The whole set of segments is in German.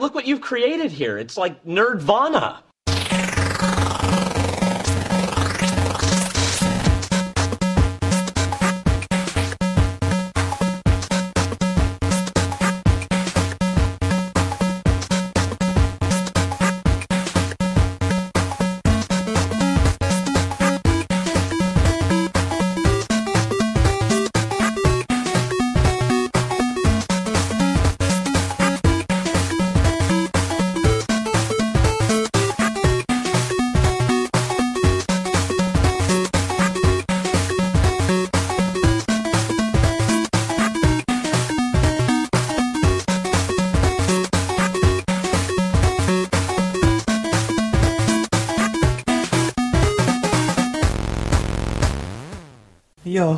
Look what you've created here. It's like nerdvana.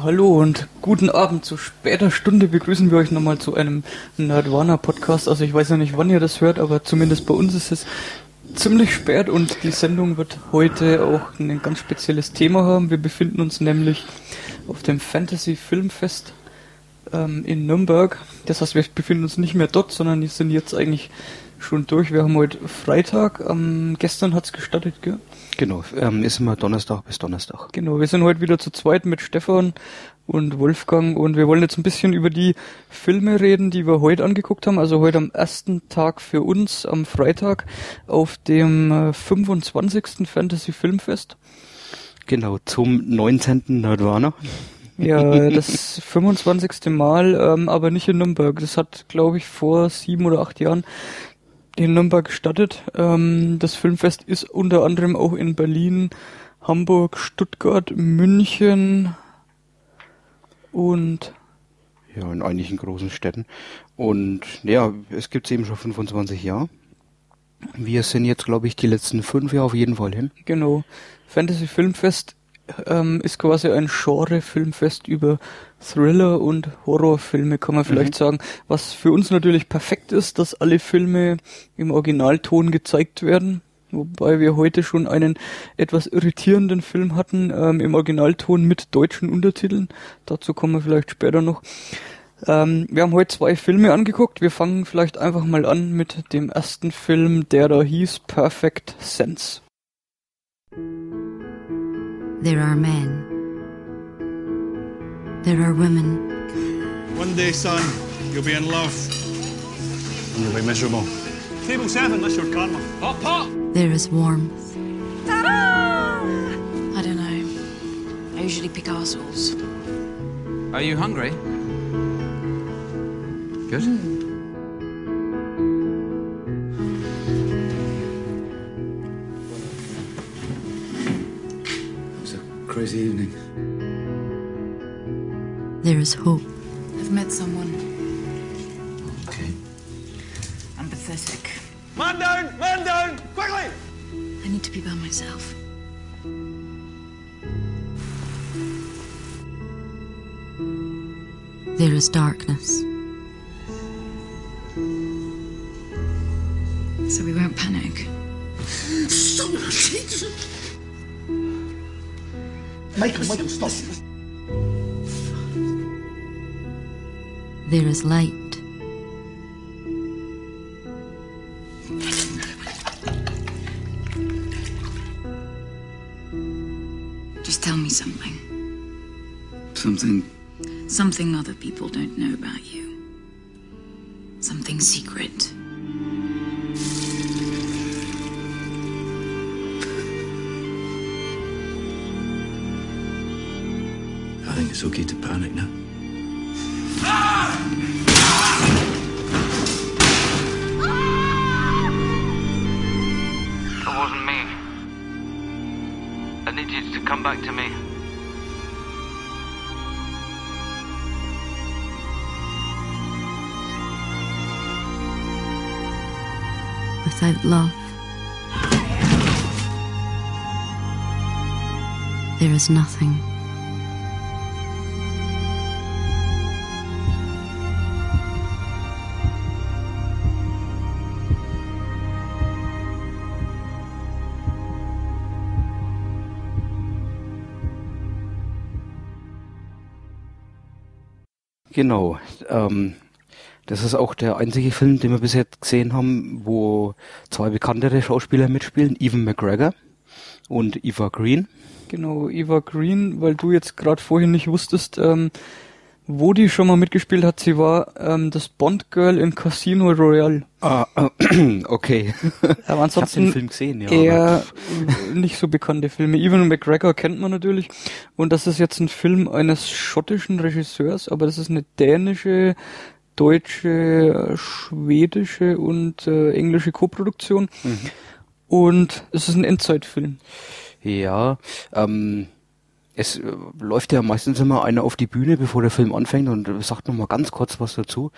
Hallo und guten Abend. Zu später Stunde begrüßen wir euch nochmal zu einem Nerdwana Podcast. Also ich weiß ja nicht, wann ihr das hört, aber zumindest bei uns ist es ziemlich spät und die Sendung wird heute auch ein ganz spezielles Thema haben. Wir befinden uns nämlich auf dem Fantasy Filmfest ähm, in Nürnberg. Das heißt, wir befinden uns nicht mehr dort, sondern wir sind jetzt eigentlich schon durch. Wir haben heute Freitag. Ähm, gestern hat's gestartet, gell? Genau, ähm, ist immer Donnerstag bis Donnerstag. Genau, wir sind heute wieder zu zweit mit Stefan und Wolfgang und wir wollen jetzt ein bisschen über die Filme reden, die wir heute angeguckt haben. Also heute am ersten Tag für uns, am Freitag, auf dem äh, 25. Fantasy Filmfest. Genau, zum 19. Nerdwana. Ja, das 25. Mal, ähm, aber nicht in Nürnberg. Das hat, glaube ich, vor sieben oder acht Jahren in Nürnberg gestattet. Ähm, das Filmfest ist unter anderem auch in Berlin, Hamburg, Stuttgart, München und ja, in einigen großen Städten. Und ja, es gibt es eben schon 25 Jahre. Wir sind jetzt, glaube ich, die letzten fünf Jahre auf jeden Fall hin. Genau. Fantasy Filmfest ähm, ist quasi ein Genre-Filmfest über Thriller und Horrorfilme, kann man vielleicht mhm. sagen. Was für uns natürlich perfekt ist, dass alle Filme im Originalton gezeigt werden. Wobei wir heute schon einen etwas irritierenden Film hatten, ähm, im Originalton mit deutschen Untertiteln. Dazu kommen wir vielleicht später noch. Ähm, wir haben heute zwei Filme angeguckt. Wir fangen vielleicht einfach mal an mit dem ersten Film, der da hieß Perfect Sense. There are men. There are women. One day, son, you'll be in love. And you'll be miserable. Table seven, that's your karma. Hot pot! There is warmth. Ta-da! I don't know. I usually pick assholes. Are you hungry? Good. Mm. It was a crazy evening. There is hope. I've met someone. Okay. I'm pathetic. Man down! Man down! Quickly! I need to be by myself. There is darkness. So we won't panic. So Michael, Michael, stop. There is light. Just tell me something. Something. Something other people don't know about you. Something secret. I think it's okay to panic now. That wasn't me. I need you to come back to me. Without love, there is nothing. Genau. Ähm, Das ist auch der einzige Film, den wir bisher gesehen haben, wo zwei bekanntere Schauspieler mitspielen, Evan McGregor und Eva Green. Genau, Eva Green, weil du jetzt gerade vorhin nicht wusstest, ähm, wo die schon mal mitgespielt hat. Sie war ähm, das Bond-Girl in Casino Royale. Ah, okay. Aber Ich habe ansonsten den Film gesehen, ja. eher nicht so bekannte Filme. Evan McGregor kennt man natürlich. Und das ist jetzt ein Film eines schottischen Regisseurs, aber das ist eine dänische, deutsche, äh, schwedische und äh, englische Koproduktion. Mhm. Und es ist ein Endzeitfilm. Ja, ähm, es äh, läuft ja meistens immer einer auf die Bühne, bevor der Film anfängt und sagt noch mal ganz kurz was dazu.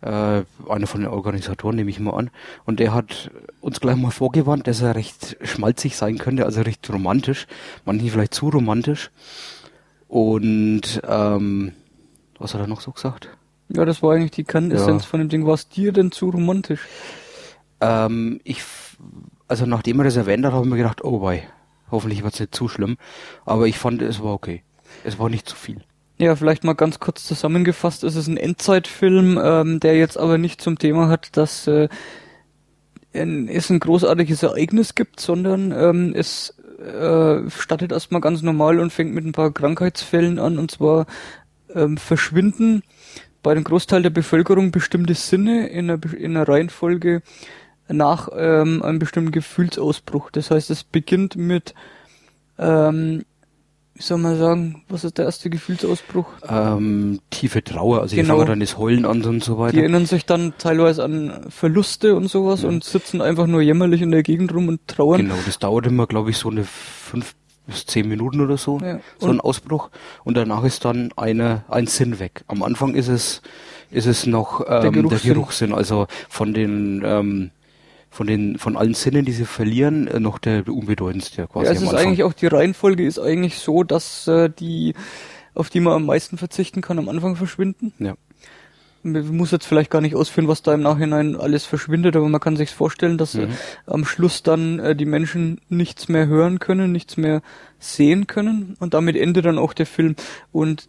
Äh, einer von den Organisatoren nehme ich mal an. Und der hat uns gleich mal vorgewarnt, dass er recht schmalzig sein könnte, also recht romantisch. Manchen vielleicht zu romantisch. Und ähm, was hat er noch so gesagt? Ja, das war eigentlich die Kernessenz Ja. von dem Ding. War es dir denn zu romantisch? Ähm, ich, also nachdem er das erwähnt hat, habe ich mir gedacht, oh wei, hoffentlich wird's nicht zu schlimm. Aber ich fand, es war okay. Es war nicht zu viel. Ja, vielleicht mal ganz kurz zusammengefasst. Es ist ein Endzeitfilm, ähm, der jetzt aber nicht zum Thema hat, dass äh, es ein großartiges Ereignis gibt, sondern ähm, es äh, startet erstmal ganz normal und fängt mit ein paar Krankheitsfällen an. Und zwar ähm, verschwinden bei dem Großteil der Bevölkerung bestimmte Sinne in einer, in einer Reihenfolge nach ähm, einem bestimmten Gefühlsausbruch. Das heißt, es beginnt mit ähm, wie soll man sagen, was ist der erste Gefühlsausbruch? Ähm, tiefe Trauer, also Genau. fangen dann das Heulen an und so Die weiter. erinnern sich dann teilweise an Verluste und sowas und sitzen einfach nur jämmerlich in der Gegend rum und trauern. Genau, das dauert immer, glaube ich, so eine fünf bis zehn Minuten oder so, Ja. so ein Ausbruch. Und danach ist dann eine, ein Sinn weg. Am Anfang ist es, ist es noch ähm, der, Geruchssinn. Geruchssinn, also von den, ähm, von den, von allen Sinnen, die sie verlieren, äh, noch der unbedeutendste quasi Ja, es ist eigentlich auch, die Reihenfolge ist eigentlich so, dass äh, die, auf die man am meisten verzichten kann, am Anfang verschwinden. ja. Man muss jetzt vielleicht gar nicht ausführen, was da im Nachhinein alles verschwindet, aber man kann sich vorstellen, dass äh, am Schluss dann äh, die Menschen nichts mehr hören können, nichts mehr sehen können und damit endet dann auch der Film. Und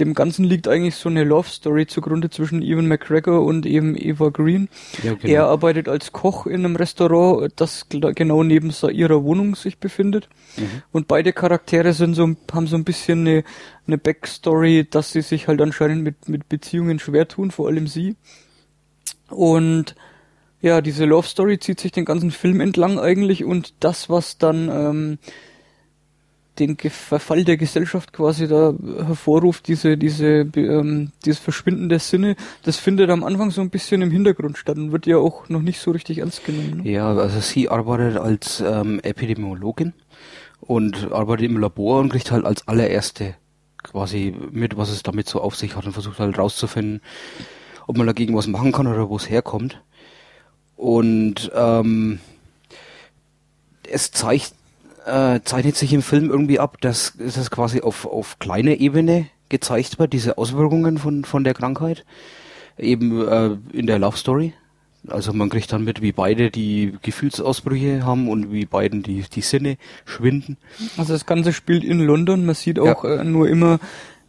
dem Ganzen liegt eigentlich so eine Love Story zugrunde zwischen Ewan McGregor und eben Eva Green. Ja, genau. Er arbeitet als Koch in einem Restaurant, das genau neben ihrer Wohnung sich befindet. Mhm. Und beide Charaktere sind so, haben so ein bisschen eine, eine Backstory, dass sie sich halt anscheinend mit, mit Beziehungen schwer tun, vor allem sie. Und ja, diese Love Story zieht sich den ganzen Film entlang eigentlich und das, was dann ähm, den Verfall der Gesellschaft quasi da hervorruft, diese, diese, ähm, dieses Verschwinden der Sinne, das findet am Anfang so ein bisschen im Hintergrund statt und wird ja auch noch nicht so richtig ernst genommen. Ne? Ja, also sie arbeitet als ähm, Epidemiologin und arbeitet im Labor und kriegt halt als allererste quasi mit, was es damit so auf sich hat und versucht halt rauszufinden, ob man dagegen was machen kann oder wo es herkommt. Und ähm, es zeigt, äh, zeichnet sich im Film irgendwie ab, dass es quasi auf, auf kleiner Ebene gezeigt wird, diese Auswirkungen von, von der Krankheit, eben äh, in der Love Story. Also man kriegt dann mit, wie beide die Gefühlsausbrüche haben und wie beiden die, die Sinne schwinden. Also das Ganze spielt in London, man sieht auch äh, nur immer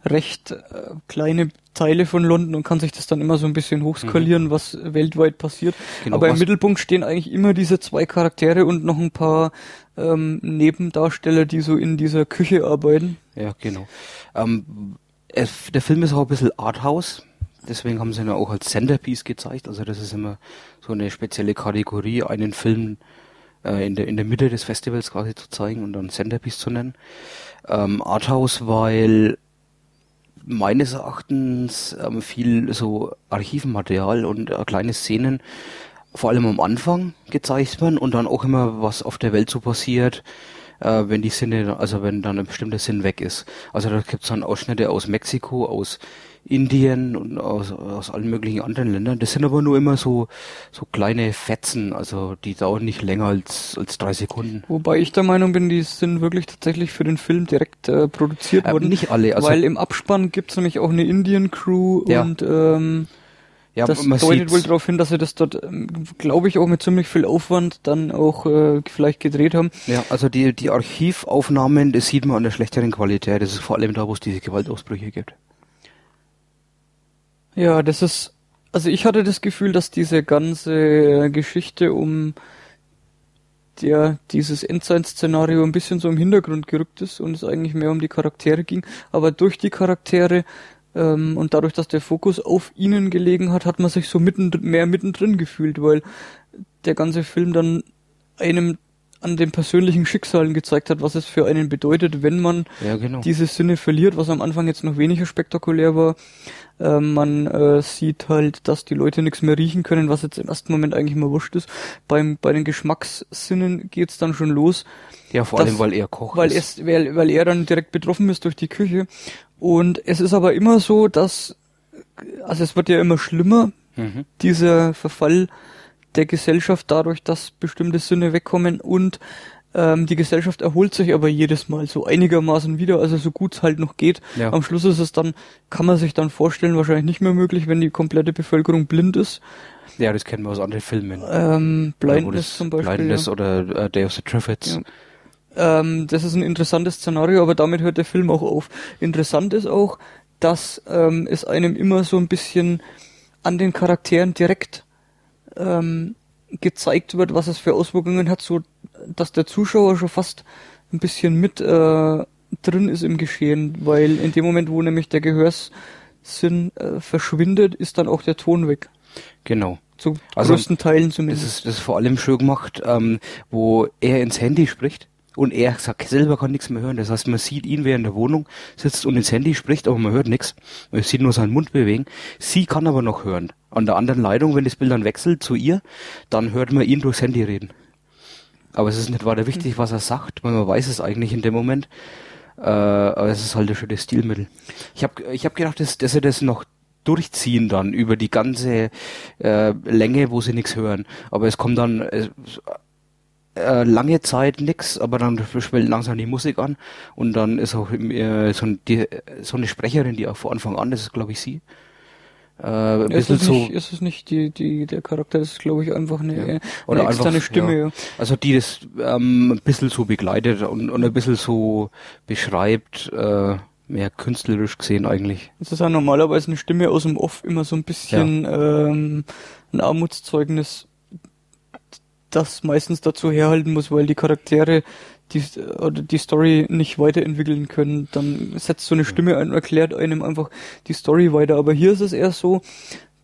recht äh, kleine Teile von London und kann sich das dann immer so ein bisschen hochskalieren, was weltweit passiert. Genau, Aber im Mittelpunkt stehen eigentlich immer diese zwei Charaktere und noch ein paar ähm, Nebendarsteller, die so in dieser Küche arbeiten. Ja, genau. Ähm, es, der Film ist auch ein bisschen Arthouse. Deswegen haben sie ihn ja auch als Centerpiece gezeigt. Also das ist immer so eine spezielle Kategorie, einen Film äh, in, der, in der Mitte des Festivals quasi zu zeigen und dann Centerpiece zu nennen. Ähm, Arthouse, weil meines Erachtens ähm, viel so Archivmaterial und äh, kleine Szenen vor allem am Anfang gezeigt werden und dann auch immer, was auf der Welt so passiert, äh, wenn die Sinne, also wenn dann ein bestimmter Sinn weg ist. Also da gibt's dann Ausschnitte aus Mexiko, aus Indien und aus, aus allen möglichen anderen Ländern. Das sind aber nur immer so, so kleine Fetzen, also die dauern nicht länger als, als drei Sekunden. Wobei ich der Meinung bin, die sind wirklich tatsächlich für den Film direkt äh, produziert Äh, worden. nicht alle, also- weil im Abspann gibt's nämlich auch eine Indian-Crew Ja. und ähm, Ja, das man deutet wohl darauf hin, dass sie das dort, ähm, glaube ich, auch mit ziemlich viel Aufwand dann auch äh, vielleicht gedreht haben. Ja, also die, die Archivaufnahmen, das sieht man an der schlechteren Qualität. Das ist vor allem da, wo es diese Gewaltausbrüche gibt. Ja, das ist Also ich hatte das Gefühl, dass diese ganze Geschichte um der dieses Endzeit-Szenario ein bisschen so im Hintergrund gerückt ist und es eigentlich mehr um die Charaktere ging. Aber durch die Charaktere ähm, und dadurch, dass der Fokus auf ihnen gelegen hat, hat man sich so mitten, mehr mittendrin gefühlt, weil der ganze Film dann einem an den persönlichen Schicksalen gezeigt hat, was es für einen bedeutet, wenn man Ja, genau. diese Sinne verliert, was am Anfang jetzt noch weniger spektakulär war. Ähm, man äh, sieht halt, dass die Leute nichts mehr riechen können, was jetzt im ersten Moment eigentlich mal wurscht ist. Beim, bei den Geschmackssinnen geht's dann schon los, ja, vor das- allem, weil er Koch weil, es, weil, weil er dann direkt betroffen ist durch die Küche. Und es ist aber immer so, dass, also es wird ja immer schlimmer, Mhm. dieser Verfall der Gesellschaft dadurch, dass bestimmte Sinne wegkommen und ähm, die Gesellschaft erholt sich aber jedes Mal so einigermaßen wieder, also so gut es halt noch geht. Ja. Am Schluss ist es dann, kann man sich dann vorstellen, wahrscheinlich nicht mehr möglich, wenn die komplette Bevölkerung blind ist. Ja, das kennen wir aus anderen Filmen. Ähm, Blindness das zum Beispiel. Blindness ja. oder äh, Day of the Triffids. Ja. Ähm, das ist ein interessantes Szenario, aber damit hört der Film auch auf. Interessant ist auch, dass ähm, es einem immer so ein bisschen an den Charakteren direkt ähm, gezeigt wird, was es für Auswirkungen hat, so dass der Zuschauer schon fast ein bisschen mit äh, drin ist im Geschehen, weil in dem Moment, wo nämlich der Gehörssinn äh, verschwindet, ist dann auch der Ton weg. Genau. Zu Also, größten Teilen Das zumindest. ist, das ist vor allem schön gemacht, ähm, wo er ins Handy spricht und er sagt, selber kann nichts mehr hören. Das heißt, man sieht ihn, wer in der Wohnung sitzt und ins Handy spricht, aber man hört nichts. Man sieht nur seinen Mund bewegen. Sie kann aber noch hören. An der anderen Leitung, wenn das Bild dann wechselt zu ihr, dann hört man ihn durchs Handy reden. Aber es ist nicht weiter wichtig, was er sagt, weil man weiß es eigentlich in dem Moment. Äh, aber es ist halt ein schönes Stilmittel. Ich habe ich hab gedacht, dass, dass sie das noch durchziehen dann über die ganze äh, Länge, wo sie nichts hören. Aber es kommt dann äh, äh, lange Zeit nix, aber dann schwellt langsam die Musik an und dann ist auch äh, so, ein, die, so eine Sprecherin, die auch vor Anfang an, das ist glaube ich sie, äh, ein ist es so nicht, ist es nicht die, die, der Charakter, das ist glaube ich einfach eine, Ja. eine Oder externe einfach, Stimme, ja. ja. Also die das ähm, ein bisschen so begleitet und, und ein bisschen so beschreibt, äh, mehr künstlerisch gesehen eigentlich. Das ist ja normalerweise eine Stimme aus dem Off immer so ein bisschen ähm, ein Armutszeugnis, das meistens dazu herhalten muss, weil die Charaktere die, oder die Story nicht weiterentwickeln können. Dann setzt so eine Stimme ein und erklärt einem einfach die Story weiter. Aber hier ist es eher so,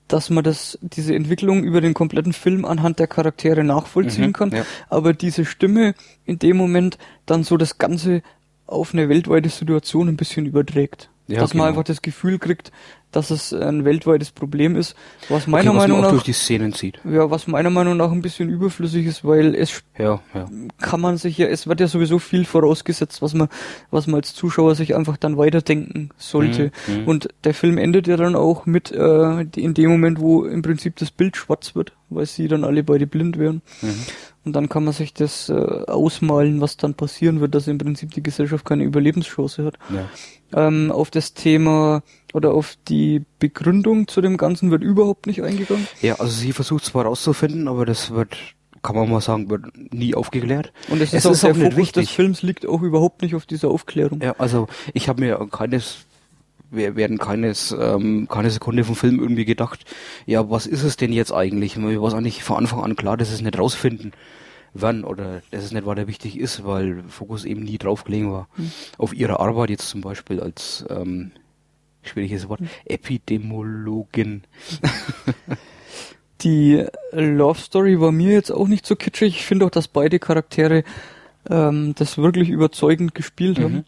dass man das, diese Entwicklung über den kompletten Film anhand der Charaktere nachvollziehen Mhm, kann. ja. Aber diese Stimme in dem Moment dann so das Ganze auf eine weltweite Situation ein bisschen überträgt. Ja, dass man genau. einfach das Gefühl kriegt, dass es ein weltweites Problem ist, was okay, meiner was Meinung man nach ja, was meiner Meinung nach ein bisschen überflüssig ist, weil es Ja, ja. kann man sich ja, es wird ja sowieso viel vorausgesetzt, was man, was man als Zuschauer sich einfach dann weiterdenken sollte. Mhm, mhm. Und der Film endet ja dann auch mit, äh, in dem Moment, wo im Prinzip das Bild schwarz wird, weil sie dann alle beide blind werden. Mhm. Und dann kann man sich das äh, ausmalen, was dann passieren wird, dass im Prinzip die Gesellschaft keine Überlebenschance hat. ja. Ähm, auf das Thema oder auf die Begründung zu dem Ganzen wird überhaupt nicht eingegangen. Ja, also sie versucht zwar rauszufinden, aber das wird, kann man mal sagen, wird nie aufgeklärt. Und es, Es ist auch ist der auch nicht Fokus wichtig. des Films liegt auch überhaupt nicht auf dieser Aufklärung. Ja, also ich habe mir keines werden keines ähm, keine Sekunde vom Film irgendwie gedacht, ja, was ist es denn jetzt eigentlich? Mir war es eigentlich von Anfang an klar, dass es nicht rausfinden wann oder dass es nicht weiter wichtig ist, weil Fokus eben nie drauf gelegen war. Auf ihre Arbeit jetzt zum Beispiel als ähm, schwieriges Wort, Epidemiologin. Die Love Story war mir jetzt auch nicht so kitschig. Ich finde auch, dass beide Charaktere ähm, das wirklich überzeugend gespielt haben.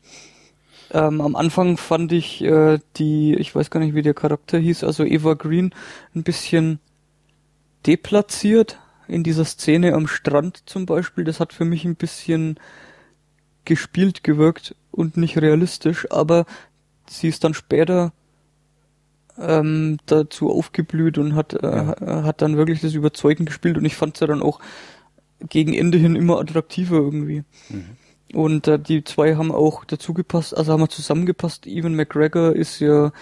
Ähm, am Anfang fand ich äh, die, ich weiß gar nicht, wie der Charakter hieß, also Eva Green, ein bisschen deplatziert in dieser Szene am Strand zum Beispiel. Das hat für mich ein bisschen gespielt gewirkt und nicht realistisch, aber sie ist dann später ähm, dazu aufgeblüht und hat, äh, hat dann wirklich das überzeugend gespielt und ich fand sie dann auch gegen Ende hin immer attraktiver irgendwie. Und äh, die zwei haben auch dazu gepasst, also haben wir zusammengepasst. Evan McGregor ist ja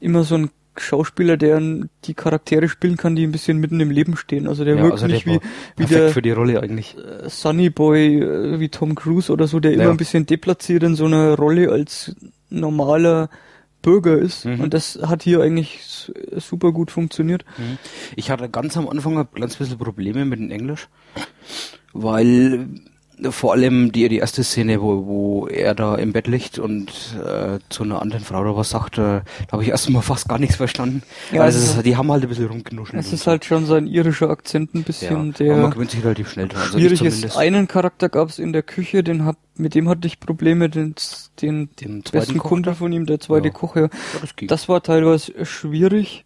immer so ein Schauspieler, der die Charaktere spielen kann, die ein bisschen mitten im Leben stehen. Also der Ja, wirkt also nicht der wie, wie der für die Rolle eigentlich. äh, Sunny Boy, äh, wie Tom Cruise oder so, der immer Ja. ein bisschen deplatziert in so einer Rolle als normaler Bürger ist. Und das hat hier eigentlich super gut funktioniert. Ich hatte ganz am Anfang ein ganz bisschen Probleme mit dem Englisch, weil vor allem die, die erste Szene, wo, wo er da im Bett liegt und äh, zu einer anderen Frau oder was sagt, äh, da habe ich erstmal fast gar nichts verstanden. Ja, also also- die haben halt ein bisschen rumgenuschelt. Es ist so. halt schon sein irischer Akzent ein ja, bisschen, aber man der gewöhnt sich relativ schnell dran. Also schwierig ist. Einen Charakter gab es in der Küche, den hab, mit dem hatte ich Probleme, den, den Den besten Koch Kumpel da? von ihm, der zweite Ja. Koch, ja. Das. Das war teilweise schwierig,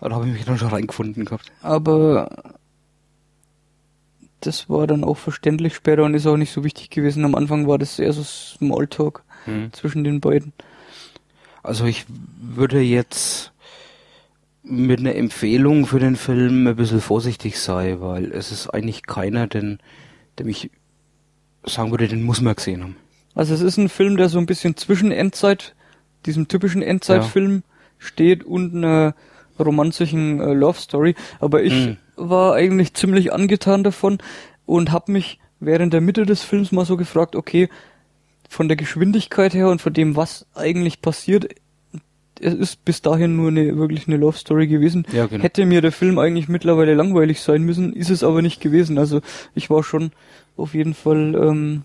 da habe ich mich dann schon reingefunden gehabt. aber das war dann auch verständlich später und ist auch nicht so wichtig gewesen. Am Anfang war das eher so Smalltalk Hm. zwischen den beiden. Also ich würde jetzt mit einer Empfehlung für den Film ein bisschen vorsichtig sein, weil es ist eigentlich keiner, den, dem ich sagen würde, den muss man gesehen haben. Also es ist ein Film, der so ein bisschen zwischen Endzeit, diesem typischen Endzeitfilm steht und einer romantischen äh, Love Story. Aber ich Mhm. War eigentlich ziemlich angetan davon und habe mich während der Mitte des Films mal so gefragt, okay, von der Geschwindigkeit her und von dem, was eigentlich passiert, es ist bis dahin nur eine wirklich eine Love Story gewesen. Ja, genau. Hätte mir der Film eigentlich mittlerweile langweilig sein müssen, ist es aber nicht gewesen. Also ich war schon auf jeden Fall ähm,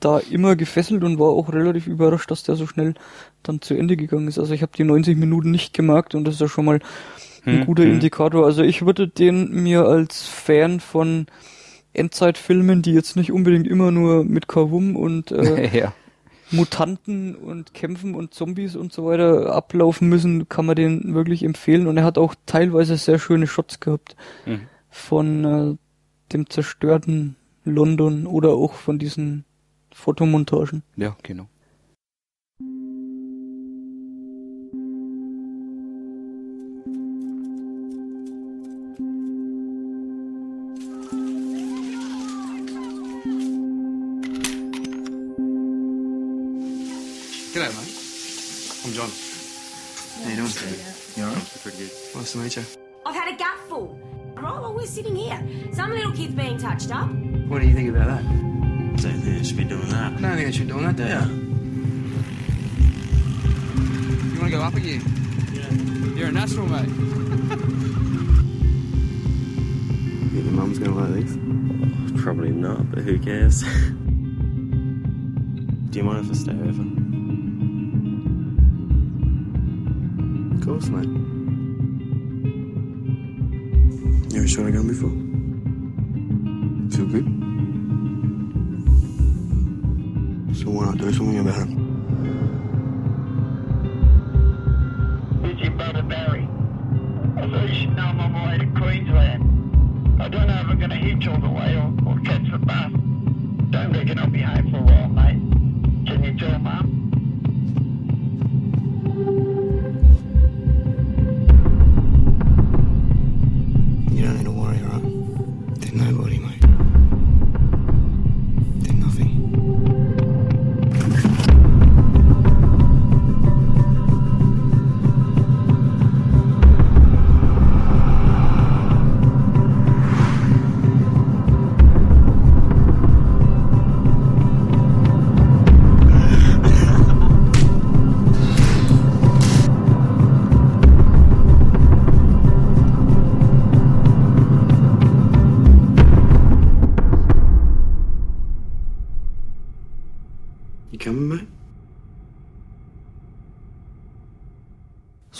da immer gefesselt und war auch relativ überrascht, dass der so schnell dann zu Ende gegangen ist. Also ich habe die 90 Minuten nicht gemerkt und das ist ja schon mal ein Hm, guter hm. Indikator. Also ich würde den mir als Fan von Endzeitfilmen, die jetzt nicht unbedingt immer nur mit Kavum und äh, ja. Mutanten und Kämpfen und Zombies und so weiter ablaufen müssen, kann man den wirklich empfehlen. Und er hat auch teilweise sehr schöne Shots gehabt Mhm. von äh, dem zerstörten London oder auch von diesen Fotomontagen. Ja, genau. How you alright? Pretty good. Nice to meet you. I've had a gutful. Right while we're sitting here. Some little kid's being touched up. What do you think about that? Don't think they should be doing that. I don't think I should be doing that, do Yeah. you? You want to go up again? Yeah. You're a natural, mate. Think your mum's gonna like these? Probably not, but who cares? Do you mind if I stay over? Course, mate. You ever shot a gun before? Feel good? So why not do something about it?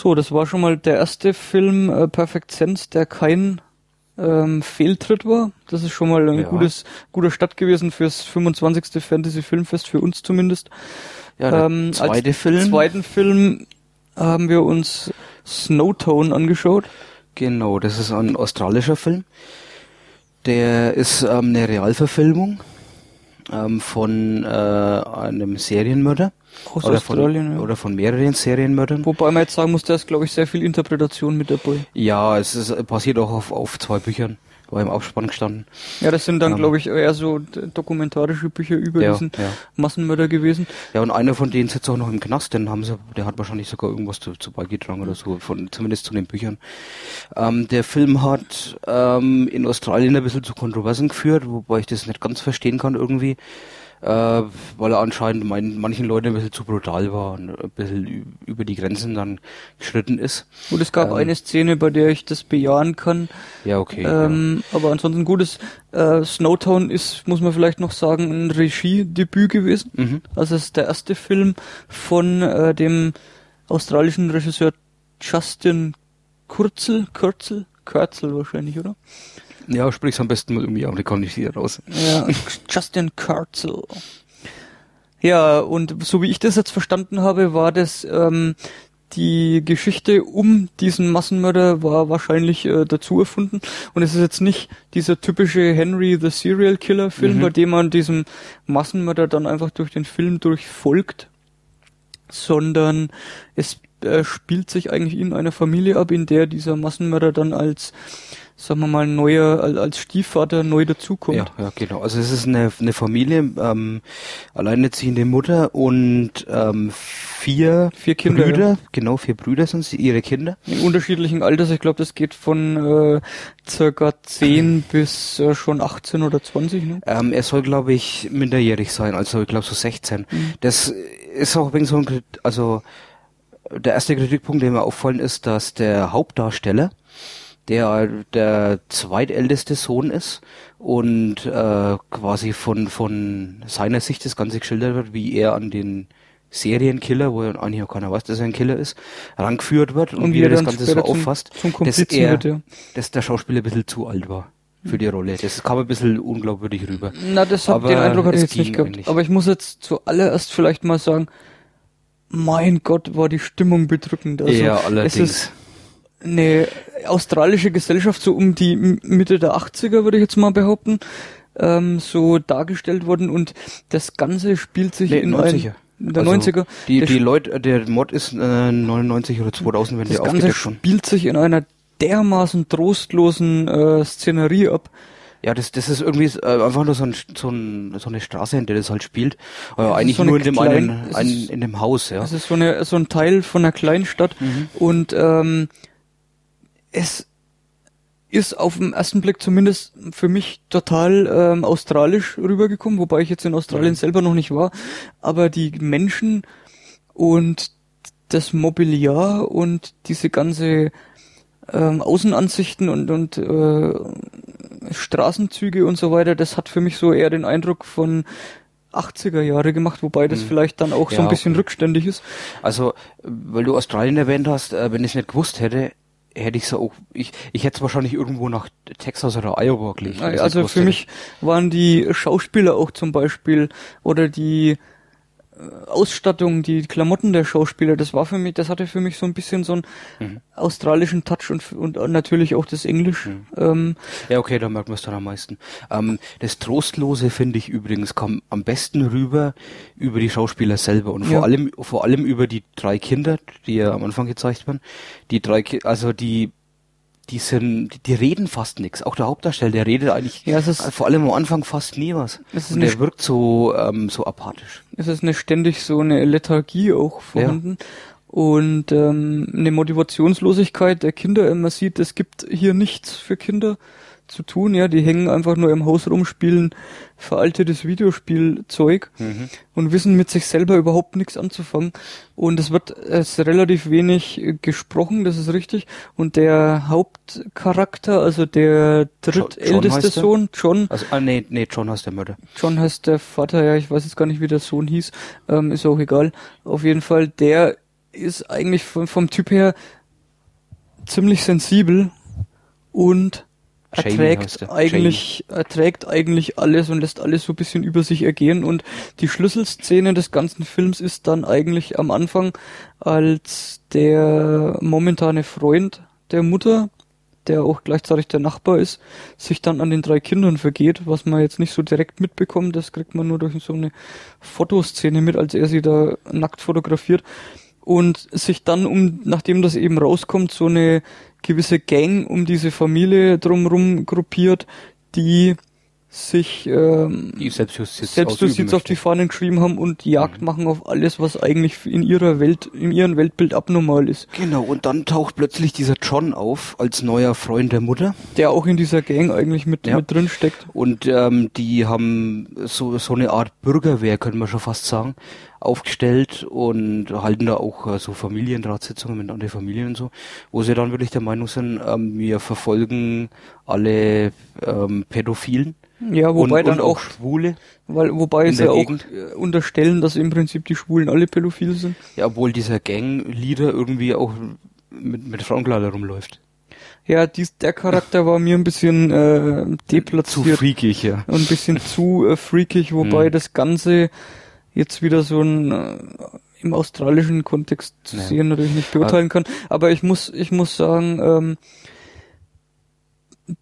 So, das war schon mal der erste Film äh, Perfect Sense, der kein ähm, Fehltritt war. Das ist schon mal ein Ja. gutes, guter Start gewesen fürs 25. Fantasy Filmfest, für uns zumindest. Ja, der Ähm, als zweite Film. Zweiten Film haben wir uns Snowtown angeschaut. Genau, das ist ein australischer Film. Der ist ähm, eine Realverfilmung ähm, von äh, einem Serienmörder. Aus oder Australien, von, ja. Oder von mehreren Serienmördern. Wobei man jetzt sagen muss, da ist, glaube ich, sehr viel Interpretation mit dabei. Ja, es ist, basiert auch auf, auf zwei Büchern. War im Abspann gestanden. Ja, das sind dann, Ähm, glaube ich, eher so dokumentarische Bücher über Ja, diesen ja. Massenmörder gewesen. Ja, und einer von denen sitzt auch noch im Knast, den haben sie, der hat wahrscheinlich sogar irgendwas zu, zu beigetragen oder so, von, zumindest zu den Büchern. Ähm, der Film hat ähm, in Australien ein bisschen zu Kontroversen geführt, wobei ich das nicht ganz verstehen kann irgendwie. Äh, weil er anscheinend mein, manchen Leuten ein bisschen zu brutal war und ein bisschen über die Grenzen dann geschritten ist. Und es gab Ähm, eine Szene, bei der ich das bejahen kann. Ja, okay. Ähm, Aber ansonsten gutes. Äh, Snowtown ist, muss man vielleicht noch sagen, ein Regiedebüt gewesen. Mhm. Also es ist der erste Film von äh, dem australischen Regisseur Justin Kurzel, Kurzel, Kurzel wahrscheinlich, oder? Ja. sprich's am besten mal irgendwie amerikanisch hier raus. Ja, Justin Kurzel. Ja, und so wie ich das jetzt verstanden habe, war das ähm, die Geschichte um diesen Massenmörder war wahrscheinlich äh, dazu erfunden und es ist jetzt nicht dieser typische Henry the Serial Killer Film, Mhm. bei dem man diesem Massenmörder dann einfach durch den Film durchfolgt, sondern es äh, spielt sich eigentlich in einer Familie ab, in der dieser Massenmörder dann als sagen wir mal neuer als, Stiefvater neu dazukommt. Ja, ja, genau. Also es ist eine, eine Familie, ähm, alleinerziehende Mutter und ähm, vier, Vier Kinder, Brüder, ja. genau, vier Brüder sind sie, ihre Kinder. in unterschiedlichen Alters. Ich glaube, das geht von äh, circa 10 bis äh, schon 18 oder 20. Ne? Ähm, er soll, glaube ich, minderjährig sein, also ich glaube so 16. Das ist auch wegen so ein, also der erste Kritikpunkt, der mir auffallen ist, dass der Hauptdarsteller, der der zweitälteste Sohn ist und äh, quasi von von seiner Sicht das Ganze geschildert wird, wie er an den Serienkiller, wo ja eigentlich auch keiner weiß, dass er ein Killer ist, rangeführt wird und, Und wie er das Ganze so später zum- auffasst, zum dass er, wird, ja. dass der Schauspieler ein bisschen zu alt war für die Rolle. Das kam ein bisschen unglaubwürdig rüber. Na, das hat Aber den Eindruck hatte ich es jetzt nicht gehabt. eigentlich. Aber ich muss jetzt zuallererst vielleicht mal sagen, mein Gott, war die Stimmung bedrückend. Also, ja, Es allerdings. ist eine australische Gesellschaft, so um die Mitte der 80er, würde ich jetzt mal behaupten, ähm, so dargestellt worden und das Ganze spielt sich Nee, in 90er. ein, in der Also, 90er. Die, Der die Leute, der Mod ist äh, 99 oder 2000, wenn das der Ganze spielt sich in einer dermaßen trostlosen äh, Szenerie ab. Ja, das, das ist irgendwie äh, einfach nur so, ein, so, ein, so eine Straße, in der das halt spielt. Aber Es ist eigentlich so nur in dem klein- einen, ist- in dem Haus, ja. Es ist so, eine, so ein Teil von einer Kleinstadt Mhm. und ähm, es ist auf den ersten Blick zumindest für mich total ähm, australisch rübergekommen, wobei ich jetzt in Australien Mhm. selber noch nicht war. Aber die Menschen und das Mobiliar und diese ganze ähm, Außenansichten und, und äh, Straßenzüge und so weiter, das hat für mich so eher den Eindruck von 80er Jahre gemacht, wobei das Mhm. vielleicht dann auch so Ja, ein bisschen okay. rückständig ist. Also, weil du Australien erwähnt hast, äh, wenn ich es nicht gewusst hätte, hätte ich so auch, ich, ich hätte es wahrscheinlich irgendwo nach Texas oder Iowa gelegt. Also für mich waren die Schauspieler auch zum Beispiel oder die Ausstattung, die Klamotten der Schauspieler, das war für mich, das hatte für mich so ein bisschen so einen Mhm. australischen Touch und, und natürlich auch das Englisch. Ähm, Ja, okay, da merkt man es dann am meisten. Ähm, das Trostlose finde ich übrigens kam am besten rüber über die Schauspieler selber und vor Ja. allem vor allem über die drei Kinder, die ja am Anfang gezeigt werden. Die drei, Ki also die die sind, die, reden fast nichts. Auch der Hauptdarsteller, der redet eigentlich Ja, es ist- vor allem am Anfang fast nie was. Es ist und der wirkt so ähm, so apathisch. es ist eine ständig so eine Lethargie auch vorhanden. Und ähm, eine Motivationslosigkeit der Kinder. Man sieht, es gibt hier nichts für Kinder zu tun. Ja, die hängen einfach nur im Haus rum, spielen veraltetes Videospielzeug und wissen mit sich selber überhaupt nichts anzufangen. Und es wird es relativ wenig äh, gesprochen, das ist richtig. Und der Hauptcharakter, also der drittälteste? Sohn, John, Also, ah, nee, nee, John heißt der Mörder. John heißt der Vater, ja, ich weiß jetzt gar nicht, wie der Sohn hieß, ähm, ist auch egal. Auf jeden Fall, der ist eigentlich vom, vom Typ her ziemlich sensibel und Jamie erträgt heißt er. eigentlich, erträgt eigentlich alles und lässt alles so ein bisschen über sich ergehen. Und die Schlüsselszene des ganzen Films ist dann eigentlich am Anfang, als der momentane Freund der Mutter, der auch gleichzeitig der Nachbar ist, sich dann an den drei Kindern vergeht, was man jetzt nicht so direkt mitbekommt, das kriegt man nur durch so eine Fotoszene mit, als er sie da nackt fotografiert und sich dann um, nachdem das eben rauskommt, so eine gewisse Gang um diese Familie drumrum gruppiert, die sich ähm, Die Selbstjustiz, Selbstjustiz auf die Fahnen geschrieben haben und Jagd Mhm. machen auf alles, was eigentlich in ihrer Welt, in ihrem Weltbild abnormal ist. Genau, und dann taucht plötzlich dieser John auf als neuer Freund der Mutter. Der auch in dieser Gang eigentlich mit, Ja. mit drin steckt. Und ähm, die haben so, so eine Art Bürgerwehr, können wir schon fast sagen, aufgestellt und halten da auch äh, so Familienratssitzungen mit anderen Familien und so, wo sie dann wirklich der Meinung sind, ähm, wir verfolgen alle ähm, Pädophilen. Ja, wobei und, dann und auch, Schwule. weil, wobei sie auch Gegend. unterstellen, dass im Prinzip die Schwulen alle pädophil sind. Ja, obwohl dieser Gangleader irgendwie auch mit, mit Frauenkleider rumläuft. Ja, dies, der Charakter war mir ein bisschen äh, Zu deplatziert freakig, ja. ein bisschen zu äh, freakig, wobei Hm. das Ganze jetzt wieder so ein äh, im australischen Kontext zu Ja. sehen natürlich nicht beurteilen kann. Aber ich muss, ich muss sagen, ähm,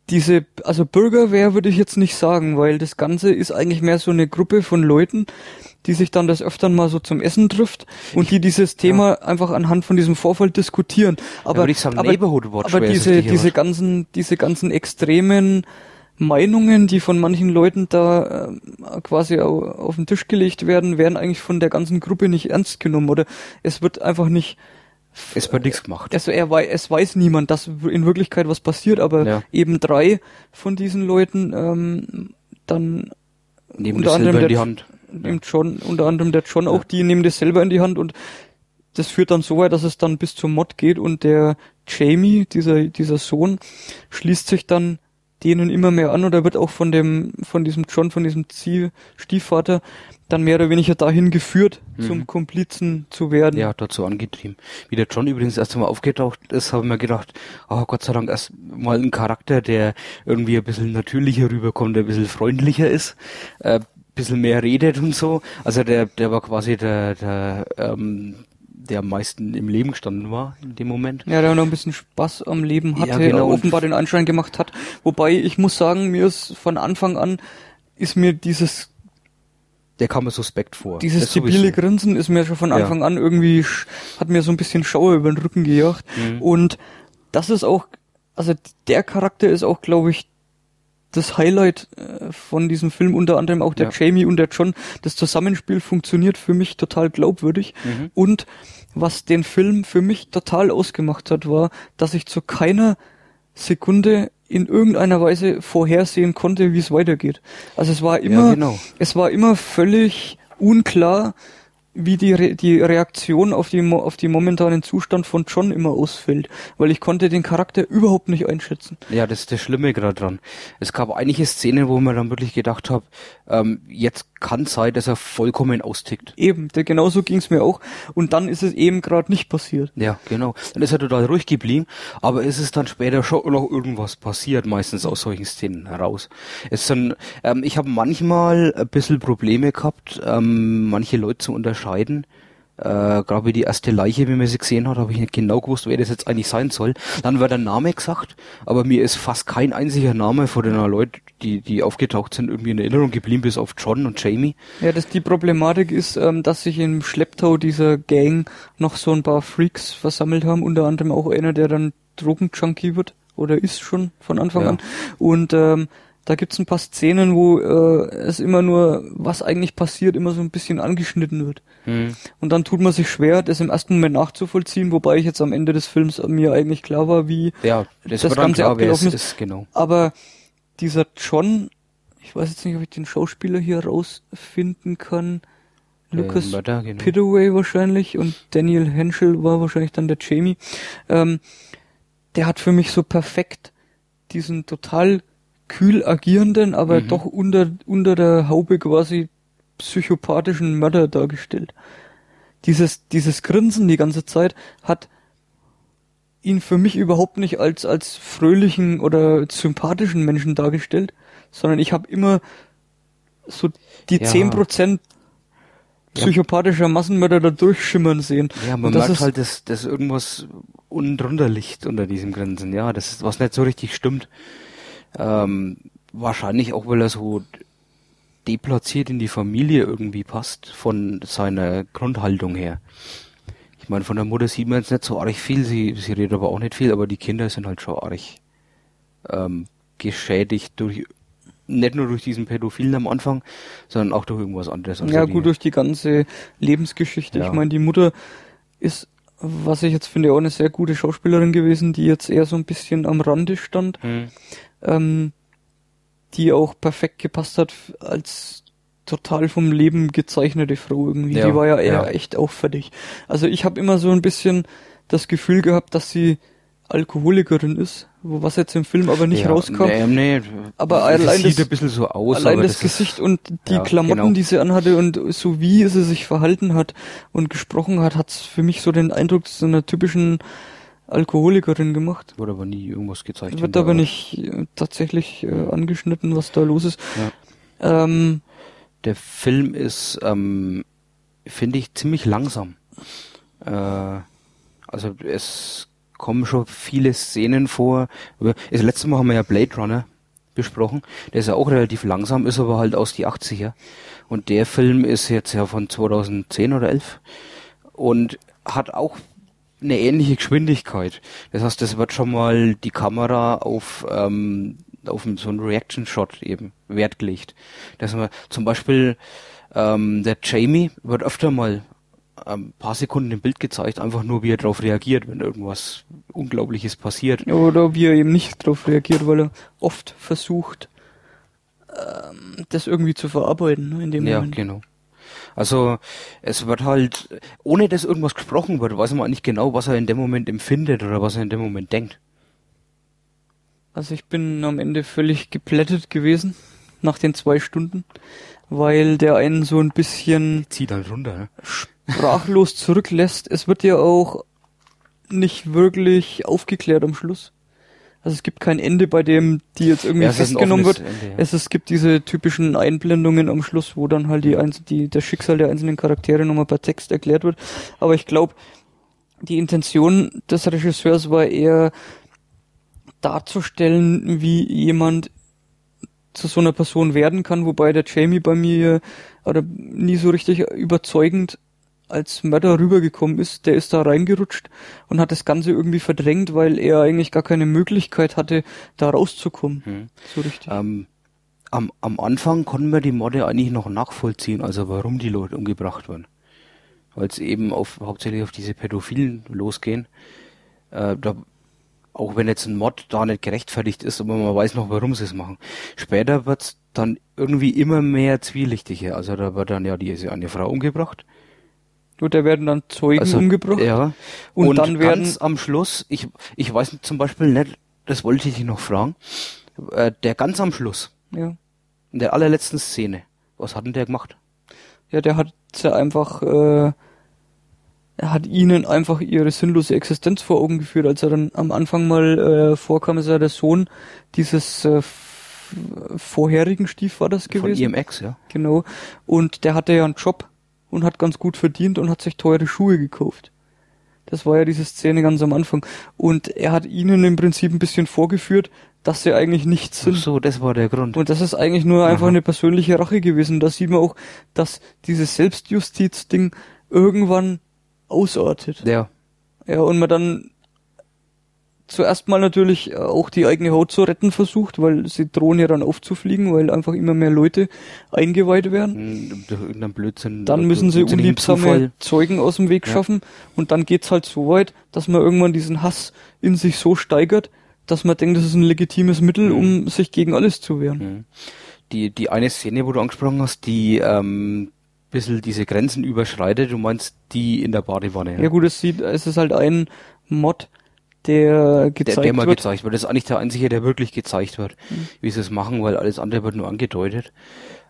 diese, also Bürgerwehr würde ich jetzt nicht sagen, weil das Ganze ist eigentlich mehr so eine Gruppe von Leuten, die sich dann das öfteren mal so zum Essen trifft und die dieses Thema einfach anhand von diesem Vorfall diskutieren. Aber, ich sagen, aber, aber diese, diese ganzen, diese ganzen extremen Meinungen, die von manchen Leuten da äh, quasi au- auf den Tisch gelegt werden, werden eigentlich von der ganzen Gruppe nicht ernst genommen oder es wird einfach nicht Es wird nichts gemacht. also er wei es weiß niemand, dass in Wirklichkeit was passiert, aber Ja. eben drei von diesen Leuten ähm, dann Nehmen unter das anderem selber in die der- Hand. nimmt John, unter anderem der John auch, die nehmen das selber in die Hand und das führt dann so weit, dass es dann bis zum Mod geht und der Jamie, dieser, dieser Sohn, schließt sich dann denen immer mehr an oder wird auch von dem, von diesem John, von diesem Zieh Stiefvater dann mehr oder weniger dahin geführt, zum Komplizen zu werden. Mhm. Ja, dazu angetrieben. Wie der John übrigens erst einmal aufgetaucht ist, habe ich mir gedacht, oh Gott sei Dank erst mal ein Charakter, der irgendwie ein bisschen natürlicher rüberkommt, der ein bisschen freundlicher ist, äh, ein bisschen mehr redet und so. Also der, der war quasi der, der, ähm, der am meisten im Leben gestanden war in dem Moment. Ja, der noch ein bisschen Spaß am Leben hatte, Ja, genau. offenbar den Anschein gemacht hat. Wobei ich muss sagen, mir ist von Anfang an ist mir dieses Der kam mir suspekt vor. dieses debile Grinsen ist mir schon von Ja. Anfang an irgendwie hat mir so ein bisschen Schauer über den Rücken gejagt Mhm. und das ist auch also der Charakter ist auch glaube ich das Highlight äh, von diesem Film unter anderem auch der Ja. Jamie und der John das Zusammenspiel funktioniert für mich total glaubwürdig Mhm. und was den Film für mich total ausgemacht hat war dass ich zu keiner Sekunde in irgendeiner Weise vorhersehen konnte, wie es weitergeht. Also es war immer, genau. es war immer völlig unklar, wie die, Re die Reaktion auf, die, auf die momentanen Zustand von John immer ausfällt, weil ich konnte den Charakter überhaupt nicht einschätzen. Ja, das ist das Schlimme gerade dran. Es gab einige Szenen, wo man dann wirklich gedacht habe, ähm, jetzt kann sein, dass er vollkommen austickt. Eben, der, genauso ging es mir auch. Und dann ist es eben gerade nicht passiert. Ja, genau. Dann ist er total ruhig geblieben, aber es ist dann später schon noch irgendwas passiert, meistens aus solchen Szenen heraus. Es sind, ähm, ich habe manchmal ein bisschen Probleme gehabt, ähm, manche Leute zu unterscheiden. Äh, gerade wie die erste Leiche, wie man sie gesehen hat, habe ich nicht genau gewusst, wer das jetzt eigentlich sein soll. Dann wird der Name gesagt, aber mir ist fast kein einziger Name von den Leuten, die, die aufgetaucht sind, irgendwie in Erinnerung geblieben, bis auf John und Jamie. Ja, das die Problematik ist, ähm, dass sich im Schlepptau dieser Gang noch so ein paar Freaks versammelt haben, unter anderem auch einer, der dann Drogenjunkie wird oder ist schon von Anfang Ja. an. Und ähm, da gibt's ein paar Szenen, wo äh, es immer nur, was eigentlich passiert, immer so ein bisschen angeschnitten wird. Hm. Und dann tut man sich schwer, das im ersten Moment nachzuvollziehen, wobei ich jetzt am Ende des Films mir eigentlich klar war, wie Ja, das, Das Ganze klar, abgelaufen ist, genau. aber dieser John, ich weiß jetzt nicht, ob ich den Schauspieler hier rausfinden kann. Lucas Mörder, genau. Pidaway wahrscheinlich und Daniel Henschel war wahrscheinlich dann der Jamie. Ähm, der hat für mich so perfekt diesen total kühl agierenden, aber Mhm. doch unter, unter der Haube quasi psychopathischen Mörder dargestellt. Dieses, dieses Grinsen die ganze Zeit hat ihn für mich überhaupt nicht als, als fröhlichen oder sympathischen Menschen dargestellt, sondern ich habe immer so die Ja. zehn Prozent psychopathischer Massenmörder da durchschimmern sehen. Ja, man Und das merkt ist, halt, dass, dass irgendwas unten drunter liegt unter diesem Grinsen. Ja, das ist, was nicht so richtig stimmt. Ähm, wahrscheinlich auch, weil er so deplatziert in die Familie irgendwie passt, von seiner Grundhaltung her. Ich meine, von der Mutter sieht man jetzt nicht so arg viel, sie, sie redet aber auch nicht viel, aber die Kinder sind halt schon arg ähm, geschädigt durch nicht nur durch diesen Pädophilen am Anfang, sondern auch durch irgendwas anderes. Also ja, gut, durch die ganze Lebensgeschichte. Ja. Ich meine, die Mutter ist, was ich jetzt finde, auch eine sehr gute Schauspielerin gewesen, die jetzt eher so ein bisschen am Rande stand, Hm. Ähm, die auch perfekt gepasst hat als total vom Leben gezeichnete Frau irgendwie. Ja, die war ja eher ja. echt auffällig. Also ich habe immer so ein bisschen das Gefühl gehabt, dass sie Alkoholikerin ist, wo was jetzt im Film aber nicht ja, rauskam. Nee, nee, Aber das allein sieht das- ein bisschen so aus. Allein das, ist- Gesicht und die ja, Klamotten, genau. die sie anhatte und so wie sie sich verhalten hat und gesprochen hat, hat's für mich so den Eindruck so einer typischen Alkoholikerin gemacht. Wurde aber nie irgendwas gezeigt. Wird aber nicht äh, tatsächlich äh, angeschnitten, was da los ist. Ja. Ähm, Der Film ist, ähm, finde ich, ziemlich langsam. Äh, also es kommen schon viele Szenen vor. Das letzte Mal haben wir ja Blade Runner besprochen. Der ist ja auch relativ langsam, ist aber halt aus die 80er. Und der Film ist jetzt ja von 2010 oder 11 und hat auch eine ähnliche Geschwindigkeit. Das heißt, das wird schon mal die Kamera auf, ähm, auf so einen Reaction-Shot eben Wert gelegt. Dass man zum Beispiel ähm, der Jamie wird öfter mal ein paar Sekunden im Bild gezeigt, einfach nur wie er darauf reagiert, wenn irgendwas Unglaubliches passiert. oder wie er eben nicht darauf reagiert, weil er oft versucht, ähm, das irgendwie zu verarbeiten ne, in dem Ja, Moment. genau. Also es wird halt, ohne dass irgendwas gesprochen wird, weiß man nicht genau, was er in dem Moment empfindet oder was er in dem Moment denkt. Also ich bin am Ende völlig geplättet gewesen nach den zwei Stunden, weil der einen so ein bisschen Zieht halt runter. Ne? sprachlos zurücklässt. Es wird ja auch nicht wirklich aufgeklärt am Schluss. Also es gibt kein Ende, bei dem die jetzt irgendwie Ja, festgenommen wird. Ende, ja. Es, es gibt diese typischen Einblendungen am Schluss, wo dann halt die, die das Schicksal der einzelnen Charaktere nochmal per Text erklärt wird. Aber ich glaube, die Intention des Regisseurs war eher darzustellen, wie jemand zu so einer Person werden kann, wobei der Jamie bei mir oder nie so richtig überzeugend als Mörder rübergekommen ist. Der ist da reingerutscht und hat das Ganze irgendwie verdrängt, weil er eigentlich gar keine Möglichkeit hatte, da rauszukommen. Hm. So richtig. Ähm, am, am Anfang konnten wir die Morde eigentlich noch nachvollziehen, also warum die Leute umgebracht wurden. Weil es eben auf, hauptsächlich auf diese Pädophilen losgehen. Äh, da, auch wenn jetzt ein Mord da nicht gerechtfertigt ist, aber man weiß noch, warum sie es machen. Später wird's dann irgendwie immer mehr zwielichtiger. Also da wird dann ja diese eine Frau umgebracht. Da werden dann Zeugen Also, umgebracht. Ja. Und Und, dann werden- ganz am Schluss, ich, ich weiß zum Beispiel nicht, das wollte ich dich noch fragen, äh, der ganz am Schluss, Ja. in der allerletzten Szene, was hat denn der gemacht? Ja, der hat ja einfach, äh, er hat ihnen einfach ihre sinnlose Existenz vor Augen geführt, als er dann am Anfang mal äh, vorkam, ist er der Sohn dieses äh, vorherigen Stiefvaters Von gewesen. ihrem Ex, ja. Genau. Und der hatte ja einen Job und hat ganz gut verdient und hat sich teure Schuhe gekauft. Das war ja diese Szene ganz am Anfang. Und er hat ihnen im Prinzip ein bisschen vorgeführt, dass sie eigentlich nichts Ach sind. so, das war der Grund. Und das ist eigentlich nur einfach Aha. eine persönliche Rache gewesen. Da sieht man auch, dass dieses Selbstjustiz-Ding irgendwann ausartet. Ja. Ja, und man dann zuerst mal natürlich äh, auch die eigene Haut zu retten versucht, weil sie drohen ja dann aufzufliegen, weil einfach immer mehr Leute eingeweiht werden. Hm, Durch irgendeinen Blödsinn. Dann müssen sie unliebsame. Zeugen aus dem Weg Ja. schaffen und dann geht's halt so weit, dass man irgendwann diesen Hass in sich so steigert, dass man denkt, das ist ein legitimes Mittel, Mhm. um sich gegen alles zu wehren. Hm. Die, die eine Szene, wo du angesprochen hast, die ähm, bisschen diese Grenzen überschreitet, du meinst die in der Badewanne. Ja gut, es sieht, es ist halt ein Mod, der der, gezeigt der mal wird. gezeigt wird. Das ist eigentlich der einzige, der wirklich gezeigt wird, Mhm. wie sie es machen, weil alles andere wird nur angedeutet.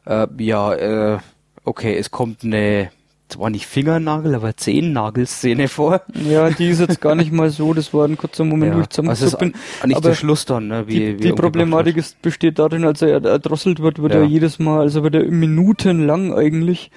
Äh, ja, äh, okay, es kommt eine, zwar nicht Fingernagel, aber Zehennagelszene vor. Ja, die ist jetzt gar nicht mal so, das war ein kurzer Moment, wo ich also zusammengezuckt bin. eigentlich aber der Schluss dann, ne, wie, die, wie die Problematik ist, besteht darin, als er erdrosselt wird, wird Ja. er jedes Mal, also wird er minutenlang eigentlich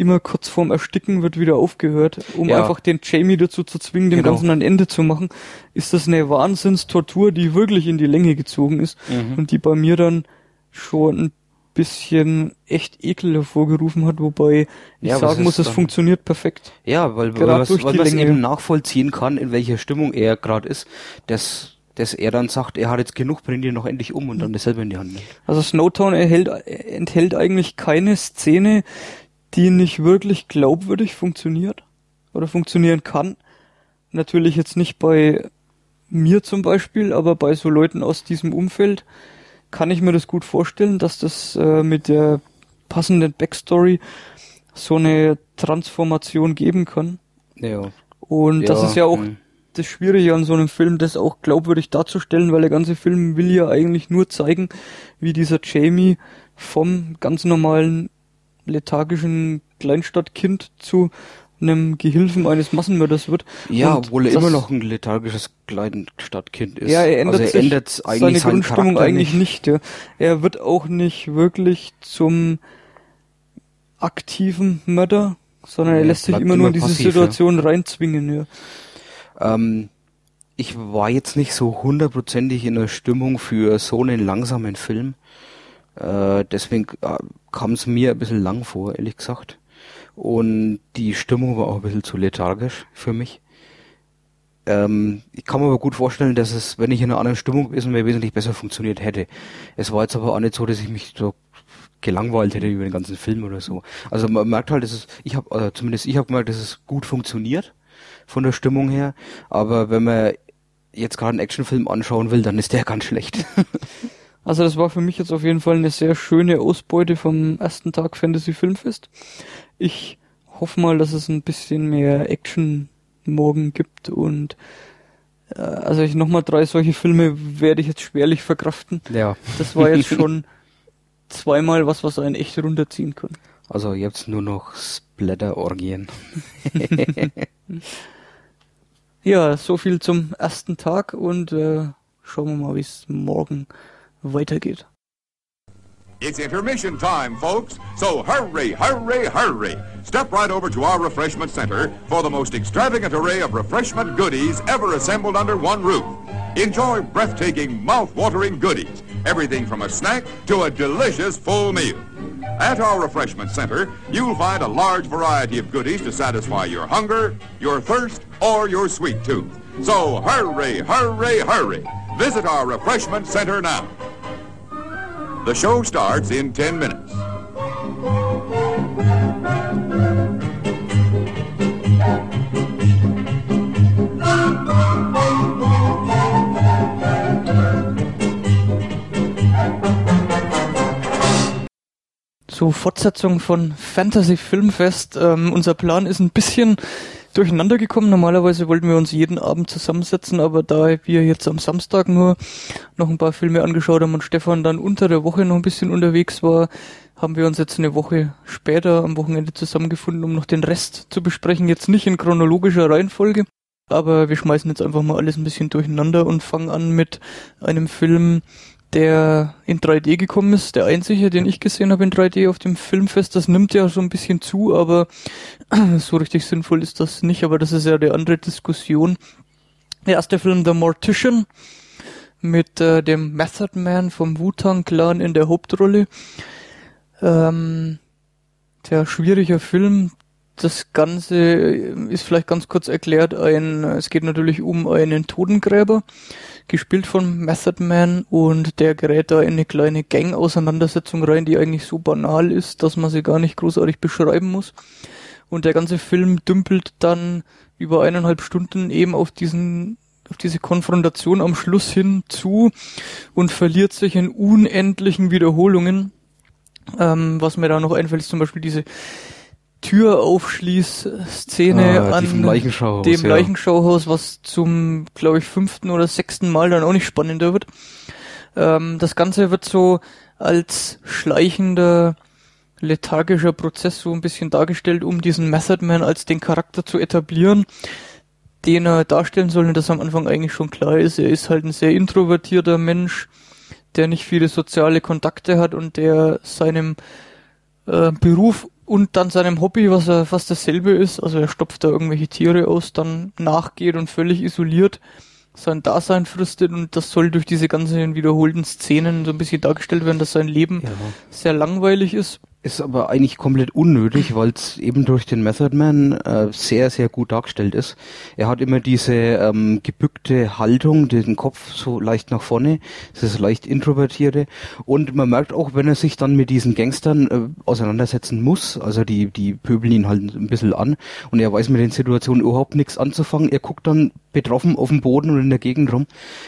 immer kurz vorm Ersticken wird wieder aufgehört, um Ja. einfach den Jamie dazu zu zwingen, dem Genau. Ganzen ein Ende zu machen. Ist das eine Wahnsinnstortur, die wirklich in die Länge gezogen ist Mhm. und die bei mir dann schon ein bisschen echt Ekel hervorgerufen hat, wobei ich Ja, sagen muss, es funktioniert perfekt. Ja, weil, weil durch weil die man eben nachvollziehen kann, in welcher Stimmung er gerade ist. Das dass er dann sagt, er hat jetzt genug, bringt ihn noch endlich um und dann dasselbe in die Hand nimmt. Also Snowtown erhält, enthält eigentlich keine Szene, die nicht wirklich glaubwürdig funktioniert oder funktionieren kann. Natürlich jetzt nicht bei mir zum Beispiel, aber bei so Leuten aus diesem Umfeld kann ich mir das gut vorstellen, dass das äh, mit der passenden Backstory so eine Transformation geben kann. Ja. Und das Ja, ist ja auch hm. das Schwierige an so einem Film, das auch glaubwürdig darzustellen, weil der ganze Film will ja eigentlich nur zeigen, wie dieser Jamie vom ganz normalen lethargischen Kleinstadtkind zu einem Gehilfen eines Massenmörders wird. Ja, Und obwohl er immer noch ein lethargisches Kleinstadtkind ist. ja, er ändert, also er ändert eigentlich seine seinen Grundstimmung Charakter eigentlich nicht. ja. Er wird auch nicht wirklich zum aktiven Mörder, sondern er lässt sich bleibt immer nur in immer diese passiv, ja. Situation reinzwingen. Ja. Ähm, ich war jetzt nicht so hundertprozentig in der Stimmung für so einen langsamen Film. Äh, deswegen äh, kam es mir ein bisschen lang vor, ehrlich gesagt. Und die Stimmung war auch ein bisschen zu lethargisch für mich. Ähm, ich kann mir aber gut vorstellen, dass es, wenn ich in einer anderen Stimmung gewesen wäre, wesentlich besser funktioniert hätte. Es war jetzt aber auch nicht so, dass ich mich so gelangweilt hätte über den ganzen Film oder so. Also man merkt halt, dass es, ich habe, äh, zumindest ich habe gemerkt, dass es gut funktioniert von der Stimmung her. Aber wenn man jetzt gerade einen Actionfilm anschauen will, dann ist der ganz schlecht. Also das war für mich jetzt auf jeden Fall eine sehr schöne Ausbeute vom ersten Tag Fantasy Filmfest. Ich hoffe mal, dass es ein bisschen mehr Action morgen gibt und äh, also ich nochmal drei solche Filme werde ich jetzt schwerlich verkraften. ja. Das war jetzt schon zweimal was, was einen echt runterziehen kann. Also jetzt nur noch Splatter-Orgien. Ja, so viel zum ersten Tag und äh, schauen wir mal, wie es morgen weitergeht. It's intermission time, folks. So hurry, hurry, hurry. Step right over to our refreshment center for the most extravagant array of refreshment goodies ever assembled under one roof. Enjoy breathtaking, mouth-watering goodies. Everything from a snack to a delicious full meal. At our refreshment center, you'll find a large variety of goodies to satisfy your hunger, your thirst, or your sweet tooth. So hurry, hurry, hurry. Visit our refreshment center now. The show starts in 10 minutes. So, Fortsetzung von Fantasy Filmfest. Ähm, unser Plan ist ein bisschen durcheinander gekommen. Normalerweise wollten wir uns jeden Abend zusammensetzen, aber da wir jetzt am Samstag nur noch ein paar Filme angeschaut haben und Stefan dann unter der Woche noch ein bisschen unterwegs war, haben wir uns jetzt eine Woche später am Wochenende zusammengefunden, um noch den Rest zu besprechen. Jetzt nicht in chronologischer Reihenfolge, aber wir schmeißen jetzt einfach mal alles ein bisschen durcheinander und fangen an mit einem Film, der in 3D gekommen ist, der einzige, den ich gesehen habe in 3D auf dem Filmfest. Das nimmt ja so ein bisschen zu, aber so richtig sinnvoll ist das nicht. Aber das ist ja die andere Diskussion. Der erste Film, The Mortician, mit äh, dem Method Man vom Wu-Tang Clan in der Hauptrolle. Ähm, der schwieriger Film. Das Ganze ist vielleicht ganz kurz erklärt. Ein, es geht natürlich um einen Totengräber, gespielt von Method Man, und der gerät da in eine kleine Gang-Auseinandersetzung rein, die eigentlich so banal ist, dass man sie gar nicht großartig beschreiben muss. Und der ganze Film dümpelt dann über eineinhalb Stunden eben auf diesen auf diese Konfrontation am Schluss hin zu und verliert sich in unendlichen Wiederholungen. Ähm, was mir da noch einfällt, ist zum Beispiel diese Türaufschließszene Ah, an Leichenschauhaus, dem ja. Leichenschauhaus, was zum, glaube ich, fünften oder sechsten Mal dann auch nicht spannender wird. Ähm, das Ganze wird so als schleichender, lethargischer Prozess so ein bisschen dargestellt, um diesen Method Man als den Charakter zu etablieren, den er darstellen soll und das am Anfang eigentlich schon klar ist. Er ist halt ein sehr introvertierter Mensch, der nicht viele soziale Kontakte hat und der seinem äh, Beruf und dann seinem Hobby, was er fast dasselbe ist, also er stopft da irgendwelche Tiere aus, dann nachgeht und völlig isoliert sein Dasein fristet und das soll durch diese ganzen wiederholten Szenen so ein bisschen dargestellt werden, dass sein Leben Ja. sehr langweilig ist. Ist aber eigentlich komplett unnötig, weil es eben durch den Method Man äh, sehr, sehr gut dargestellt ist. Er hat immer diese ähm, gebückte Haltung, den Kopf so leicht nach vorne, das ist leicht introvertierte und man merkt auch, wenn er sich dann mit diesen Gangstern äh, auseinandersetzen muss, also die, die pöbeln ihn halt ein bisschen an und er weiß mit den Situationen überhaupt nichts anzufangen, er guckt dann betroffen auf dem Boden und in der Gegend rum.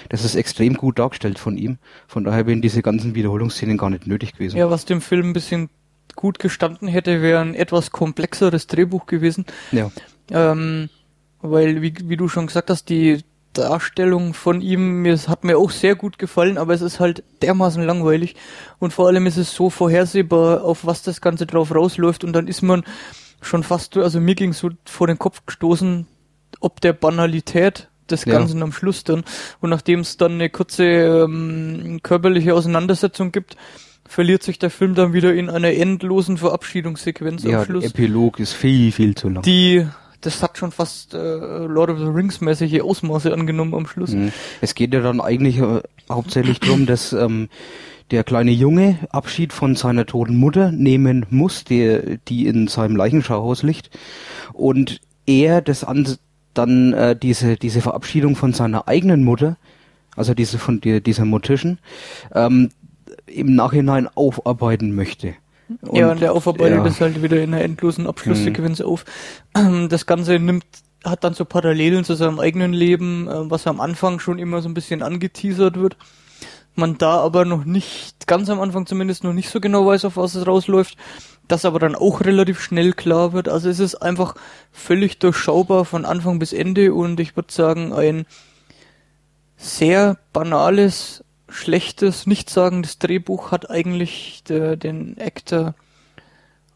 Das ist extrem gut dargestellt von ihm. Von daher wären diese ganzen Wiederholungsszenen gar nicht nötig gewesen. Ja, was dem Film ein bisschen gut gestanden hätte, wäre ein etwas komplexeres Drehbuch gewesen. Ja. Ähm, weil, wie, wie du schon gesagt hast, die Darstellung von ihm, mir, es hat mir auch sehr gut gefallen, aber es ist halt dermaßen langweilig und vor allem ist es so vorhersehbar, auf was das Ganze drauf rausläuft und dann ist man schon fast, also mir ging so vor den Kopf gestoßen, ob der Banalität des Ja. Ganzen am Schluss dann und nachdem es dann eine kurze ähm, körperliche Auseinandersetzung gibt, verliert sich der Film dann wieder in einer endlosen Verabschiedungssequenz Ja, am Schluss. der Epilog ist viel, viel zu lang. Die, das hat schon fast äh, Lord of the Rings mäßige Ausmaße angenommen am Schluss. Mhm. Es geht ja dann eigentlich äh, hauptsächlich darum, dass ähm, der kleine Junge Abschied von seiner toten Mutter nehmen muss, die, die in seinem Leichenschauhaus liegt. Und er das an, dann äh, diese, diese Verabschiedung von seiner eigenen Mutter, also diese von die, dieser Mortician, ähm, im Nachhinein aufarbeiten möchte. ja, und der aufarbeitet ja. das halt wieder in einer endlosen Abschlusssequenz auf. Ähm, Das Ganze nimmt, hat dann so Parallelen zu seinem eigenen Leben, äh, was am Anfang schon immer so ein bisschen angeteasert wird. Man da aber noch nicht, ganz am Anfang zumindest noch nicht so genau weiß, auf was es rausläuft. Das aber dann auch relativ schnell klar wird. Also es ist einfach völlig durchschaubar von Anfang bis Ende und ich würde sagen, ein sehr banales, schlechtes, nichtssagendes Drehbuch hat eigentlich der, den Actor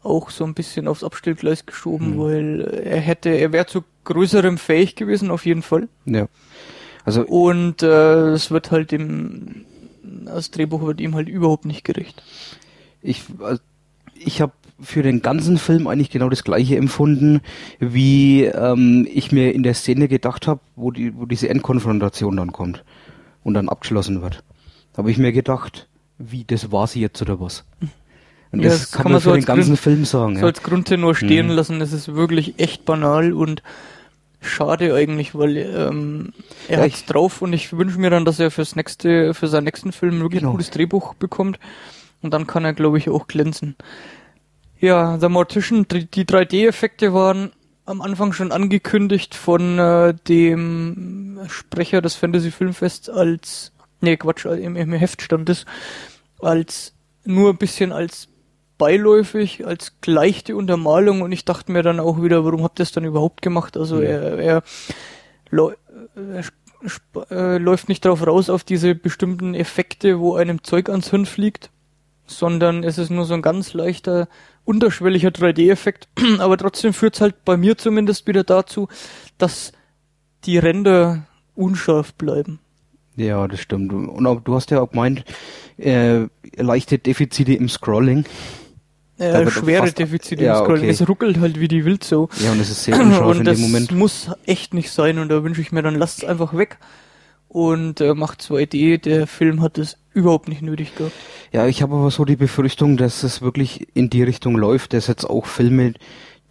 auch so ein bisschen aufs Abstellgleis geschoben, Mhm. weil er hätte, er wäre zu größerem fähig gewesen, auf jeden Fall. Ja. Also Und äh, es wird halt dem, das Drehbuch wird ihm halt überhaupt nicht gerecht. ich, also ich habe für den ganzen Film eigentlich genau das gleiche empfunden, wie ähm, ich mir in der Szene gedacht habe, wo, die, wo diese Endkonfrontation dann kommt und dann abgeschlossen wird. Habe ich mir gedacht, wie, das war's jetzt oder was? Und Ja, das, kann man für so den als ganzen Grund- Film sagen. So Ja. als Grundtenor stehen Mhm. lassen, das ist wirklich echt banal und schade eigentlich, weil ähm, er Ja, hat's drauf und ich wünsche mir dann, dass er fürs nächste, für seinen nächsten Film wirklich Genau. ein gutes Drehbuch bekommt und dann kann er, glaube ich, auch glänzen. Ja, The Mortician, die die 3D-Effekte waren am Anfang schon angekündigt von äh, dem Sprecher des Fantasy Filmfests als, nee, Quatsch, im, im Heft stand es, als nur ein bisschen als beiläufig, als leichte Untermalung und ich dachte mir dann auch wieder, warum habt ihr das dann überhaupt gemacht? Also er, er, läu- er sp- äh, läuft nicht darauf raus auf diese bestimmten Effekte, wo einem Zeug ans Hirn fliegt, sondern es ist nur so ein ganz leichter, unterschwelliger 3D-Effekt, aber trotzdem führt es halt bei mir zumindest wieder dazu, dass die Ränder unscharf bleiben. Ja, das stimmt. Und auch, du hast ja auch gemeint, äh, leichte Defizite im Scrolling. Äh, wird schwere Defizite ja, im Scrolling. okay. Es ruckelt halt wie die Wildsau. Ja, und es ist sehr unscharf in das dem Moment. muss echt nicht sein und da wünsche ich mir dann, lasst es einfach weg und äh, macht 2D. Der Film hat es überhaupt nicht nötig gehabt. Ja, ich habe aber so die Befürchtung, dass es wirklich in die Richtung läuft, dass jetzt auch Filme,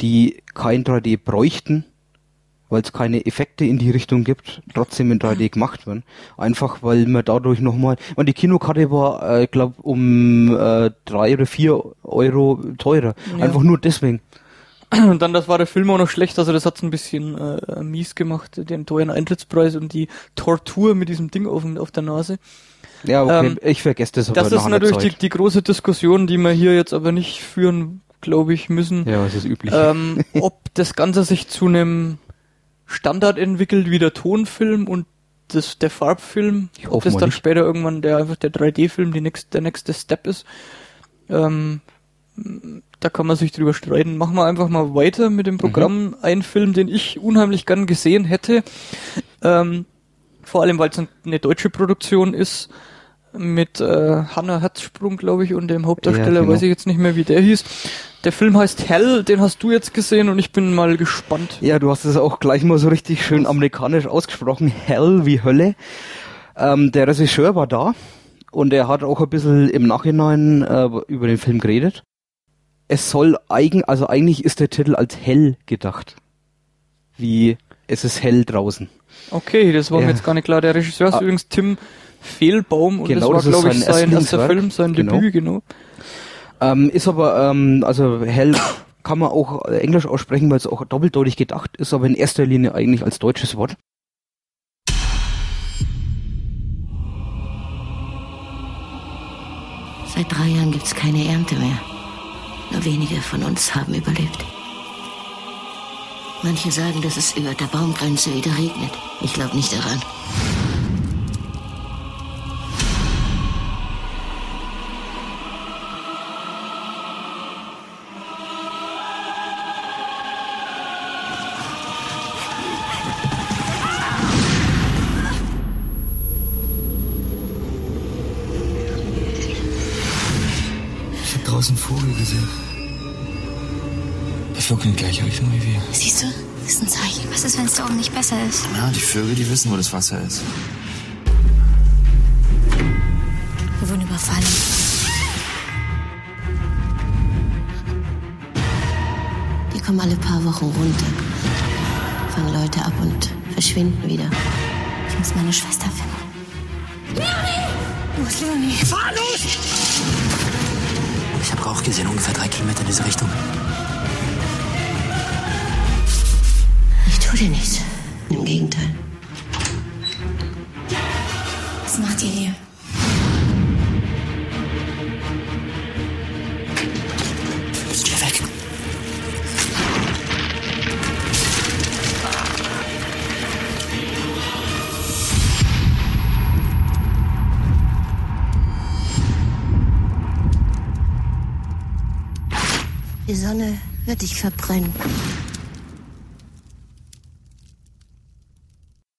die kein 3D bräuchten, weil es keine Effekte in die Richtung gibt, trotzdem in 3D gemacht werden. Einfach weil man dadurch nochmal, man die Kinokarte war, ich glaube, um äh, drei oder vier Euro teurer. Ja. Einfach nur deswegen. Und dann, das war der Film auch noch schlecht, also das hat's ein bisschen äh, mies gemacht, den teuren Eintrittspreis und die Tortur mit diesem Ding auf, auf der Nase. Ja, okay, Ähm, ich vergesse das aber Das ist natürlich die, die große Diskussion, die wir hier jetzt aber nicht führen, glaube ich, müssen. Ja, es ist üblich. ähm, ob das Ganze sich zu einem Standard entwickelt wie der Tonfilm und das, der Farbfilm, Ich ob hoffe das mal dann nicht. später irgendwann der einfach der 3D-Film die nächste, der nächste Step ist. Ähm, da kann man sich drüber streiten. Machen wir einfach mal weiter mit dem Programm. Ein Film, den ich unheimlich gern gesehen hätte. Ähm, vor allem, weil es eine deutsche Produktion ist. Mit äh, Hanna Herzsprung, glaube ich, und dem Hauptdarsteller, Ja, genau. weiß ich jetzt nicht mehr, wie der hieß. Der Film heißt Hell, den hast du jetzt gesehen und ich bin mal gespannt. Ja, du hast es auch gleich mal so richtig schön amerikanisch ausgesprochen. Hell wie Hölle. Ähm, der Regisseur war da und er hat auch ein bisschen im Nachhinein äh, über den Film geredet. es soll eigen, also eigentlich ist der Titel als hell gedacht. Wie es ist hell draußen. Okay, das war mir Ja. jetzt gar nicht klar. Der Regisseur ist Ah. übrigens Tim Fehlbaum und Genau, das war, ist glaube ich, sein erster. Film, sein Genau. Debüt, genau. Ähm, ist aber, ähm, also hell kann man auch äh, Englisch aussprechen, weil es auch doppeldeutig gedacht ist, aber in erster Linie eigentlich als deutsches Wort. Seit drei Jahren gibt's keine Ernte mehr. Nur wenige von uns haben überlebt. Manche sagen, dass es über der Baumgrenze wieder regnet. Ich glaube nicht daran. Einen Vogel gesehen. Der flog in die gleiche Richtung wie wir. Siehst du? Das ist ein Zeichen. Was ist, wenn es da oben nicht besser ist? Ja, die Vögel, die wissen, wo das Wasser ist. Wir wurden überfallen. Die kommen alle paar Wochen runter. Fangen Leute ab und verschwinden wieder. Ich muss meine Schwester finden. Leonie! Wo ist Leonie? Fahr los! Ich habe Rauch gesehen, ungefähr drei Kilometer in diese Richtung. Ich tue dir nichts. Im Gegenteil. Was macht ihr hier? Sonne wird dich verbrennen.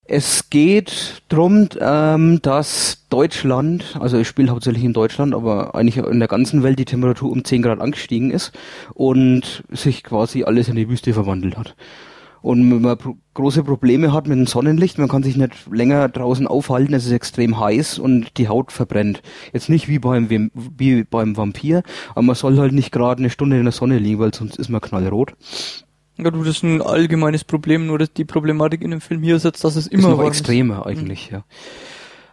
Es geht drum, ähm, dass Deutschland, also ich spiele hauptsächlich in Deutschland, aber eigentlich in der ganzen Welt die Temperatur um 10 Grad angestiegen ist und sich quasi alles in die Wüste verwandelt hat. Und wenn man große Probleme hat mit dem Sonnenlicht, man kann sich nicht länger draußen aufhalten, es ist extrem heiß und die Haut verbrennt. Jetzt nicht wie beim, wie beim Vampir, aber man soll halt nicht gerade eine Stunde in der Sonne liegen, weil sonst ist man knallrot. Ja, du, das ist ein allgemeines Problem, nur dass die Problematik in dem Film hier ist jetzt, dass es immer ist noch warm extremer eigentlich, ja.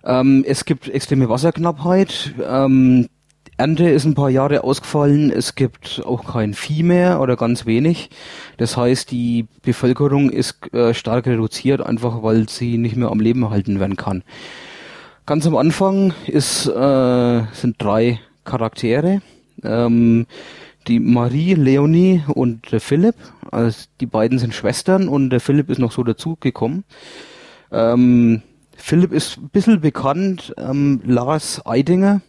Ähm, es gibt extreme Wasserknappheit. Ähm, Ernte ist ein paar Jahre ausgefallen. Es gibt auch kein Vieh mehr oder ganz wenig. Das heißt, die Bevölkerung ist äh, stark reduziert, einfach weil sie nicht mehr am Leben erhalten werden kann. Ganz am Anfang ist, äh, sind drei Charaktere. Ähm, die Marie, Leonie und der Philipp. Also die beiden sind Schwestern und der Philipp ist noch so dazugekommen. Ähm, Philipp ist ein bisschen bekannt, ähm, Lars Eidinger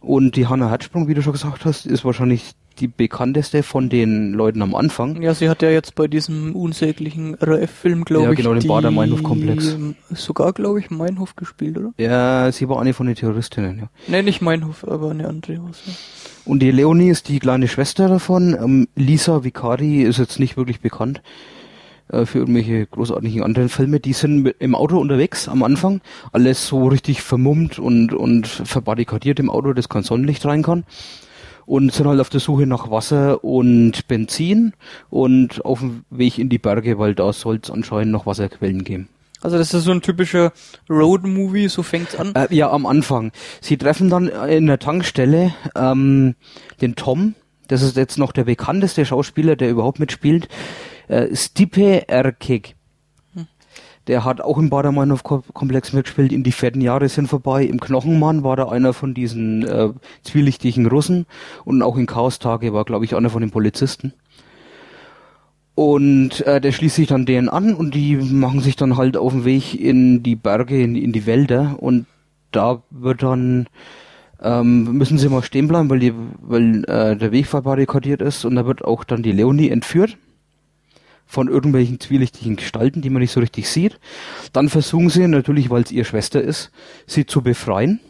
und die Hanna Herzsprung, wie du schon gesagt hast, ist wahrscheinlich die bekannteste von den Leuten am Anfang. Ja, sie hat ja jetzt bei diesem unsäglichen RAF-Film, glaube Ja, ich, genau, den die, Bader-Meinhof-Komplex. ähm, Sogar, glaube ich, Meinhof gespielt, oder? Ja, sie war eine von den Terroristinnen, ja. Nee, nicht Meinhof, aber eine andere. Was, ja. Und die Leonie ist die kleine Schwester davon. Ähm, Lisa Vicari ist jetzt nicht wirklich bekannt äh, für irgendwelche großartigen anderen Filme. Die sind mit, im Auto unterwegs am Anfang. Alles so richtig vermummt und, und verbarrikadiert im Auto, dass kein Sonnenlicht rein kann. Und sind halt auf der Suche nach Wasser und Benzin und auf dem Weg in die Berge, weil da soll es anscheinend noch Wasserquellen geben. Also das ist so ein typischer Road-Movie, so fängt's an. Äh, ja, am Anfang. Sie treffen dann in der Tankstelle ähm, den Tom. Das ist jetzt noch der bekannteste Schauspieler, der überhaupt mitspielt. Äh, Stipe Erkek. Der hat auch im Bader-Meinhof-Komplex mitgespielt. In die fetten Jahre sind vorbei. Im Knochenmann war er einer von diesen äh, zwielichtigen Russen. Und auch in Chaos-Tage war, glaube ich, einer von den Polizisten. Und äh, der schließt sich dann denen an und die machen sich dann halt auf den Weg in die Berge, in, in die Wälder und da wird dann ähm, müssen sie mal stehen bleiben, weil die, weil äh, der Weg verbarrikadiert ist und da wird auch dann die Leonie entführt von irgendwelchen zwielichtigen Gestalten, die man nicht so richtig sieht. Dann versuchen sie natürlich, weil es ihre Schwester ist, sie zu befreien,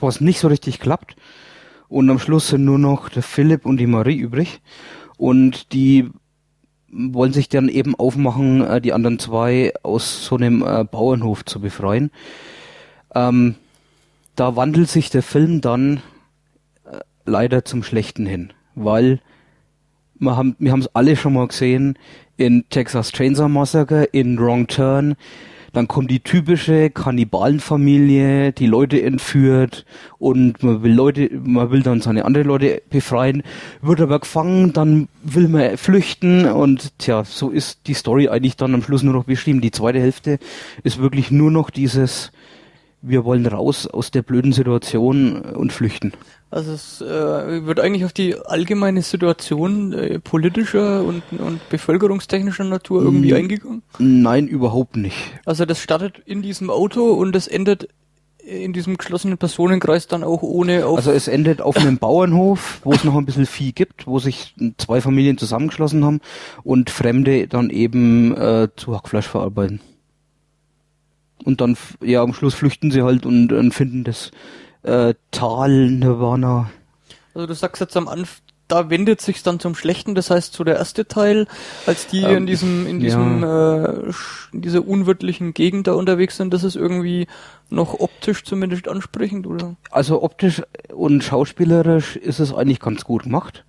was nicht so richtig klappt. Und am Schluss sind nur noch der Philipp und die Marie übrig und die wollen sich dann eben aufmachen, äh, die anderen zwei aus so einem äh, Bauernhof zu befreien. Ähm, da wandelt sich der Film dann äh, leider zum Schlechten hin, weil wir haben wir es alle schon mal gesehen in Texas Chainsaw Massacre, in Wrong Turn. Dann kommt die typische Kannibalenfamilie, die Leute entführt und man will Leute, man will dann seine anderen Leute befreien, wird aber gefangen, dann will man flüchten und tja, so ist die Story eigentlich dann am Schluss nur noch beschrieben. Die zweite Hälfte ist wirklich nur noch dieses, wir wollen raus aus der blöden Situation und flüchten. Also es äh, wird eigentlich auf die allgemeine Situation äh, politischer und, und bevölkerungstechnischer Natur irgendwie Mm, eingegangen? Nein, überhaupt nicht. Also das startet in diesem Auto und das endet in diesem geschlossenen Personenkreis dann auch ohne auf Also es endet auf einem Bauernhof, wo es noch ein bisschen Vieh gibt, wo sich zwei Familien zusammengeschlossen haben und Fremde dann eben äh, zu Hackfleisch verarbeiten. Und dann, ja, am Schluss flüchten sie halt und, und finden das äh, Tal Nirvana. Also du sagst jetzt am Anfang, da wendet sich's dann zum Schlechten, das heißt so der erste Teil, als die Ähm, in diesem, in diesem, äh, sch- in dieser unwirtlichen Gegend da unterwegs sind, das ist irgendwie noch optisch zumindest ansprechend, oder? Also optisch und schauspielerisch ist es eigentlich ganz gut gemacht.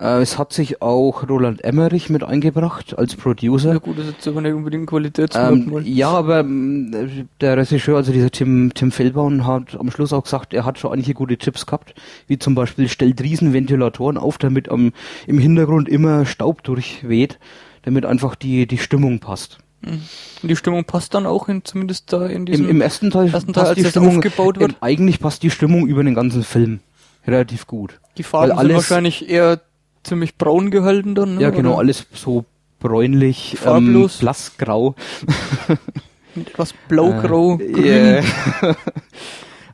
Äh, es hat sich auch Roland Emmerich mit eingebracht als Producer. Ja gut, das ist jetzt aber nicht unbedingt ein Ähm, Qualitätsmerkmal. ja, aber ähm, der Regisseur, also dieser Tim, Tim Fehlbaum, hat am Schluss auch gesagt, er hat schon einige gute Tipps gehabt, wie zum Beispiel stellt Riesenventilatoren auf, damit am, im Hintergrund immer Staub durchweht, damit einfach die, die Stimmung passt. Mhm. Und die Stimmung passt dann auch in, zumindest da in diesem Im, Im ersten Teil, ersten Teil als die Stimmung, aufgebaut wird. ähm, eigentlich passt die Stimmung über den ganzen Film relativ gut. Die Farben Weil sind alles- wahrscheinlich eher ziemlich braun gehalten dann, ne? Ja, genau, oder? alles so bräunlich, ähm, Farblos. blassgrau. Mit etwas blau-grau, Ähm, grün. yeah.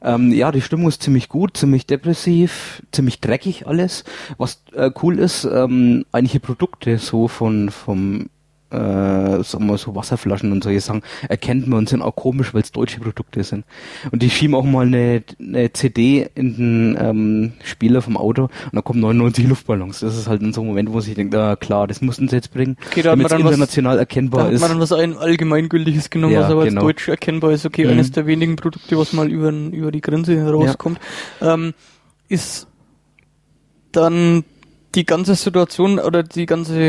ähm, ja, die Stimmung ist ziemlich gut, ziemlich depressiv, ziemlich dreckig alles. Was äh, cool ist, ähm, einige Produkte so von vom äh, sagen wir so Wasserflaschen und solche Sachen erkennt man und sind auch komisch, weil es deutsche Produkte sind. Und die schieben auch mal eine, eine CD in den ähm, Spieler vom Auto und da kommen 99 Luftballons. Das ist halt in so einem Moment, wo sich denkt, ah klar, das mussten sie jetzt bringen, Okay, da damit es dann was- international Da erkennbar hat ist. man dann was ein allgemeingültiges genommen, Ja, was aber genau. als deutsch erkennbar ist. Okay, Mhm. eines der wenigen Produkte, was mal über, über die Grenze rauskommt. Ähm, ist dann die ganze Situation oder die ganze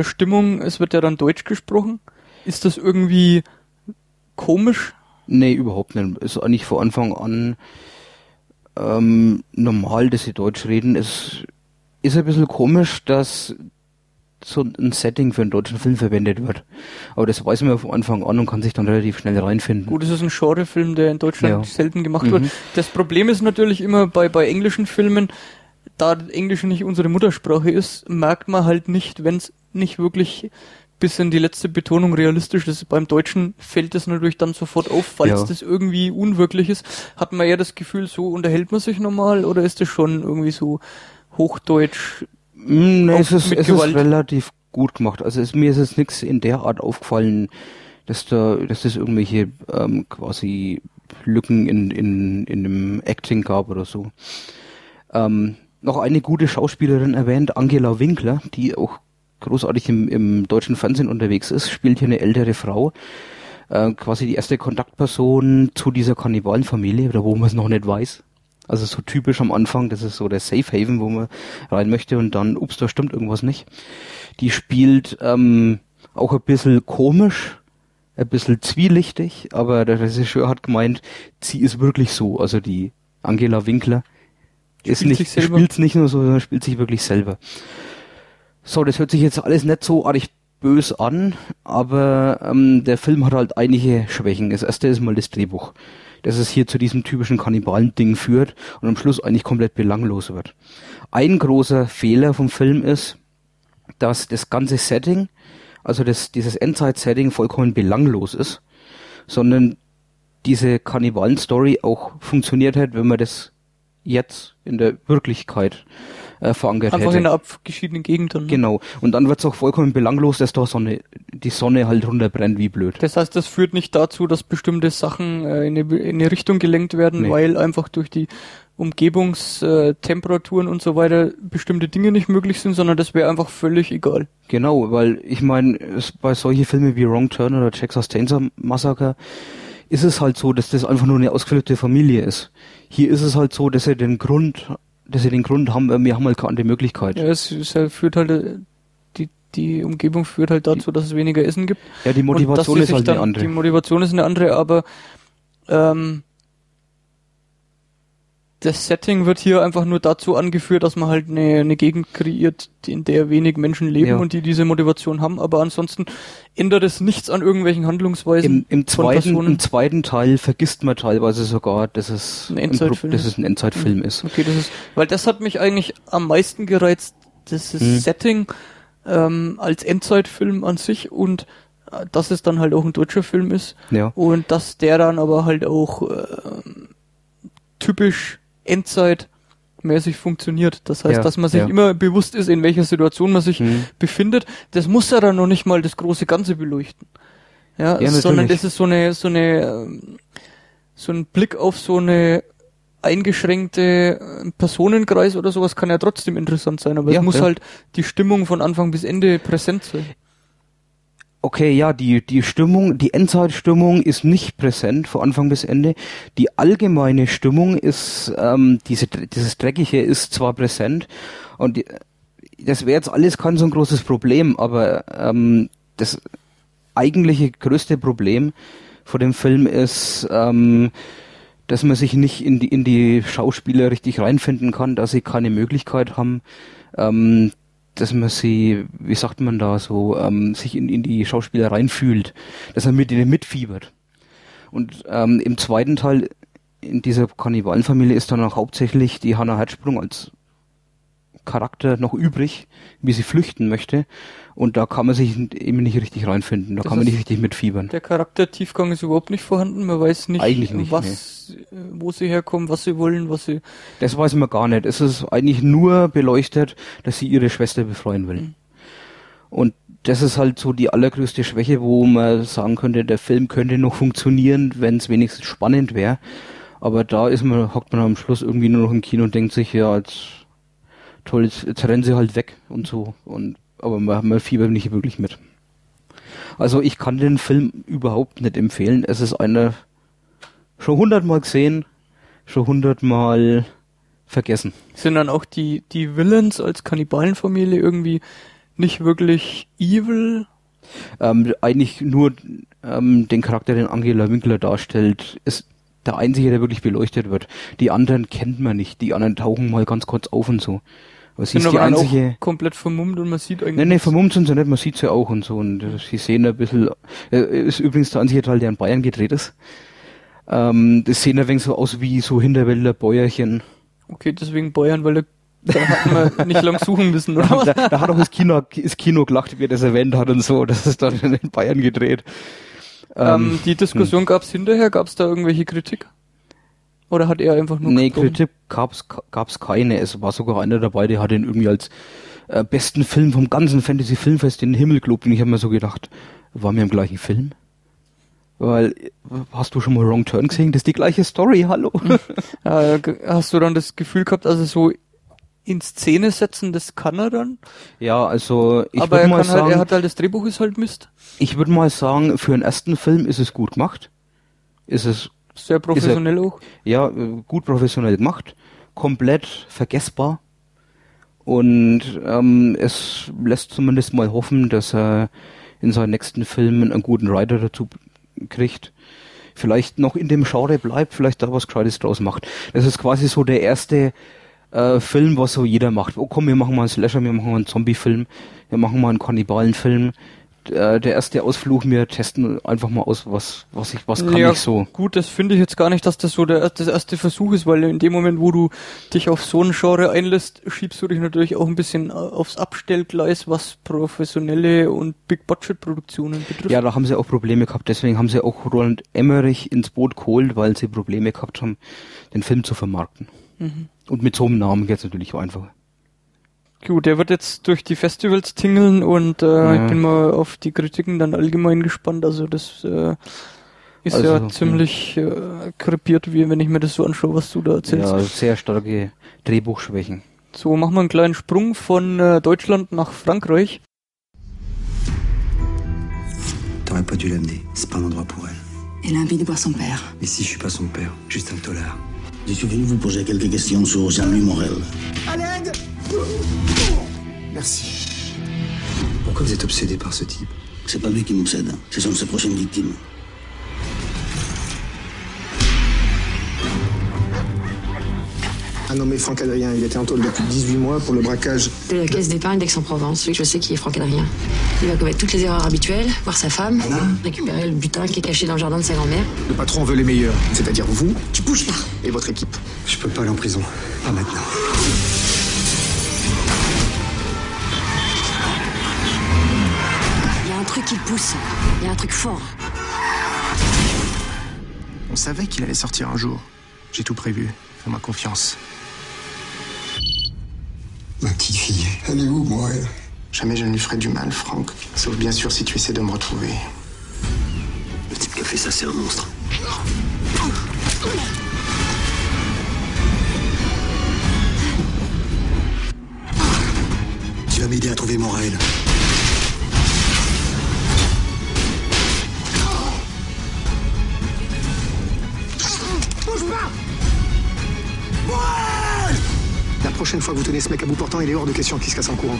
äh, Stimmung, es wird ja dann Deutsch gesprochen. Ist das irgendwie komisch? Nee, überhaupt nicht. Ist eigentlich von Anfang an ähm, normal, dass sie Deutsch reden. Es ist ein bisschen komisch, dass so ein Setting für einen deutschen Film verwendet wird. Aber das weiß man ja von Anfang an und kann sich dann relativ schnell reinfinden. Gut, es ist ein Genrefilm, der in Deutschland Ja. selten gemacht Mhm. wird. Das Problem ist natürlich immer bei, bei englischen Filmen, da Englisch nicht unsere Muttersprache ist, merkt man halt nicht, wenn es nicht wirklich bis in die letzte Betonung realistisch ist. Beim Deutschen fällt es natürlich dann sofort auf, falls Ja. das irgendwie unwirklich ist. Hat man ja das Gefühl, so unterhält man sich normal oder ist das schon irgendwie so Hochdeutsch? Mm, nee, es ist, es ist relativ gut gemacht. Also es, mir ist jetzt nichts in der Art aufgefallen, dass da, dass es irgendwelche ähm, quasi Lücken in, in, in dem Acting gab oder so. Ähm, noch eine gute Schauspielerin erwähnt, Angela Winkler, die auch großartig im, im deutschen Fernsehen unterwegs ist, spielt hier eine ältere Frau, äh, quasi die erste Kontaktperson zu dieser Kannibalenfamilie, oder wo man es noch nicht weiß. Also so typisch am Anfang, das ist so der Safe Haven, wo man rein möchte und dann, ups, da stimmt irgendwas nicht. Die spielt ähm, auch ein bisschen komisch, ein bisschen zwielichtig, aber der Regisseur hat gemeint, sie ist wirklich so, also die Angela Winkler ist Spielt nicht, sich selber. spielt's nicht nur so, sondern spielt sich wirklich selber. So, das hört sich jetzt alles nicht so arg bös an, aber ähm, der Film hat halt einige Schwächen. Das erste ist mal das Drehbuch, das es hier zu diesem typischen Kannibalen-Ding führt und am Schluss eigentlich komplett belanglos wird. Ein großer Fehler vom Film ist, dass das ganze Setting, also das, dieses Endzeit-Setting vollkommen belanglos ist, sondern diese Kannibalen-Story auch funktioniert hat, wenn man das jetzt in der Wirklichkeit äh, verankert Einfach hätte. in einer abgeschiedenen Gegend dann. ne? Genau. Und dann wird's auch vollkommen belanglos, dass da Sonne, die Sonne halt runterbrennt wie blöd. Das heißt, das führt nicht dazu, dass bestimmte Sachen äh, in, eine, in eine Richtung gelenkt werden, Nee. weil einfach durch die Umgebungstemperaturen und so weiter bestimmte Dinge nicht möglich sind, sondern das wäre einfach völlig egal. Genau, weil ich meine, bei solchen Filmen wie Wrong Turn oder Texas Chainsaw Massacre ist es halt so, dass das einfach nur eine ausgeflippte Familie ist. Hier ist es halt so, dass er den Grund dass sie den Grund haben, äh, wir haben halt keine andere Möglichkeit. Ja, es, es führt halt, äh, die, die Umgebung führt halt dazu, dass es weniger Essen gibt. Ja, die Motivation ist halt eine andere. Die Motivation ist eine andere, aber ähm, das Setting wird hier einfach nur dazu angeführt, dass man halt eine, eine Gegend kreiert, in der wenig Menschen leben Ja. und die diese Motivation haben, aber ansonsten ändert es nichts an irgendwelchen Handlungsweisen Im, im, zweiten. Im zweiten Teil vergisst man teilweise sogar, dass es Ein Endzeitfilm dass ist. es ein Endzeitfilm ist. Okay, das ist, weil das hat mich eigentlich am meisten gereizt, das Hm. Setting ähm, als Endzeitfilm an sich und äh, dass es dann halt auch ein deutscher Film ist Ja. und dass der dann aber halt auch ähm, typisch Endzeitmäßig funktioniert. Das heißt, Ja, dass man sich ja. immer bewusst ist, in welcher Situation man sich Mhm. befindet. Das muss ja dann noch nicht mal das große Ganze beleuchten. Ja, Ja, sondern das ist so eine, so eine, ähm, so ein Blick auf so eine eingeschränkte äh, Personenkreis oder sowas kann ja trotzdem interessant sein, aber es muss halt die Stimmung von Anfang bis Ende präsent sein. Okay, ja, die, die Stimmung, die Endzeitstimmung ist nicht präsent von Anfang bis Ende. Die allgemeine Stimmung ist, ähm, diese, dieses Dreckige ist zwar präsent und die, das wäre jetzt alles kein so ein großes Problem, aber ähm, das eigentliche größte Problem vor dem Film ist, ähm, dass man sich nicht in die, in die Schauspieler richtig reinfinden kann, dass sie keine Möglichkeit haben, ähm, dass man sie, wie sagt man da so, ähm, sich in, in die Schauspieler reinfühlt, dass man mit ihnen mitfiebert. Und ähm, im zweiten Teil in dieser Kannibalenfamilie ist dann auch hauptsächlich die Hannah Herzsprung als Charakter noch übrig, wie sie flüchten möchte. Und da kann man sich eben nicht richtig reinfinden, da Das kann man nicht richtig mitfiebern. Der Charaktertiefgang ist überhaupt nicht vorhanden. Man weiß nicht, nicht, was, äh, wo sie herkommen, was sie wollen, was sie. Das weiß man gar nicht. Es ist eigentlich nur beleuchtet, dass sie ihre Schwester befreien will. Mhm. Und das ist halt so die allergrößte Schwäche, wo man sagen könnte, der Film könnte noch funktionieren, wenn es wenigstens spannend wäre. Aber da ist man, hockt man am Schluss irgendwie nur noch im Kino und denkt sich, ja, jetzt, toll, jetzt, jetzt rennen sie halt weg und so. Und, aber man, man fiebert nicht wirklich mit. Also ich kann den Film überhaupt nicht empfehlen. Es ist einer schon hundertmal gesehen, schon hundertmal vergessen. Sind dann auch die, die Villains als Kannibalenfamilie irgendwie nicht wirklich evil? Ähm, eigentlich nur ähm, den Charakter, den Angela Winkler darstellt, ist der einzige, der wirklich beleuchtet wird. Die anderen kennt man nicht. Die anderen tauchen mal ganz kurz auf und so. Sie Sind ist die aber dann einzige. auch komplett vermummt und man sieht eigentlich. Nee, nee, vermummt sind sie nicht, man sieht sie auch und so. Und äh, sie sehen ein bisschen, äh, ist übrigens der einzige Teil, der in Bayern gedreht ist. Ähm, das sehen ein wenig so aus wie so Hinterwälder Bäuerchen. Okay, deswegen Bayern, weil da, da hat man nicht lang suchen müssen, oder? was? da, da hat auch das Kino, das Kino gelacht, wie er das erwähnt hat und so. Das ist dann in Bayern gedreht. Ähm, die Diskussion gab's hinterher, gab's da irgendwelche Kritik? Oder hat er einfach nur Nee? Kritik gab's, gab's keine. Es war sogar einer dabei, der hat ihn irgendwie als äh, besten Film vom ganzen Fantasy Filmfest in den Himmel gelobt. Und ich habe mir so gedacht, waren wir im gleichen Film? Weil, hast du schon mal Wrong Turn gesehen? Das ist die gleiche Story, hallo? Äh, hast du dann das Gefühl gehabt, also so in Szene setzen, das kann er dann? ja, also ich würde mal sagen, halt, er hat halt, das Drehbuch ist halt Mist. ich würde mal sagen, für einen ersten Film ist es gut gemacht. Ist es Sehr professionell er, auch. Ja, gut professionell gemacht, komplett vergessbar. Und ähm, es lässt zumindest mal hoffen, dass er in seinen nächsten Filmen einen guten Writer dazu kriegt. Vielleicht noch in dem Genre bleibt, vielleicht da was Gescheites draus macht. Das ist quasi so der erste äh, Film, was so jeder macht. Oh komm, wir machen mal einen Slasher, wir machen mal einen Zombie-Film, wir machen mal einen Kannibalenfilm. Äh, der erste Ausflug, wir testen einfach mal aus, was, was ich, was kann ja, ich so. Gut, das finde ich jetzt gar nicht, dass das so der, das erste Versuch ist, weil in dem Moment, wo du dich auf so ein Genre einlässt, schiebst du dich natürlich auch ein bisschen äh, aufs Abstellgleis, was professionelle und Big-Budget-Produktionen betrifft. Ja, da haben sie auch Probleme gehabt. Deswegen haben sie auch Roland Emmerich ins Boot geholt, weil sie Probleme gehabt haben, den Film zu vermarkten. Mhm. Und mit so einem Namen geht's natürlich auch einfacher. Gut, der wird jetzt durch die Festivals tingeln und äh, Ja. ich bin mal auf die Kritiken dann allgemein gespannt. Also das äh, ist Also, ja ziemlich äh, krepiert, wie wenn ich mir das so anschaue, was du da erzählst. Ja, sehr starke Drehbuchschwächen. So, machen wir einen kleinen Sprung von äh, Deutschland nach Frankreich. T'aurais pas dû l'amener. C'est pas un endroit pour elle. Elle a envie de voir son père. Mais si je suis pas son père, juste un tolard. Je suis venu vous poser quelques questions sur Jean-Louis Morel. À l'aide Merci. Pourquoi vous êtes obsédé par ce type? C'est pas lui qui m'obsède, ce sont ses prochaines victimes. Un nommé Franck Adrien, il était en taule depuis 18 mois pour le braquage. De la caisse d'épargne d'Aix-en-Provence, celui que je sais qui est Franck Adrien. Il va commettre toutes les erreurs habituelles, voir sa femme, récupérer le butin qui est caché dans le jardin de sa grand-mère. Le patron veut les meilleurs, c'est-à-dire vous, tu bouges pas, et votre équipe. Je peux pas aller en prison, pas maintenant. Truc qui le pousse, il y a un truc fort. On savait qu'il allait sortir un jour. J'ai tout prévu, fais-moi confiance. Ma petite fille, elle est où, moi elle? Jamais je ne lui ferai du mal, Franck. Sauf bien sûr si tu essaies de me retrouver. Le type qui a fait ça, c'est un monstre. Tu vas m'aider à trouver Morel. Bouge La prochaine fois que vous tenez ce mec à bout portant, il est hors de question qu'il se casse en courant.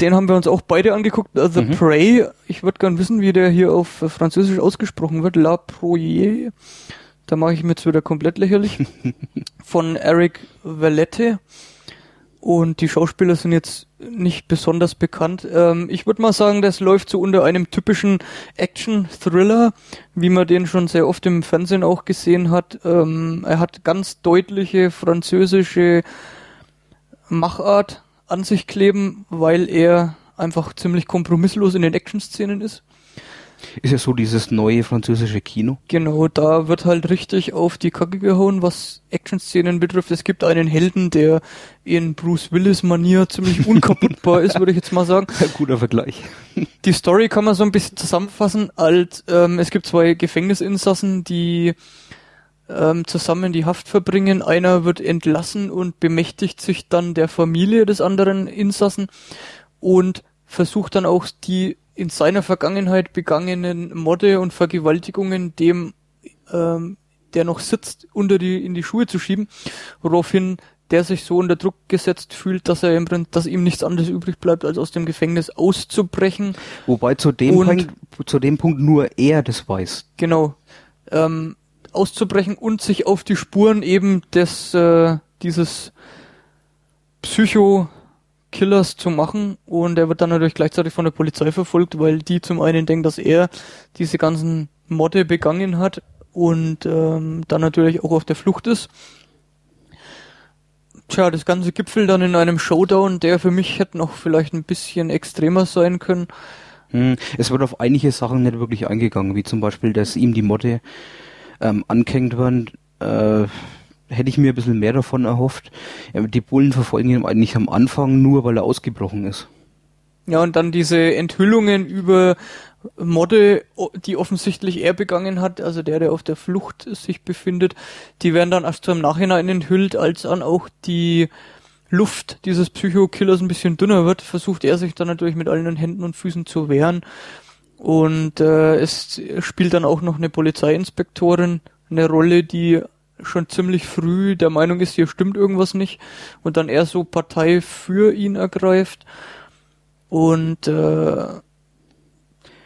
Den haben wir uns auch beide angeguckt, The Prey. Ich würde gern wissen, wie der hier auf Französisch ausgesprochen wird. La Proie. Da mache ich mir jetzt wieder komplett lächerlich. Von Eric Valette. Und die Schauspieler sind jetzt nicht besonders bekannt. Ähm, ich würde mal sagen, das läuft so unter einem typischen Action-Thriller, wie man den schon sehr oft im Fernsehen auch gesehen hat. Ähm, er hat ganz deutliche französische Machart an sich kleben, weil er einfach ziemlich kompromisslos in den Action-Szenen ist. Ist ja so dieses neue französische Kino. Genau, da wird halt richtig auf die Kacke gehauen, was Action-Szenen betrifft. Es gibt einen Helden, der in Bruce Willis-Manier ziemlich unkaputtbar ist, würde ich jetzt mal sagen. Guter Vergleich. Die Story kann man so ein bisschen zusammenfassen, als ähm, es gibt zwei Gefängnisinsassen, die ähm, zusammen die Haft verbringen. Einer wird entlassen und bemächtigt sich dann der Familie des anderen Insassen und versucht dann auch die in seiner Vergangenheit begangenen Morde und Vergewaltigungen dem, ähm, der noch sitzt, unter die, in die Schuhe zu schieben, woraufhin der sich so unter Druck gesetzt fühlt, dass er im Prinzip, dass ihm nichts anderes übrig bleibt, als aus dem Gefängnis auszubrechen. Wobei zu dem, Und- Punkt, zu dem Punkt nur er das weiß. Genau. Ähm, auszubrechen und sich auf die Spuren eben des, äh, dieses Psycho-Killers zu machen. Und er wird dann natürlich gleichzeitig von der Polizei verfolgt, weil die zum einen denken, dass er diese ganzen Morde begangen hat und ähm, dann natürlich auch auf der Flucht ist. Tja, das Ganze gipfelt dann in einem Showdown, der für mich hätte noch vielleicht ein bisschen extremer sein können. Hm, Es wird auf einige Sachen nicht wirklich eingegangen, wie zum Beispiel, dass ihm die Motte ähm, angehängt werden. Äh, hätte ich mir ein bisschen mehr davon erhofft. Die Bullen verfolgen ihn eigentlich am Anfang nur, weil er ausgebrochen ist. Ja, und dann diese Enthüllungen über Morde, die offensichtlich er begangen hat, also der, der auf der Flucht sich befindet, die werden dann erst im Nachhinein enthüllt, als dann auch die Luft dieses Psycho-Killers ein bisschen dünner wird, versucht er sich dann natürlich mit allen Händen und Füßen zu wehren. Und äh, es spielt dann auch noch eine Polizeiinspektorin eine Rolle, die schon ziemlich früh der Meinung ist, hier stimmt irgendwas nicht und dann eher so Partei für ihn ergreift und äh,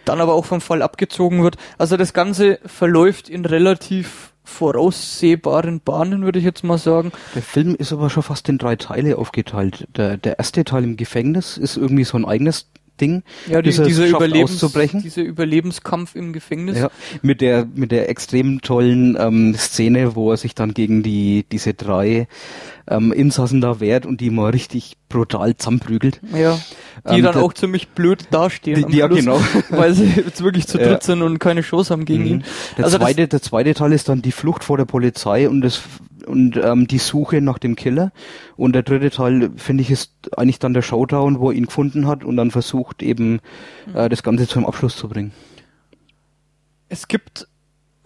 dann aber auch vom Fall abgezogen wird. Also das Ganze verläuft in relativ voraussehbaren Bahnen, würde ich jetzt mal sagen. Der Film ist aber schon fast in drei Teile aufgeteilt. Der, der erste Teil im Gefängnis ist irgendwie so ein eigenes Ding. Ja, die, er dieser, Überlebens, auszubrechen. dieser Überlebenskampf im Gefängnis. Ja, mit der mit der extrem tollen ähm, Szene, wo er sich dann gegen die diese drei ähm, Insassen da wehrt und die mal richtig brutal zusammenprügelt. Ja, die Ähm, dann der- auch ziemlich blöd dastehen. Die- ja, Schluss, genau. Weil sie jetzt wirklich zu dritt Ja. sind und keine Chance haben gegen Mhm. ihn. Der, Also zweite, der zweite Teil ist dann die Flucht vor der Polizei und das und ähm, die Suche nach dem Killer. Und der dritte Teil, finde ich, ist eigentlich dann der Showdown, wo er ihn gefunden hat und dann versucht eben Mhm. äh, das Ganze zum Abschluss zu bringen. Es gibt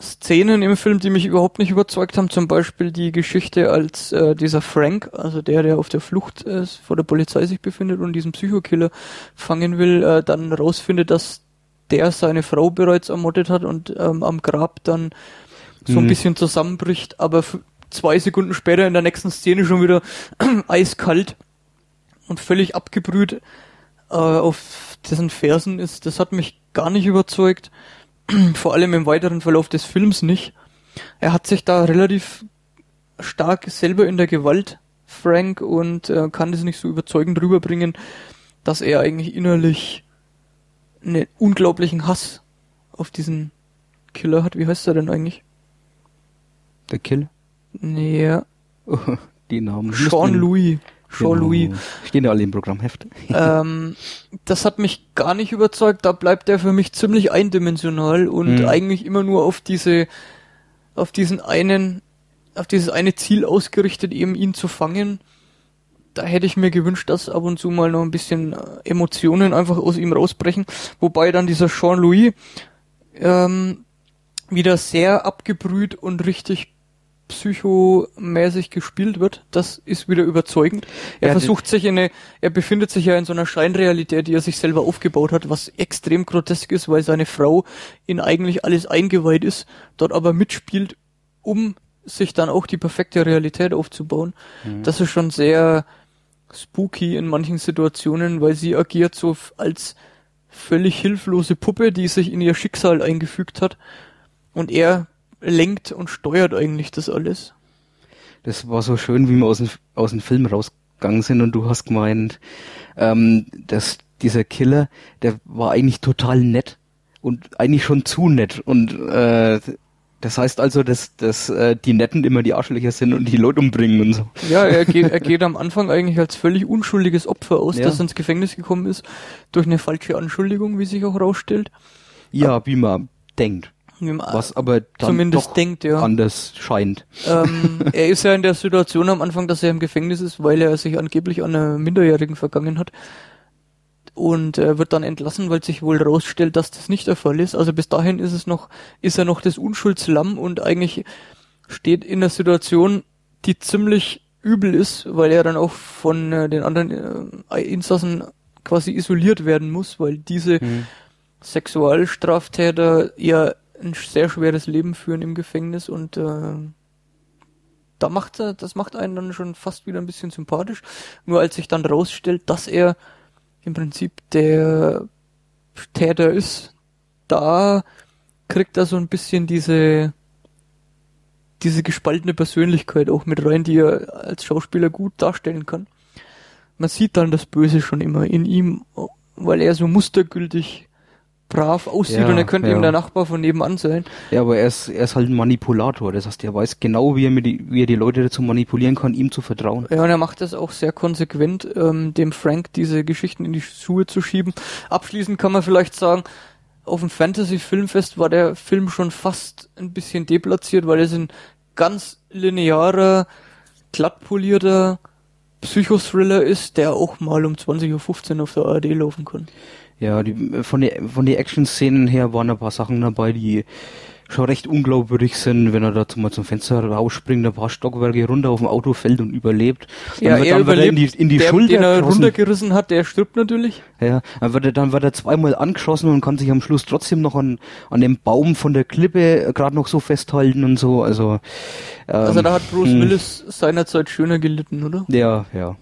Szenen im Film, die mich überhaupt nicht überzeugt haben. Zum Beispiel die Geschichte, als äh, dieser Frank, also der, der auf der Flucht äh, vor der Polizei sich befindet und diesen Psychokiller fangen will, äh, dann rausfindet, dass der seine Frau bereits ermordet hat und ähm, am Grab dann so ein Mhm. bisschen zusammenbricht, aber zwei Sekunden später in der nächsten Szene schon wieder eiskalt und völlig abgebrüht äh, auf dessen Fersen ist. Das hat mich gar nicht überzeugt, vor allem im weiteren Verlauf des Films nicht. Er hat sich da relativ stark selber in der Gewalt, Frank, und äh, kann das nicht so überzeugend rüberbringen, dass er eigentlich innerlich einen unglaublichen Hass auf diesen Killer hat. Wie heißt er denn eigentlich? Der Kill? Nee, ja. Die Namen. Sean Louis. Sean Genau. Louis. Stehen ja alle im Programmheft. ähm, das hat mich gar nicht überzeugt. Da bleibt er für mich ziemlich eindimensional und Mhm. eigentlich immer nur auf diese, auf diesen einen, auf dieses eine Ziel ausgerichtet, eben ihn zu fangen. Da hätte ich mir gewünscht, dass ab und zu mal noch ein bisschen äh, Emotionen einfach aus ihm rausbrechen. Wobei dann dieser Sean Louis ähm, wieder sehr abgebrüht und richtig psychomäßig gespielt wird. Das ist wieder überzeugend. Er Ja, versucht sich in eine, er befindet sich ja in so einer Scheinrealität, die er sich selber aufgebaut hat, was extrem grotesk ist, weil seine Frau in eigentlich alles eingeweiht ist, dort aber mitspielt, um sich dann auch die perfekte Realität aufzubauen. Mhm. Das ist schon sehr spooky in manchen Situationen, weil sie agiert so als völlig hilflose Puppe, die sich in ihr Schicksal eingefügt hat. Und er lenkt und steuert eigentlich das alles. Das war so schön, wie wir aus dem, aus dem Film rausgegangen sind und du hast gemeint, ähm, dass dieser Killer, der war eigentlich total nett und eigentlich schon zu nett und äh, das heißt also, dass, dass äh, die Netten immer die Arschlöcher sind und die Leute umbringen und so. Ja, er geht, er geht am Anfang eigentlich als völlig unschuldiges Opfer aus, Ja. das ins Gefängnis gekommen ist, durch eine falsche Anschuldigung, wie sich auch rausstellt. Ja, wie man denkt. Was aber dann zumindest denkt, ja. anders scheint. ähm, er ist ja in der Situation am Anfang, dass er im Gefängnis ist, weil er sich angeblich an einer Minderjährigen vergangen hat. Und er wird dann entlassen, weil sich wohl rausstellt, dass das nicht der Fall ist. Also bis dahin ist es noch, ist er noch das Unschuldslamm und eigentlich steht in der Situation, die ziemlich übel ist, weil er dann auch von äh, den anderen äh, Insassen quasi isoliert werden muss, weil diese Mhm. Sexualstraftäter ja ein sehr schweres Leben führen im Gefängnis und äh, da macht er, das macht einen dann schon fast wieder ein bisschen sympathisch. Nur als sich dann rausstellt, dass er im Prinzip der Täter ist, da kriegt er so ein bisschen diese diese gespaltene Persönlichkeit auch mit rein, die er als Schauspieler gut darstellen kann. Man sieht dann das Böse schon immer in ihm, weil er so mustergültig brav aussieht Ja, und er könnte ja. eben der Nachbar von nebenan sein. Ja, aber er ist, er ist halt ein Manipulator. Das heißt, er weiß genau, wie er, mit die, wie er die Leute dazu manipulieren kann, ihm zu vertrauen. Ja, und er macht das auch sehr konsequent, ähm, dem Frank diese Geschichten in die Schuhe zu schieben. Abschließend kann man vielleicht sagen, auf dem Fantasy-Filmfest war der Film schon fast ein bisschen deplatziert, weil es ein ganz linearer, glattpolierter Psychothriller ist, der auch mal um 20.15 Uhr auf der ARD laufen kann. Ja, die, von den von die Action-Szenen her waren ein paar Sachen dabei, die schon recht unglaubwürdig sind, wenn er da zum, mal zum Fenster rausspringt, ein paar Stockwerke runter auf dem Auto fällt und überlebt. Ja, wird- er wird überlebt, in die, in die der, Schulter den er geschossen. runtergerissen hat, der stirbt natürlich. Ja, dann wird er, dann wird er zweimal angeschossen und kann sich am Schluss trotzdem noch an, an dem Baum von der Klippe gerade noch so festhalten und so, also, ähm, Also da hat Bruce hm. Willis seinerzeit schöner gelitten, oder? Ja, ja.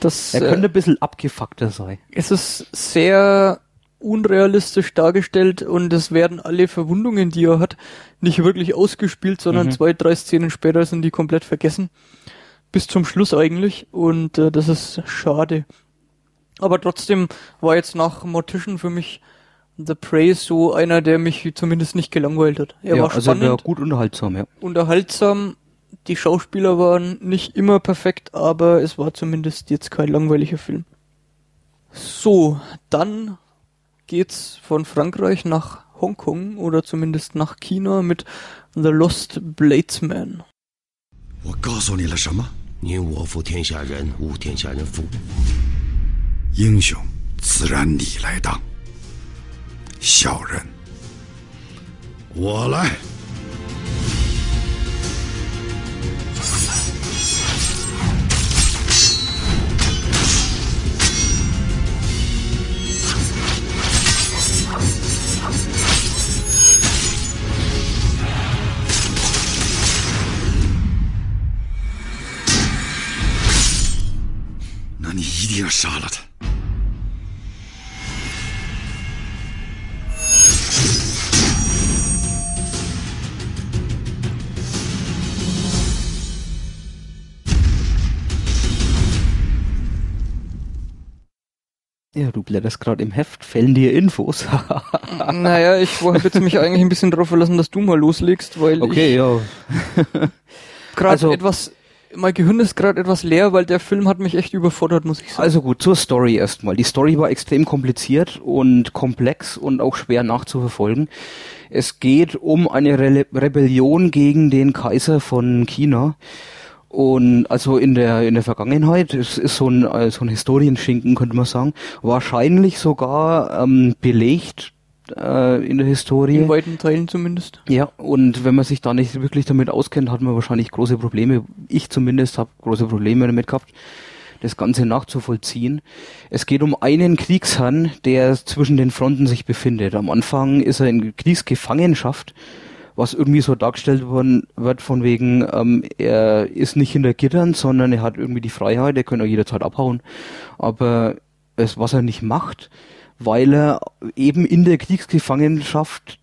Das, Er äh, könnte ein bisschen abgefuckter sein. Es ist sehr unrealistisch dargestellt und es werden alle Verwundungen, die er hat, nicht wirklich ausgespielt, sondern Mhm. zwei, drei Szenen später sind die komplett vergessen. Bis zum Schluss eigentlich und äh, das ist schade. Aber trotzdem war jetzt nach Mortician für mich The Prey so einer, der mich zumindest nicht gelangweilt hat. Er ja, war also er spannend, war gut unterhaltsam, ja. unterhaltsam, die Schauspieler waren nicht immer perfekt, aber es war zumindest jetzt kein langweiliger Film. So, dann geht's von Frankreich nach Hongkong oder zumindest nach China mit The Lost Bladesman. 我告诉你了什么？宁我负天下人，无天下人负。英雄自然你来当，小人我来。 Gerade im Heft, fällen dir Infos. naja, ich habe jetzt mich eigentlich ein bisschen darauf verlassen, dass du mal loslegst, weil okay, ich ja. gerade Also- etwas, mein Gehirn ist gerade etwas leer, weil der Film hat mich echt überfordert, muss ich sagen. Also gut, zur Story erstmal. Die Story war extrem kompliziert und komplex und auch schwer nachzuverfolgen. Es geht um eine Rele Rebellion gegen den Kaiser von China. Und also in der in der Vergangenheit, es ist so ein, äh, so ein Historienschinken, könnte man sagen, wahrscheinlich sogar ähm, belegt äh, in der Historie. in weiten Teilen zumindest. Ja, und wenn man sich da nicht wirklich damit auskennt, hat man wahrscheinlich große Probleme. Ich zumindest habe große Probleme damit gehabt, das Ganze nachzuvollziehen. Es geht um einen Kriegsherrn, der zwischen den Fronten sich befindet. Am Anfang ist er in Kriegsgefangenschaft, was irgendwie so dargestellt worden wird von wegen, ähm, er ist nicht hinter Gittern, sondern er hat irgendwie die Freiheit, er kann auch jederzeit abhauen. Aber es, was er nicht macht, weil er eben in der Kriegsgefangenschaft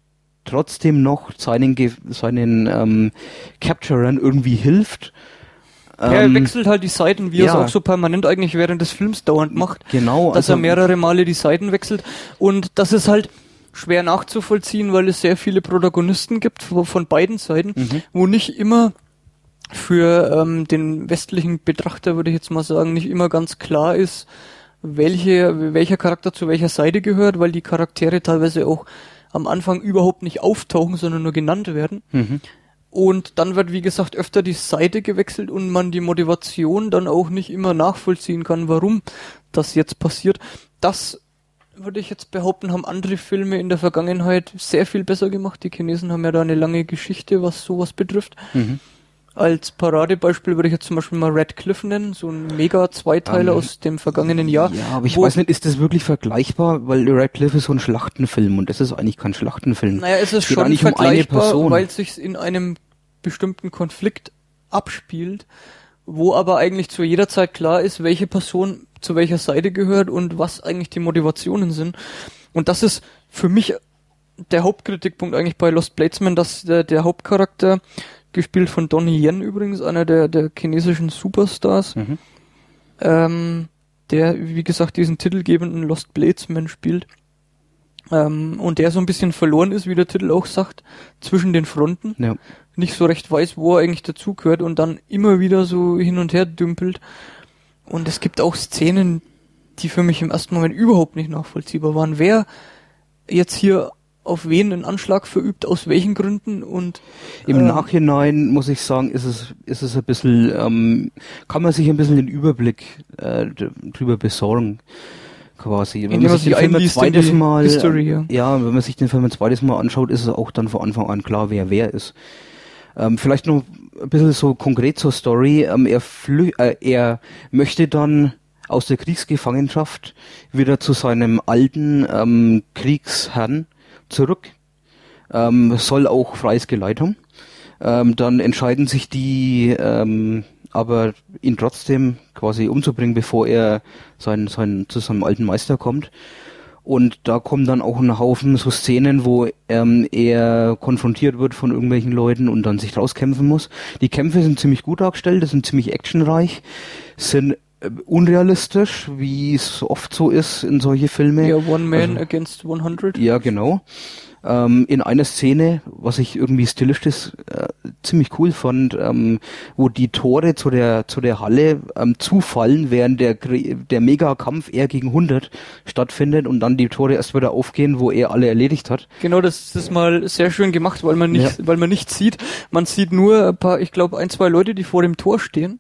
trotzdem noch seinen, seinen ähm, Capturern irgendwie hilft. er Ähm, wechselt halt die Seiten, wie er es ja. auch so permanent eigentlich während des Films dauernd macht. Genau, Dass also- er mehrere Male die Seiten wechselt. Und das ist halt schwer nachzuvollziehen, weil es sehr viele Protagonisten gibt von beiden Seiten, Mhm. wo nicht immer für ähm, den westlichen Betrachter, würde ich jetzt mal sagen, nicht immer ganz klar ist, welche, welcher Charakter zu welcher Seite gehört, weil die Charaktere teilweise auch am Anfang überhaupt nicht auftauchen, sondern nur genannt werden. Mhm. Und dann wird, wie gesagt, öfter die Seite gewechselt und man die Motivation dann auch nicht immer nachvollziehen kann, warum das jetzt passiert. Das würde ich jetzt behaupten, haben andere Filme in der Vergangenheit sehr viel besser gemacht. Die Chinesen haben ja da eine lange Geschichte, was sowas betrifft. Mhm. Als Paradebeispiel würde ich jetzt zum Beispiel mal Red Cliff nennen, so ein mega Zweiteiler Ähm, aus dem vergangenen Jahr. Ja, aber ich weiß nicht, ist das wirklich vergleichbar? Weil Red Cliff ist so ein Schlachtenfilm und das ist eigentlich kein Schlachtenfilm. Naja, es ist geht schon um vergleichbar, Person. weil es sich in einem bestimmten Konflikt abspielt, wo aber eigentlich zu jeder Zeit klar ist, welche Person zu welcher Seite gehört und was eigentlich die Motivationen sind. Und das ist für mich der Hauptkritikpunkt eigentlich bei Lost Bladesman, dass der, der Hauptcharakter, gespielt von Donnie Yen übrigens, einer der, der chinesischen Superstars, Mhm. ähm, der, wie gesagt, diesen titelgebenden Lost Bladesman spielt. Ähm, und der so ein bisschen verloren ist, wie der Titel auch sagt, zwischen den Fronten. Ja. Nicht so recht weiß, wo er eigentlich dazugehört und dann immer wieder so hin und her dümpelt. Und es gibt auch Szenen, die für mich im ersten Moment überhaupt nicht nachvollziehbar waren. Wer jetzt hier auf wen einen Anschlag verübt, aus welchen Gründen und Im ähm, Nachhinein muss ich sagen, ist es, ist es ein bisschen, ähm, kann man sich ein bisschen den Überblick äh, drüber besorgen, quasi. Indem man sich den Film ein zweites Mal, History, ja. ja, wenn man sich den Film ein zweites Mal anschaut, ist es auch dann von Anfang an klar, wer wer ist. Ähm, vielleicht noch ein bisschen so konkret zur Story. Ähm, er, flü äh, er möchte dann aus der Kriegsgefangenschaft wieder zu seinem alten ähm, Kriegsherrn zurück. Ähm, soll auch freies Geleit haben. Ähm, dann entscheiden sich die ähm, aber ihn trotzdem quasi umzubringen, bevor er sein, sein, zu seinem alten Meister kommt. Und da kommen dann auch ein Haufen so Szenen, wo ähm, er konfrontiert wird von irgendwelchen Leuten und dann sich rauskämpfen muss. Die Kämpfe sind ziemlich gut dargestellt, sind ziemlich actionreich, sind äh, unrealistisch, wie es oft so ist in solche Filme. ja, One Man Also- Against 100. ja, genau. Ähm, in einer Szene, was ich irgendwie stilistisch äh, ziemlich cool fand, ähm, wo die Tore zu der zu der Halle ähm, zufallen, während der der Megakampf er gegen 100 stattfindet und dann die Tore erst wieder aufgehen, wo er alle erledigt hat. Genau, das ist mal sehr schön gemacht, weil man nicht, Ja. weil man nicht sieht. Man sieht nur ein paar, ich glaube, ein, zwei Leute, die vor dem Tor stehen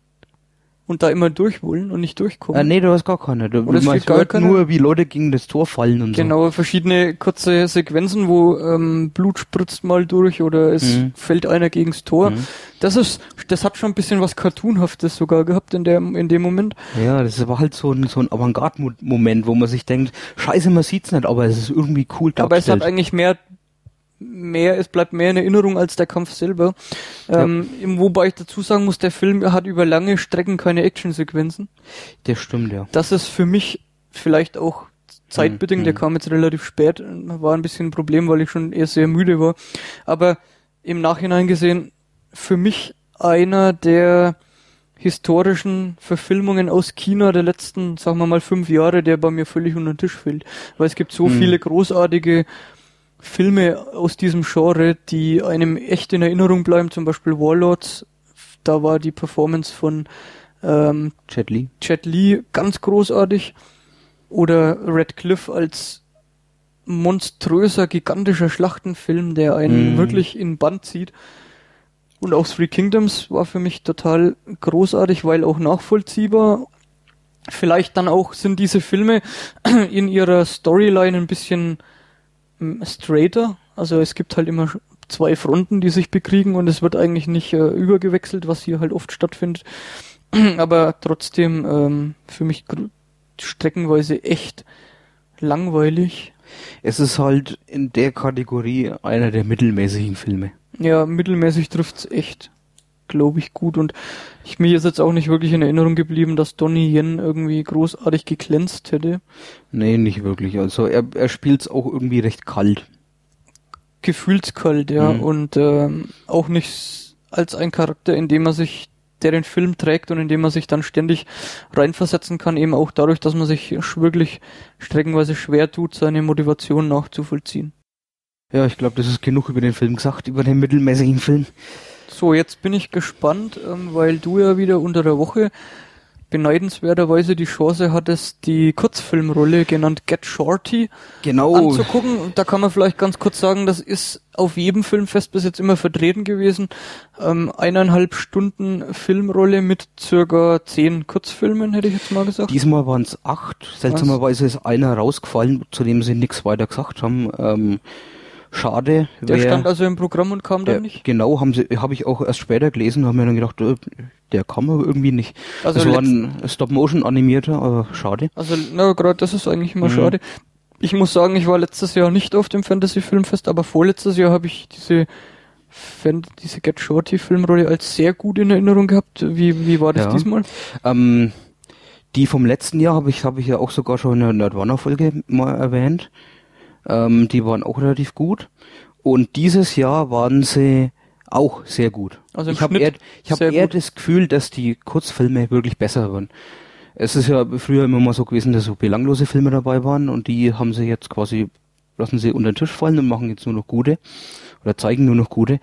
und da immer durch wollen und nicht durchkommen. Äh, nee, da ist gar keiner. Da, Oder man gar hört keiner? nur, wie Leute gegen das Tor fallen und Genau, verschiedene kurze Sequenzen, wo ähm, Blut spritzt mal durch oder es Mhm. fällt einer gegens Tor. Mhm. Das ist, das hat schon ein bisschen was Cartoonhaftes sogar gehabt in der, in dem Moment. so. Ja, das war halt so ein, so ein Avantgarde-Moment, wo man sich denkt, scheiße, man sieht's nicht, aber es ist irgendwie cool Aber es hat eigentlich mehr mehr, es bleibt mehr in Erinnerung als der Kampf selber. Ähm, Wobei ich dazu sagen muss, der Film hat über lange Strecken keine Actionsequenzen. Das stimmt, ja. Das ist für mich vielleicht auch zeitbedingt, Mhm. der kam jetzt relativ spät, war ein bisschen ein Problem, weil ich schon eher sehr müde war. Aber im Nachhinein gesehen, für mich einer der historischen Verfilmungen aus China der letzten, sagen wir mal, fünf Jahre, der bei mir völlig unter den Tisch fällt. Weil es gibt so Mhm. viele großartige Filme aus diesem Genre, die einem echt in Erinnerung bleiben, zum Beispiel Warlords, da war die Performance von ähm, Jet Li. Jet Li ganz großartig. Oder Red Cliff als monströser, gigantischer Schlachtenfilm, der einen Mhm. wirklich in Band zieht. Und auch Three Kingdoms war für mich total großartig, weil auch nachvollziehbar. Vielleicht dann auch sind diese Filme in ihrer Storyline ein bisschen mm, straighter. Also es gibt halt immer zwei Fronten, die sich bekriegen und es wird eigentlich nicht äh, übergewechselt, was hier halt oft stattfindet. Aber trotzdem ähm, für mich streckenweise echt langweilig. Es ist halt in der Kategorie einer der mittelmäßigen Filme. Ja, mittelmäßig trifft's echt, glaube ich, gut. Und ich, mir ist jetzt auch nicht wirklich in Erinnerung geblieben, dass Donnie Yen irgendwie großartig geglänzt hätte. Nee, nicht wirklich. Also er, er spielt's auch irgendwie recht kalt. Gefühlskalt, ja. Mhm. Und ähm, auch nicht als ein Charakter, in dem man sich, der den Film trägt und in dem man sich dann ständig reinversetzen kann, eben auch dadurch, dass man sich wirklich streckenweise schwer tut, seine Motivation nachzuvollziehen. Ja, ich glaube, das ist genug über den Film gesagt, über den mittelmäßigen Film. So, jetzt bin ich gespannt, ähm, weil du ja wieder unter der Woche beneidenswerterweise die Chance hattest, die Kurzfilmrolle genannt Get Shorty Genau. anzugucken. Und Da kann man vielleicht ganz kurz sagen, das ist auf jedem Filmfest bis jetzt immer vertreten gewesen. Ähm, eineinhalb Stunden Filmrolle mit circa zehn Kurzfilmen, hätte ich jetzt mal gesagt. Diesmal waren es acht. Seltsamerweise ist einer rausgefallen, zu dem sie nichts weiter gesagt haben. Ähm, schade. Der stand also im Programm und kam dann nicht. Genau, habe ich auch erst später gelesen, haben mir dann gedacht, äh, der kam aber irgendwie nicht. Also das war ein Stop-Motion animierter, aber schade. Also, na, gerade das ist eigentlich immer Mhm. schade. Ich muss sagen, ich war letztes Jahr nicht auf dem Fantasy Filmfest, aber vorletztes Jahr habe ich diese Fan diese Get Shorty Filmrolle als sehr gut in Erinnerung gehabt. Wie, wie war das Ja. diesmal? Ähm, die vom letzten Jahr habe ich, habe ich ja auch sogar schon in der Nerdwanner-Folge mal erwähnt. Ähm, die waren auch relativ gut. Und dieses Jahr waren sie auch sehr gut. Also ich habe eher, ich hab eher gut. das Gefühl, dass die Kurzfilme wirklich besser waren. Es ist ja früher immer mal so gewesen, dass so belanglose Filme dabei waren und die haben sie jetzt quasi, lassen sie unter den Tisch fallen und machen jetzt nur noch gute oder zeigen nur noch gute.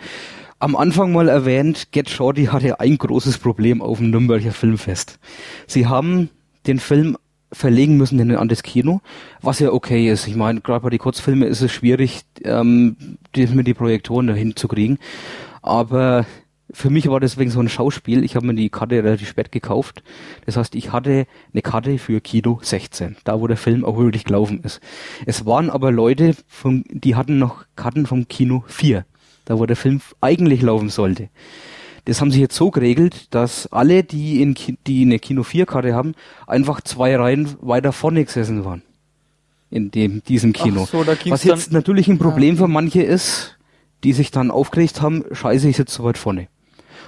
Am Anfang mal erwähnt, Get Shorty hatte ein großes Problem auf dem Nürnberger Filmfest. Sie haben den Film verlegen müssen in ein anderes Kino, was ja okay ist. Ich meine, gerade bei den Kurzfilmen ist es schwierig, ähm, die, mit die Projektoren dahin zu kriegen. Aber für mich war das wegen so ein Schauspiel. Ich habe mir die Karte relativ spät gekauft. Das heißt, ich hatte eine Karte für Kino 16, da wo der Film auch wirklich gelaufen ist. Es waren aber Leute, von, die hatten noch Karten vom Kino 4, da wo der Film eigentlich laufen sollte. Das haben sie jetzt so geregelt, dass alle, die, in, Ki- die eine Kino 4 Karte haben, einfach zwei Reihen weiter vorne gesessen waren. In dem, diesem Kino. So, Was jetzt natürlich ein Problem für manche ist, die sich dann aufgeregt haben, scheiße, ich sitze so weit vorne.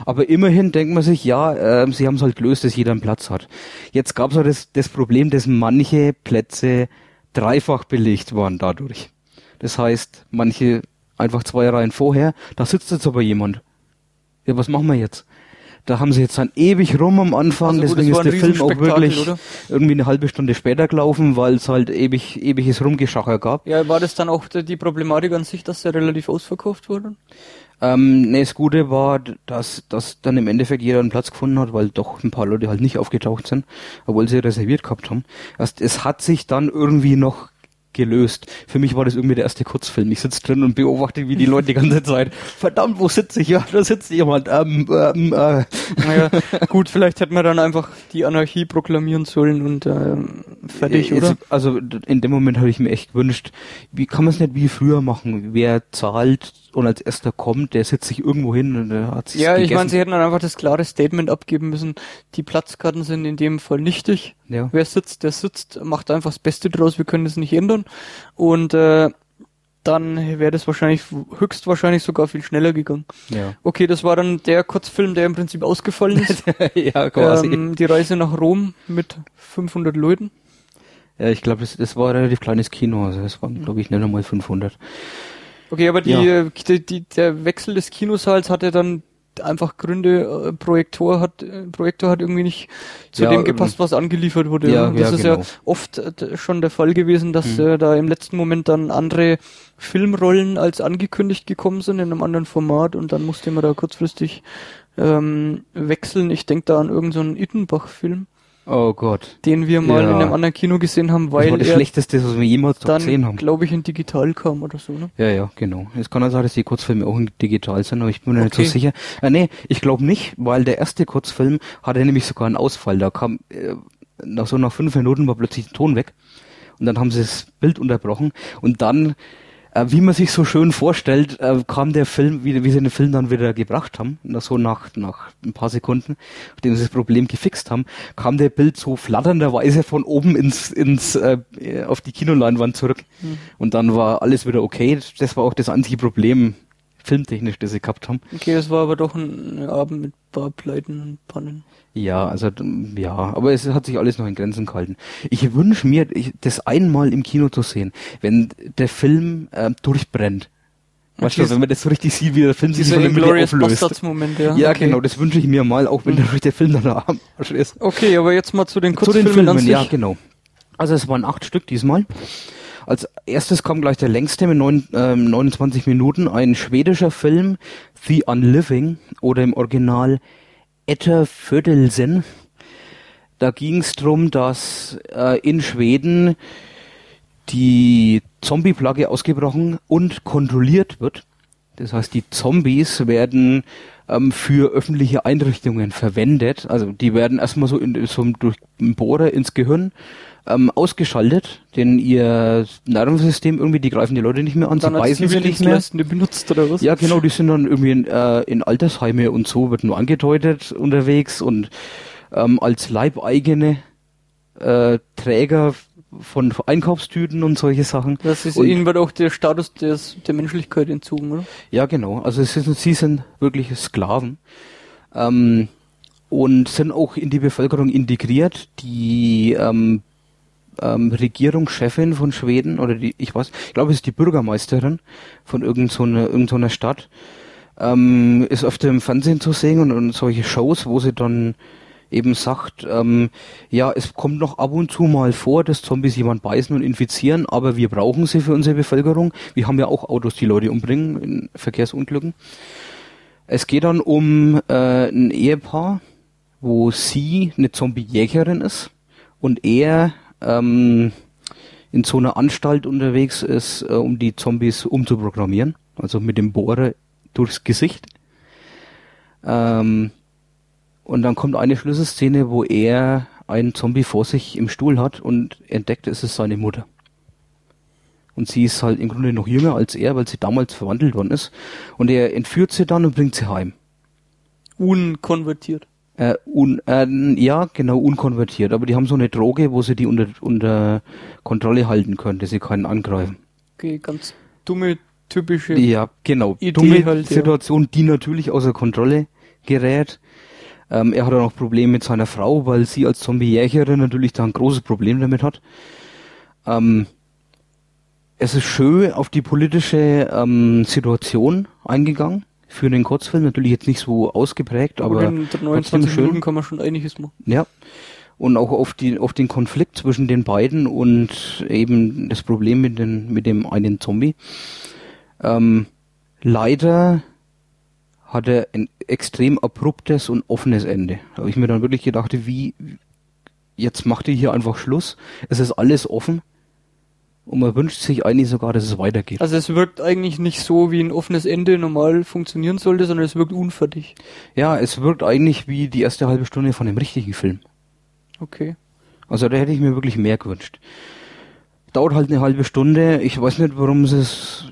Aber immerhin denkt man sich, ja, ähm, sie haben es halt gelöst, dass jeder einen Platz hat. Jetzt gab es halt das, das Problem, dass manche Plätze dreifach belegt waren dadurch. Das heißt, manche einfach zwei Reihen vorher, da sitzt jetzt aber jemand. Ja, was machen wir jetzt? Da haben sie jetzt dann ewig rum am Anfang, Also gut, deswegen ist der Film auch wirklich oder? irgendwie eine halbe Stunde später gelaufen, weil es halt ewig, ewiges Rumgeschacher gab. Ja, war das dann auch die Problematik an sich, dass der relativ ausverkauft wurde? Ähm, nee, das Gute war, dass, dass dann im Endeffekt jeder einen Platz gefunden hat, weil doch ein paar Leute halt nicht aufgetaucht sind, obwohl sie reserviert gehabt haben. Erst, es hat sich dann irgendwie noch gelöst. Für mich war das irgendwie der erste Kurzfilm. Ich sitze drin und beobachte, wie die Leute die ganze Zeit, verdammt, wo sitze ich? Ja, da sitzt jemand. Ähm, ähm, äh. Naja, gut, vielleicht hätte man dann einfach die Anarchie proklamieren sollen und ähm, fertig, Äh, oder? Also in dem Moment habe ich mir echt gewünscht, wie kann man es nicht wie früher machen? Wer zahlt und als erster kommt, der setzt sich irgendwo hin und der hat sich Ja, ich gegessen. meine, sie hätten dann einfach das klare Statement abgeben müssen, die Platzkarten sind in dem Fall nichtig. Ja. Wer sitzt, der sitzt, macht einfach das Beste draus, wir können das nicht ändern. Und äh, dann wäre das wahrscheinlich höchstwahrscheinlich sogar viel schneller gegangen. Ja. Okay, das war dann der Kurzfilm, der im Prinzip ausgefallen ist. ja, quasi. Ähm, die Reise nach Rom mit 500 Leuten. Ja, ich glaube, das, das war ein relativ kleines Kino, also das waren, glaube ich, nicht einmal 500. Okay, aber die, Ja. die, die, der Wechsel des Kinosaals hatte dann einfach Gründe, äh, Projektor hat, äh, Projektor hat irgendwie nicht zu Ja, dem gepasst, was angeliefert wurde. ja, Und das ja, ist genau. ja oft äh, schon der Fall gewesen, dass äh, da im letzten Moment dann andere Filmrollen als angekündigt gekommen sind in einem anderen Format und dann musste man da kurzfristig ähm, wechseln. Ich denke da an irgendeinen so Ittenbach-Film, Oh Gott. den wir mal Ja. in einem anderen Kino gesehen haben, Das weil war das Schlechteste, was wir jemals dort gesehen dann, haben. glaube ich, in digital kam oder so. Ne? Ja, ja, genau. Es kann auch sein, dass die Kurzfilme auch in digital sind, aber ich bin mir nicht so Okay. sicher. Äh, nee, ich glaube nicht, weil der erste Kurzfilm hatte nämlich sogar einen Ausfall. Da kam, äh, nach so nach fünf Minuten war plötzlich der Ton weg. Und dann haben sie das Bild unterbrochen. Und dann, äh, wie man sich so schön vorstellt, äh, kam der Film, wie, wie sie den Film dann wieder gebracht haben, so nach, nach ein paar Sekunden, nachdem sie das Problem gefixt haben, kam der Bild so flatternderweise von oben ins, ins, äh, auf die Kinoleinwand zurück. Mhm. Und dann war alles wieder okay. Das war auch das einzige Problem, filmtechnisch, das sie gehabt haben. Okay, das war aber doch ein Abend mit paar Pleiten und Pannen. Ja, also ja, aber es hat sich alles noch in Grenzen gehalten. Ich wünsche mir, das einmal im Kino zu sehen, wenn der Film ähm, durchbrennt. Weißt du, wenn man das so richtig sieht, wie der Film sich von der Mitte Inglourious auflöst. Bastards-Moment, ja. Ja, Okay. genau, das wünsche ich mir mal, auch wenn dadurch der Film dann am Arsch ist. Okay, aber jetzt mal zu den Zu den Kurzfilmen Filmen, ja, genau. Also es waren acht Stück diesmal. Als erstes kam gleich der längste mit neun, ähm, 29 Minuten, ein schwedischer Film, The Unliving, oder im Original Etter Födelsen. Da ging es darum, dass äh, in Schweden die Zombie-Plage ausgebrochen und kontrolliert wird. Das heißt, die Zombies werden ähm, für öffentliche Einrichtungen verwendet. Also die werden erstmal so, in, so durch einen Bohrer ins Gehirn ähm, ausgeschaltet, denn ihr Nervensystem irgendwie, die greifen die Leute nicht mehr an, Dann sie beißen sie nicht mehr. Zivildienstleistende benutzt oder was? Ja, genau, die sind dann irgendwie in, äh, in Altersheime und so, wird nur angedeutet unterwegs und ähm, als Leibeigene äh, Träger von Einkaufstüten und solche Sachen. Das ist, und, ihnen wird auch der Status des, der Menschlichkeit entzogen, oder? ja, genau. Also es sind, sie sind wirklich Sklaven. Ähm, und sind auch in die Bevölkerung integriert. Die ähm, ähm, Regierungschefin von Schweden, oder die, ich weiß, ich glaube, es ist die Bürgermeisterin von irgendeiner so einer- irgend so Stadt, ähm, ist öfter im Fernsehen zu sehen und, und solche Shows, wo sie dann eben sagt, ähm, ja, es kommt noch ab und zu mal vor, dass Zombies jemand beißen und infizieren, aber wir brauchen sie für unsere Bevölkerung. Wir haben ja auch Autos, die Leute umbringen in Verkehrsunglücken. Es geht dann um äh, ein Ehepaar, wo sie eine Zombie-Jägerin ist und er ähm, in so einer Anstalt unterwegs ist, äh, um die Zombies umzuprogrammieren, also mit dem Bohrer durchs Gesicht. Ähm, und dann kommt eine Schlüsselszene, wo er einen Zombie vor sich im Stuhl hat und entdeckt, es ist seine Mutter. Und sie ist halt im Grunde noch jünger als er, weil sie damals verwandelt worden ist. Und er entführt sie dann und bringt sie heim. Unkonvertiert. Äh, un, äh, ja, genau, unkonvertiert. Aber die haben so eine Droge, wo sie die unter, unter Kontrolle halten können, dass sie keinen angreifen. Okay, ganz dumme, typische Ja, genau. Idee Dumme halt, ja. Situation, die natürlich außer Kontrolle gerät. Ähm, er hat auch noch Probleme mit seiner Frau, weil sie als Zombie-Jägerin natürlich da ein großes Problem damit hat. Ähm, es ist schön auf die politische ähm, Situation eingegangen. Für den Kurzfilm natürlich jetzt nicht so ausgeprägt, aber, Aber in trotzdem 29 schön. Minuten kann man schon einiges machen. Ja. Und auch auf, die, auf den Konflikt zwischen den beiden und eben das Problem mit, den, mit dem einen Zombie. Ähm, leider hat er ein extrem abruptes und offenes Ende. Da habe ich mir dann wirklich gedacht, wie, jetzt macht ihr hier einfach Schluss. Es ist alles offen. Und man wünscht sich eigentlich sogar, dass es weitergeht. Also es wirkt eigentlich nicht so, wie ein offenes Ende normal funktionieren sollte, sondern es wirkt unfertig. Ja, es wirkt eigentlich wie die erste halbe Stunde von dem richtigen Film. Okay. Also da hätte ich mir wirklich mehr gewünscht. Dauert halt eine halbe Stunde. Ich weiß nicht, warum sie es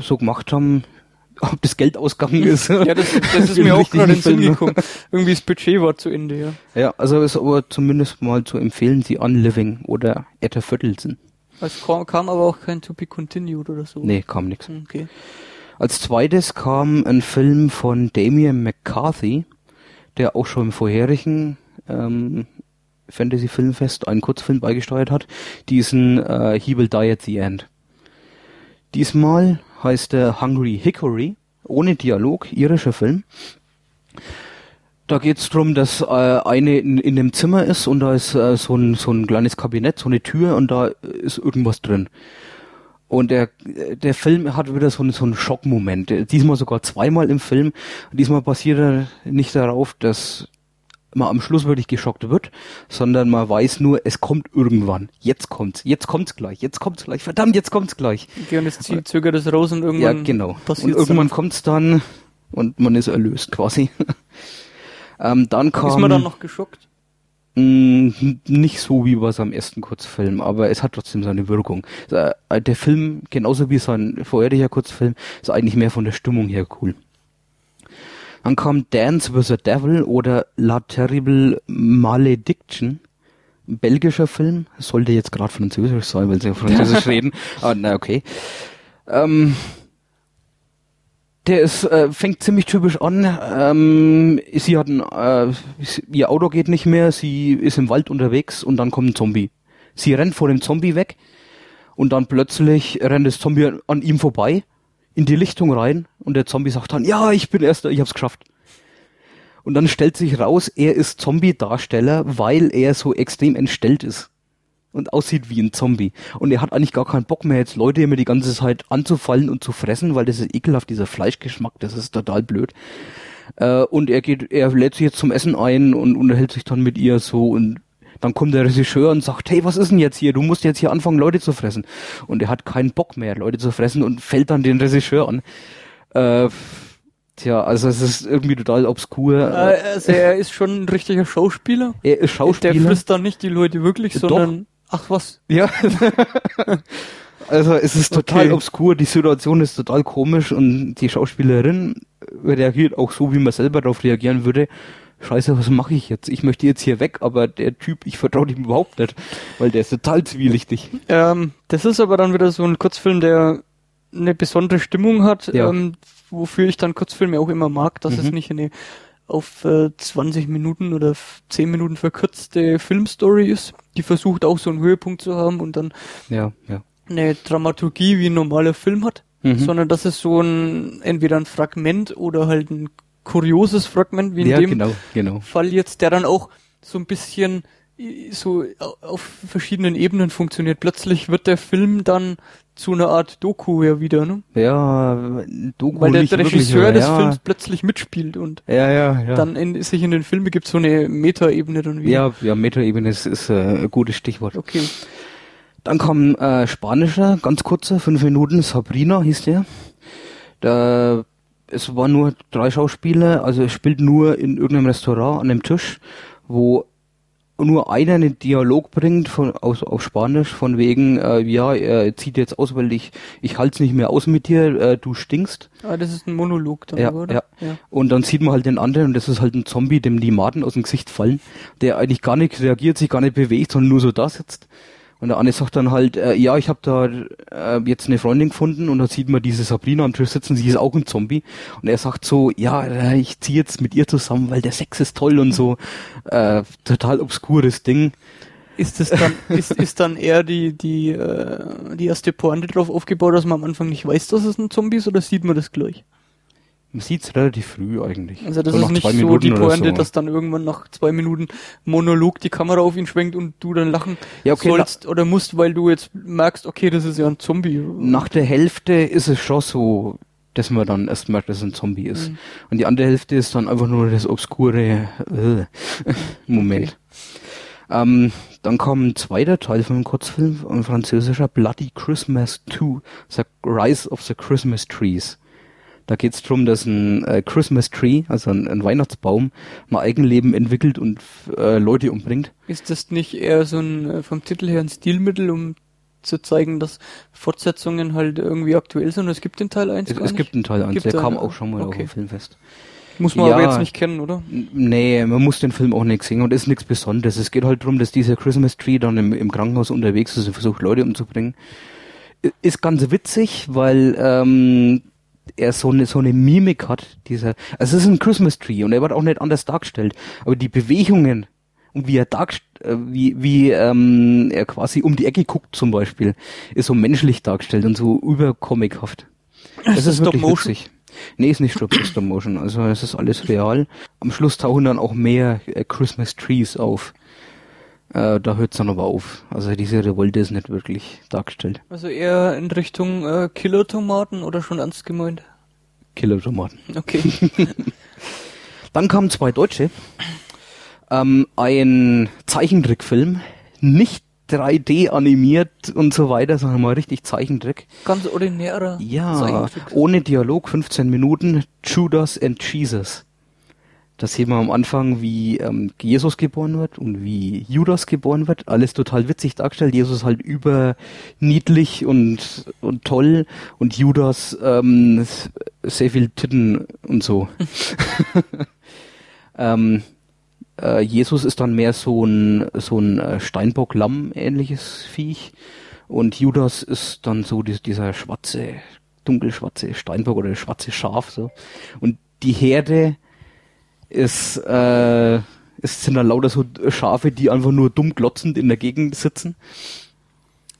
so gemacht haben. Ob das Geld ausgegangen ist. Ja, das, das ist mir auch gerade in Sinn Film. gekommen. Irgendwie das Budget war zu Ende, ja. Ja, also ist aber zumindest mal zu empfehlen, die Unliving oder Etta Viertelsen. Es kam, kam aber auch kein To Be Continued oder so. Nee, kam nix. Okay. Als zweites kam ein Film von Damien McCarthy, der auch schon im vorherigen ähm, Fantasy Filmfest einen Kurzfilm beigesteuert hat. Diesen äh, He Will Die at the End. Diesmal heißt er Hungry Hickory, ohne Dialog, irischer Film. Da geht's drum, dass äh, eine in, in dem Zimmer ist und da ist äh, so, ein, so ein kleines Kabinett, so eine Tür und da ist irgendwas drin. Und der, der Film hat wieder so, einen- so einen Schockmoment. Diesmal sogar zweimal im Film. Diesmal basiert er nicht darauf, dass man am Schluss wirklich geschockt wird, sondern man weiß nur, es kommt irgendwann. Jetzt kommt's. Jetzt kommt's gleich. Jetzt kommt's gleich. Verdammt, jetzt kommt's gleich. Okay, und jetzt zögert es raus und irgendwann Ja, genau. Und irgendwann kommt's dann und man ist erlöst quasi. ähm, dann kam Ist man dann noch geschockt? Mm, nicht so wie bei seinem ersten Kurzfilm, aber es hat trotzdem seine Wirkung. Äh, Der Film, genauso wie sein vorheriger Kurzfilm, ist eigentlich mehr von der Stimmung her cool. Dann kam Dance with the Devil oder La Terrible Malediction. Ein belgischer Film. Sollte jetzt gerade französisch sein, weil sie französisch reden. Aber na okay. Ähm, der ist, äh, fängt ziemlich typisch an. Ähm, sie hat ein, äh, ihr Auto geht nicht mehr, sie ist im Wald unterwegs und dann kommt ein Zombie. Sie rennt vor dem Zombie weg und dann plötzlich rennt das Zombie an ihm vorbei in die Lichtung rein und der Zombie sagt dann, ja, ich bin erster, ich hab's geschafft. Und dann stellt sich raus, er ist Zombie-Darsteller, weil er so extrem entstellt ist und aussieht wie ein Zombie. Und er hat eigentlich gar keinen Bock mehr, jetzt Leute immer die ganze Zeit anzufallen und zu fressen, weil das ist ekelhaft, dieser Fleischgeschmack, das ist total blöd. Äh, und er geht, er lädt sich jetzt zum Essen ein und unterhält sich dann mit ihr so und dann kommt der Regisseur und sagt, hey, was ist denn jetzt hier? Du musst jetzt hier anfangen, Leute zu fressen. Und er hat keinen Bock mehr, Leute zu fressen und fällt dann den Regisseur an. Äh, tja, also es ist irgendwie total obskur. Äh, also er ist schon ein richtiger Schauspieler. Er ist Schauspieler. Der frisst dann nicht die Leute wirklich, sondern ach was. Ja. also es ist total Okay. obskur, die Situation ist total komisch und die Schauspielerin reagiert auch so, wie man selber darauf reagieren würde. Scheiße, was mache ich jetzt? Ich möchte jetzt hier weg, aber der Typ, ich vertraue ihm überhaupt nicht, weil der ist total zwielichtig. Ähm, das ist aber dann wieder so ein Kurzfilm, der eine besondere Stimmung hat, Ja. ähm, wofür ich dann Kurzfilme auch immer mag, dass es Mhm. nicht eine auf äh, 20 Minuten oder f- 10 Minuten verkürzte Filmstory ist. Die versucht auch so einen Höhepunkt zu haben und dann Ja, ja. eine Dramaturgie wie ein normaler Film hat, Mhm. sondern das ist so ein entweder ein Fragment oder halt ein kurioses Fragment, wie in Ja, dem genau, genau. Fall jetzt, der dann auch so ein bisschen äh, so au- auf verschiedenen Ebenen funktioniert. Plötzlich wird der Film dann zu einer Art Doku ja wieder, ne? Ja, Doku Weil der, der wirklich, Regisseur aber des ja. Films plötzlich mitspielt und Ja, ja, ja. dann in, sich in den Filmen gibt so eine Metaebene dann wieder. Ja, ja, Metaebene ist, ist äh, ein gutes Stichwort. Okay. Dann kam äh, spanischer, ganz kurzer, fünf Minuten, Sabrina hieß der. Da, es waren nur drei Schauspieler, also es spielt nur in irgendeinem Restaurant an einem Tisch, wo nur einer einen Dialog bringt von aus auf Spanisch von wegen äh, ja er zieht jetzt aus weil ich ich halt's nicht mehr aus mit dir äh, du stinkst Ah, das ist ein Monolog dann, ja, oder? ja. ja. Und dann sieht man halt den anderen und das ist halt ein Zombie, dem die Maden aus dem Gesicht fallen, der eigentlich gar nicht reagiert, sich gar nicht bewegt, sondern nur so da sitzt. Und der eine sagt dann halt, äh, ja, ich habe da äh, jetzt eine Freundin gefunden und da sieht man diese Sabrina am Tisch sitzen, sie ist auch ein Zombie. Und er sagt so, ja, äh, ich ziehe jetzt mit ihr zusammen, weil der Sex ist toll und so. Äh, total obskures Ding. Ist es dann, ist, ist dann eher die, die, äh, die erste Pointe drauf aufgebaut, dass man am Anfang nicht weiß, dass es ein Zombie ist, oder sieht man das gleich? Man sieht's relativ früh eigentlich. Also das So ist nicht so Minuten die Pointe, so. dass dann irgendwann nach zwei Minuten Monolog die Kamera auf ihn schwenkt und du dann lachen Ja, okay, sollst oder musst, weil du jetzt merkst, okay, das ist ja ein Zombie. Nach der Hälfte ist es schon so, dass man dann erst merkt, dass es ein Zombie ist. Mhm. Und die andere Hälfte ist dann einfach nur das obskure äh, Moment. Ähm, dann kam ein zweiter Teil von einem Kurzfilm, ein französischer Bloody Christmas 2, The Rise of the Christmas Trees. Da geht's drum, dass ein äh, Christmas Tree, also ein, ein Weihnachtsbaum, ein Eigenleben entwickelt und äh, Leute umbringt. Ist das nicht eher so ein, äh, vom Titel her ein Stilmittel, um zu zeigen, dass Fortsetzungen halt irgendwie aktuell sind? Es gibt den Teil 1 Es, es gibt einen Teil 1, Gibt der kam auch schon mal auf okay. dem Filmfest. Muss man aber jetzt nicht kennen, oder? Nee, man muss den Film auch nicht sehen und ist nichts Besonderes. Es geht halt darum, dass dieser Christmas Tree dann im, im Krankenhaus unterwegs ist und versucht, Leute umzubringen. Ist ganz witzig, weil ähm, er so eine, so eine Mimik hat, dieser, also es ist ein Christmas Tree und er wird auch nicht anders dargestellt, aber die Bewegungen und wie er dargestellt, äh, wie, wie ähm, er quasi um die Ecke guckt zum Beispiel, ist so menschlich dargestellt und so übercomichaft. Das ist, ist wirklich Motion? witzig. Nee, ist nicht Stop, Stop Motion. Also es ist alles real. Am Schluss tauchen dann auch mehr äh, Christmas Trees auf. Äh, da hört es dann aber auf. Also diese Revolte ist nicht wirklich dargestellt. Also eher in Richtung äh, Killer-Tomaten oder schon ernst gemeint? Killer-Tomaten. Okay. dann kamen zwei Deutsche. Ähm, ein Zeichentrickfilm, nicht 3D animiert und so weiter, sondern mal richtig Zeichentrick. Ganz ordinärer Ja, ohne Dialog, 15 Minuten, Judas and Jesus. Da sehen wir am Anfang, wie ähm, Jesus geboren wird und wie Judas geboren wird. Alles total witzig dargestellt. Jesus halt überniedlich und, und toll und Judas ähm, sehr viel Titten und so. ähm, äh, Jesus ist dann mehr so ein, so ein äh, Steinbock-Lamm-ähnliches Viech. Und Judas ist dann so die, dieser schwarze, dunkelschwarze Steinbock oder schwarze Schaf. so. Und die Herde ist, äh, es sind dann lauter so Schafe, die einfach nur dumm glotzend in der Gegend sitzen.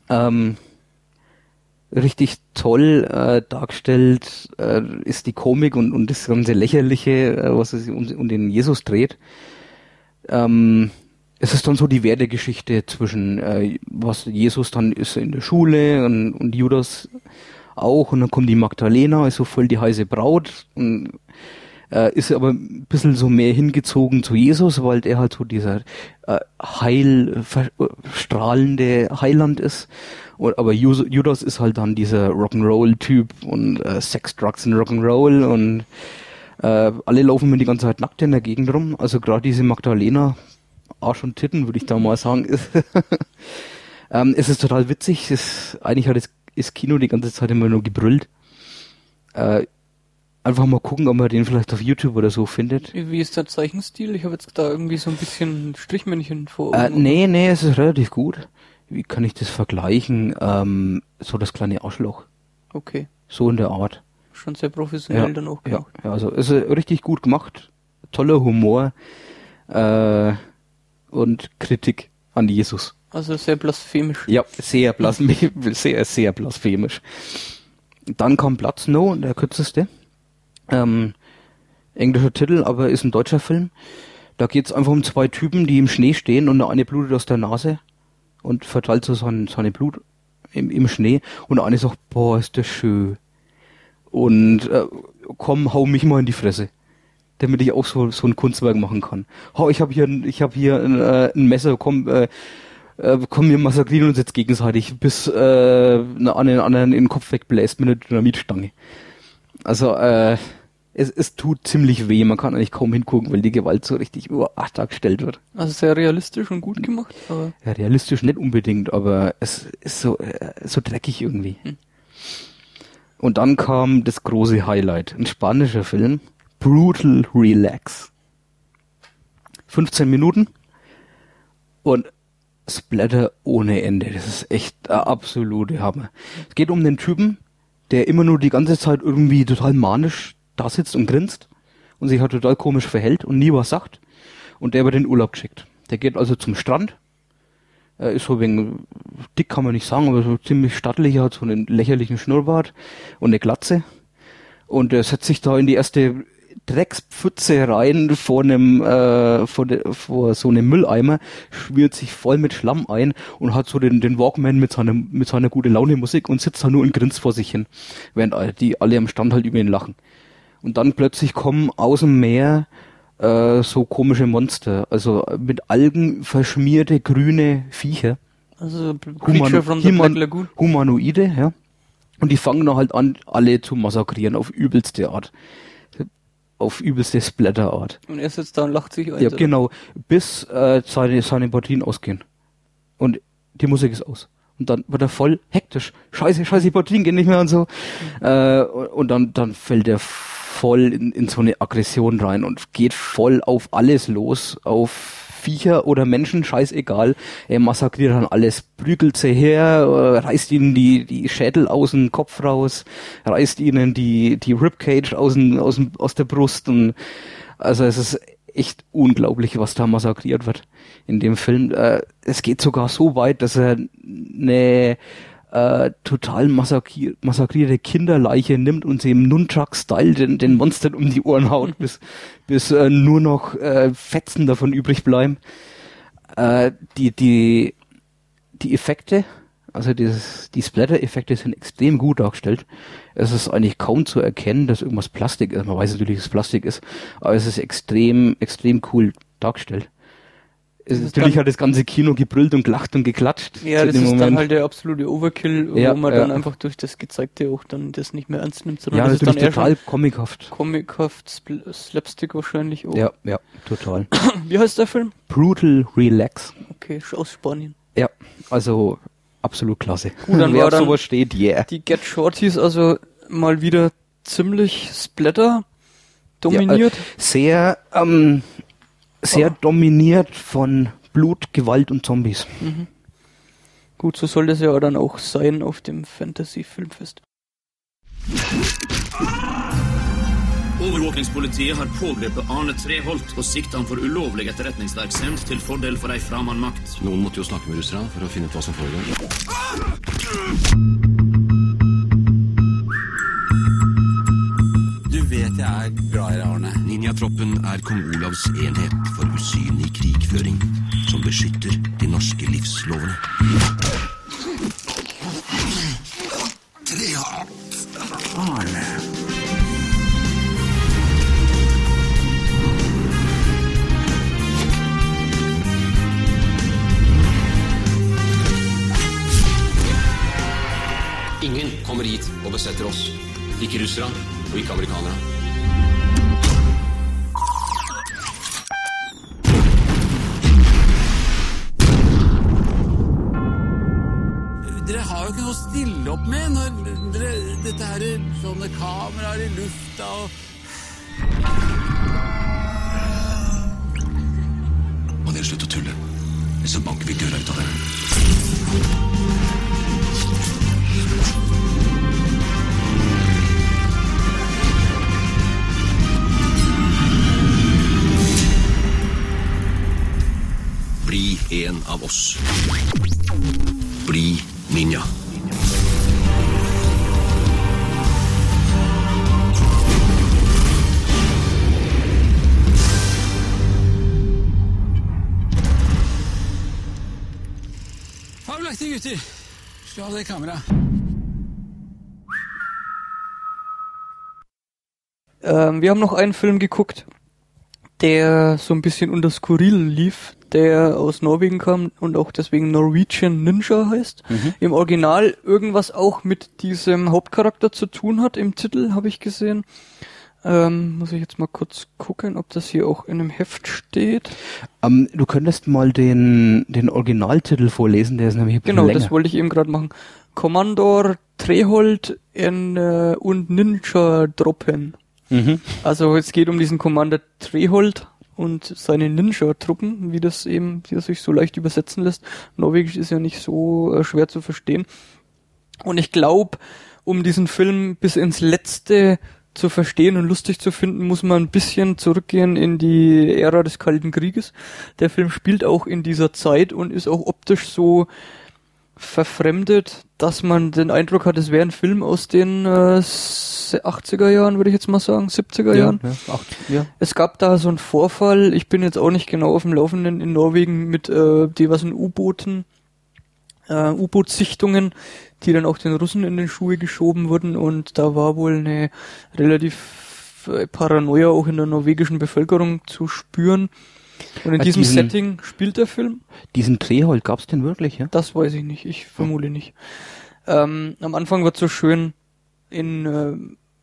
Ähm, richtig toll äh, dargestellt äh, ist die Komik und, und das ganze Lächerliche, äh, was es um, um den Jesus dreht ähm, es ist dann so die Werdegeschichte zwischen äh, was Jesus dann ist in der Schule und, und Judas auch und dann kommt die Magdalena, ist so voll die heiße Braut und äh, ist aber ein bisschen so mehr hingezogen zu Jesus, weil er halt so dieser äh, heil strahlende Heiland ist. Und, aber Judas ist halt dann dieser Rock'n'Roll-Typ und äh, Sex, Drugs und Rock'n'Roll und äh, alle laufen mir die ganze Zeit nackt in der Gegend rum. Also gerade diese Magdalena, Arsch und Titten, würde ich da mal sagen. ähm, es ist total witzig. Es, eigentlich hat das, das Kino die ganze Zeit immer nur gebrüllt. Äh, einfach mal gucken, ob man den vielleicht auf YouTube oder so findet. Wie ist der Zeichenstil? Ich habe jetzt da irgendwie so ein bisschen Strichmännchen vor. Äh, nee, nee, es ist relativ gut. Wie kann ich das vergleichen? Ähm, so das kleine Arschloch. Okay. So in der Art schon sehr professionell ja, dann auch gemacht. Ja, ja, also ist richtig gut gemacht, toller Humor äh, und Kritik an Jesus. Also sehr blasphemisch. Ja, sehr blasphemisch, sehr, sehr blasphemisch. Dann kam Blood Snow, der kürzeste. Ähm, englischer Titel, aber ist ein deutscher Film. Da geht es einfach um zwei Typen, die im Schnee stehen und der eine blutet aus der Nase und verteilt so sein, seine Blut im, im Schnee und der eine sagt, boah, ist das schön und äh, komm, hau mich mal in die Fresse, damit ich auch so so ein Kunstwerk machen kann. Hau, ich habe hier ich habe hier ein, äh, ein Messer, komm äh, äh, komm wir massakrieren uns jetzt gegenseitig, bis äh, eine anderen anderen in den Kopf wegbläst mit einer Dynamitstange. Also äh, es, es tut ziemlich weh, man kann eigentlich kaum hingucken, weil die Gewalt so richtig über acht Tage gestellt wird. Also sehr realistisch und gut gemacht. Aber ja, realistisch nicht unbedingt, aber es ist so, äh, so dreckig irgendwie. Hm. Und dann kam das große Highlight, ein spanischer Film, Brutal Relax. 15 Minuten und Splatter ohne Ende. Das ist echt der absolute Hammer. Es geht um den Typen, der immer nur die ganze Zeit irgendwie total manisch da sitzt und grinst und sich halt total komisch verhält und nie was sagt. Und der wird in den Urlaub geschickt. Der geht also zum Strand, er ist so wegen dick kann man nicht sagen, aber so ziemlich stattlich, hat so einen lächerlichen Schnurrbart und eine Glatze. Und er setzt sich da in die erste Dreckspfütze rein vor einem äh, vor, de, vor so einem Mülleimer, schmiert sich voll mit Schlamm ein und hat so den, den Walkman mit seiner mit seiner gute Laune Musik und sitzt da nur und grinst vor sich hin, während die alle am Stand halt über ihn lachen. Und dann plötzlich kommen aus dem Meer äh, so komische Monster, also mit Algen verschmierte grüne Viecher. Also Humano from the Human Lagoon. Humanoide, ja. Und die fangen dann halt an, alle zu massakrieren auf übelste Art. Auf übelste Splatter-Art. Und er sitzt da und lacht sich ein. Ja, genau. Bis äh, seine, seine Batterien ausgehen. Und die Musik ist aus. Und dann wird er voll hektisch. Scheiße, scheiße, die Batterien gehen nicht mehr und so. Mhm. Äh, und dann, dann fällt er voll in, in so eine Aggression rein und geht voll auf alles los, auf Viecher oder Menschen, scheißegal. Er massakriert dann alles, prügelt sie her, äh, reißt ihnen die, die Schädel aus dem Kopf raus, reißt ihnen die, die Ribcage aus, dem, aus, dem, aus der Brust und also es ist echt unglaublich, was da massakriert wird in dem Film. Äh, es geht sogar so weit, dass er eine äh, total massakri massakrierte Kinderleiche nimmt und sie im Nunchuck-Style den, den Monstern um die Ohren haut, bis, bis äh, nur noch äh, Fetzen davon übrig bleiben. Äh, die, die, die Effekte, also dieses, die Splatter-Effekte sind extrem gut dargestellt. Es ist eigentlich kaum zu erkennen, dass irgendwas Plastik ist. Man weiß natürlich, dass es Plastik ist, aber es ist extrem, extrem cool dargestellt. Ist natürlich hat das ganze Kino gebrüllt und gelacht und geklatscht. Ja, das ist Moment. dann halt der absolute Overkill, ja, wo man ja. dann einfach durch das Gezeigte auch dann das nicht mehr ernst nimmt, sondern ja, das ist dann total comichaft. Comichaft, Slapstick wahrscheinlich auch. Ja, ja, total. Wie heißt der Film? Brutal Relax. Okay, aus Spanien. Ja, also absolut klasse. Gut, dann Wer war auf dann sowas steht, yeah. Die Get Shorties also mal wieder ziemlich Splatter dominiert. Ja, äh, sehr, ähm, sehr oh. dominiert von Blut, Gewalt und Zombies. Mhm. Gut, so soll das ja dann auch sein auf dem Fantasy-Filmfest. Overvåkingspolitiet har pågrepet Arne Treholt og sikta han for ulovlig etterretningsvirksomhet til fordel for ei fremmedmakt. Noen måtte jo snakke med russerne for å finne ut hva som foregår. Du vet jeg er glad i deg, Arne. Ninjatroppen er kong Olavs enhet for usynlig krigføring som beskytter de norske livslovene. Ingen kommer hit og besetter oss. Ikke russere og ikke amerikanere. Å stille opp med når dere, dette her er sånne kameraer i lufta og Må dere slutte å tulle, så banker vi døra ut av dere. Bli en av oss. Bli ninja. Fabelaktige gutter. Skal ha det kameraet. Ähm, wir haben noch einen Film geguckt, der so ein bisschen unter Skurril lief, der aus Norwegen kam und auch deswegen Norwegian Ninja heißt. Mhm. Im Original irgendwas auch mit diesem Hauptcharakter zu tun hat im Titel, habe ich gesehen. Ähm, muss ich jetzt mal kurz gucken, ob das hier auch in einem Heft steht. Ähm, du könntest mal den, den Originaltitel vorlesen, der ist nämlich ein Genau, länger. das wollte ich eben gerade machen. Kommandor Trehold in, äh, und Ninja Droppen. Mhm. Also es geht um diesen Commander Trehold und seine Ninja-Truppen, wie das eben, wie das sich so leicht übersetzen lässt. Norwegisch ist ja nicht so äh, schwer zu verstehen. Und ich glaube, um diesen Film bis ins Letzte zu verstehen und lustig zu finden, muss man ein bisschen zurückgehen in die Ära des Kalten Krieges. Der Film spielt auch in dieser Zeit und ist auch optisch so verfremdet, dass man den Eindruck hat, es wäre ein Film aus den äh, 80er Jahren, würde ich jetzt mal sagen, 70er Ja, Jahren. ja, acht, ja. Es gab da so einen Vorfall, ich bin jetzt auch nicht genau auf dem Laufenden in Norwegen mit äh, diversen U-Booten, äh, U-Boot-Sichtungen, die dann auch den Russen in den Schuhe geschoben wurden und da war wohl eine relativ äh, Paranoia auch in der norwegischen Bevölkerung zu spüren. Und in Ja, diesem diesen- Setting spielt der Film. Diesen Trehold gab's den wirklich, ja? Das weiß ich nicht, ich vermute nicht. Ähm, am Anfang wird so schön in äh,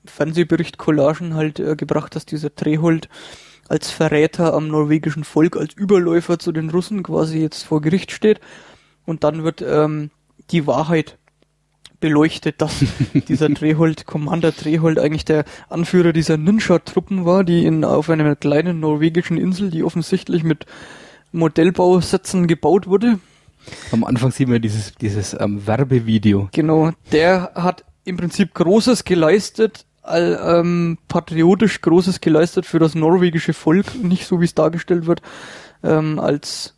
Fernsehbericht-Collagen halt äh, gebracht, dass dieser Trehold als Verräter am norwegischen Volk, als Überläufer zu den Russen quasi jetzt vor Gericht steht. Und dann wird ähm, die Wahrheit beleuchtet, dass dieser Trehold, Commander Trehold eigentlich der Anführer dieser Ninja-Truppen war, die in, auf einer kleinen norwegischen Insel, die offensichtlich mit Modellbausätzen gebaut wurde. Am Anfang sieht man dieses, dieses ähm, Werbevideo. Genau, der hat im Prinzip Großes geleistet, all, ähm, patriotisch Großes geleistet für das norwegische Volk, nicht so wie es dargestellt wird, ähm, als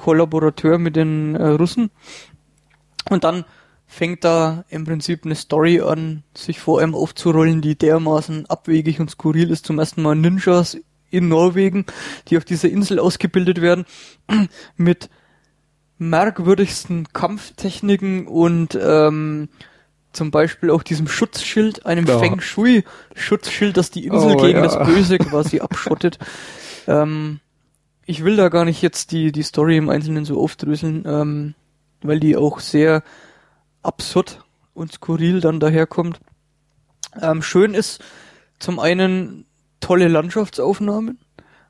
Kollaborateur mit den äh, Russen. Und dann fängt da im Prinzip eine Story an, sich vor allem aufzurollen, die dermaßen abwegig und skurril ist. Zum ersten Mal Ninjas in Norwegen, die auf dieser Insel ausgebildet werden, mit merkwürdigsten Kampftechniken und ähm, zum Beispiel auch diesem Schutzschild, einem Ja. Feng Shui Schutzschild, das die Insel Oh, gegen ja. das Böse quasi abschottet. Ähm, ich will da gar nicht jetzt die, die Story im Einzelnen so aufdröseln, ähm, weil die auch sehr absurd und skurril dann daherkommt. Ähm, schön ist zum einen tolle Landschaftsaufnahmen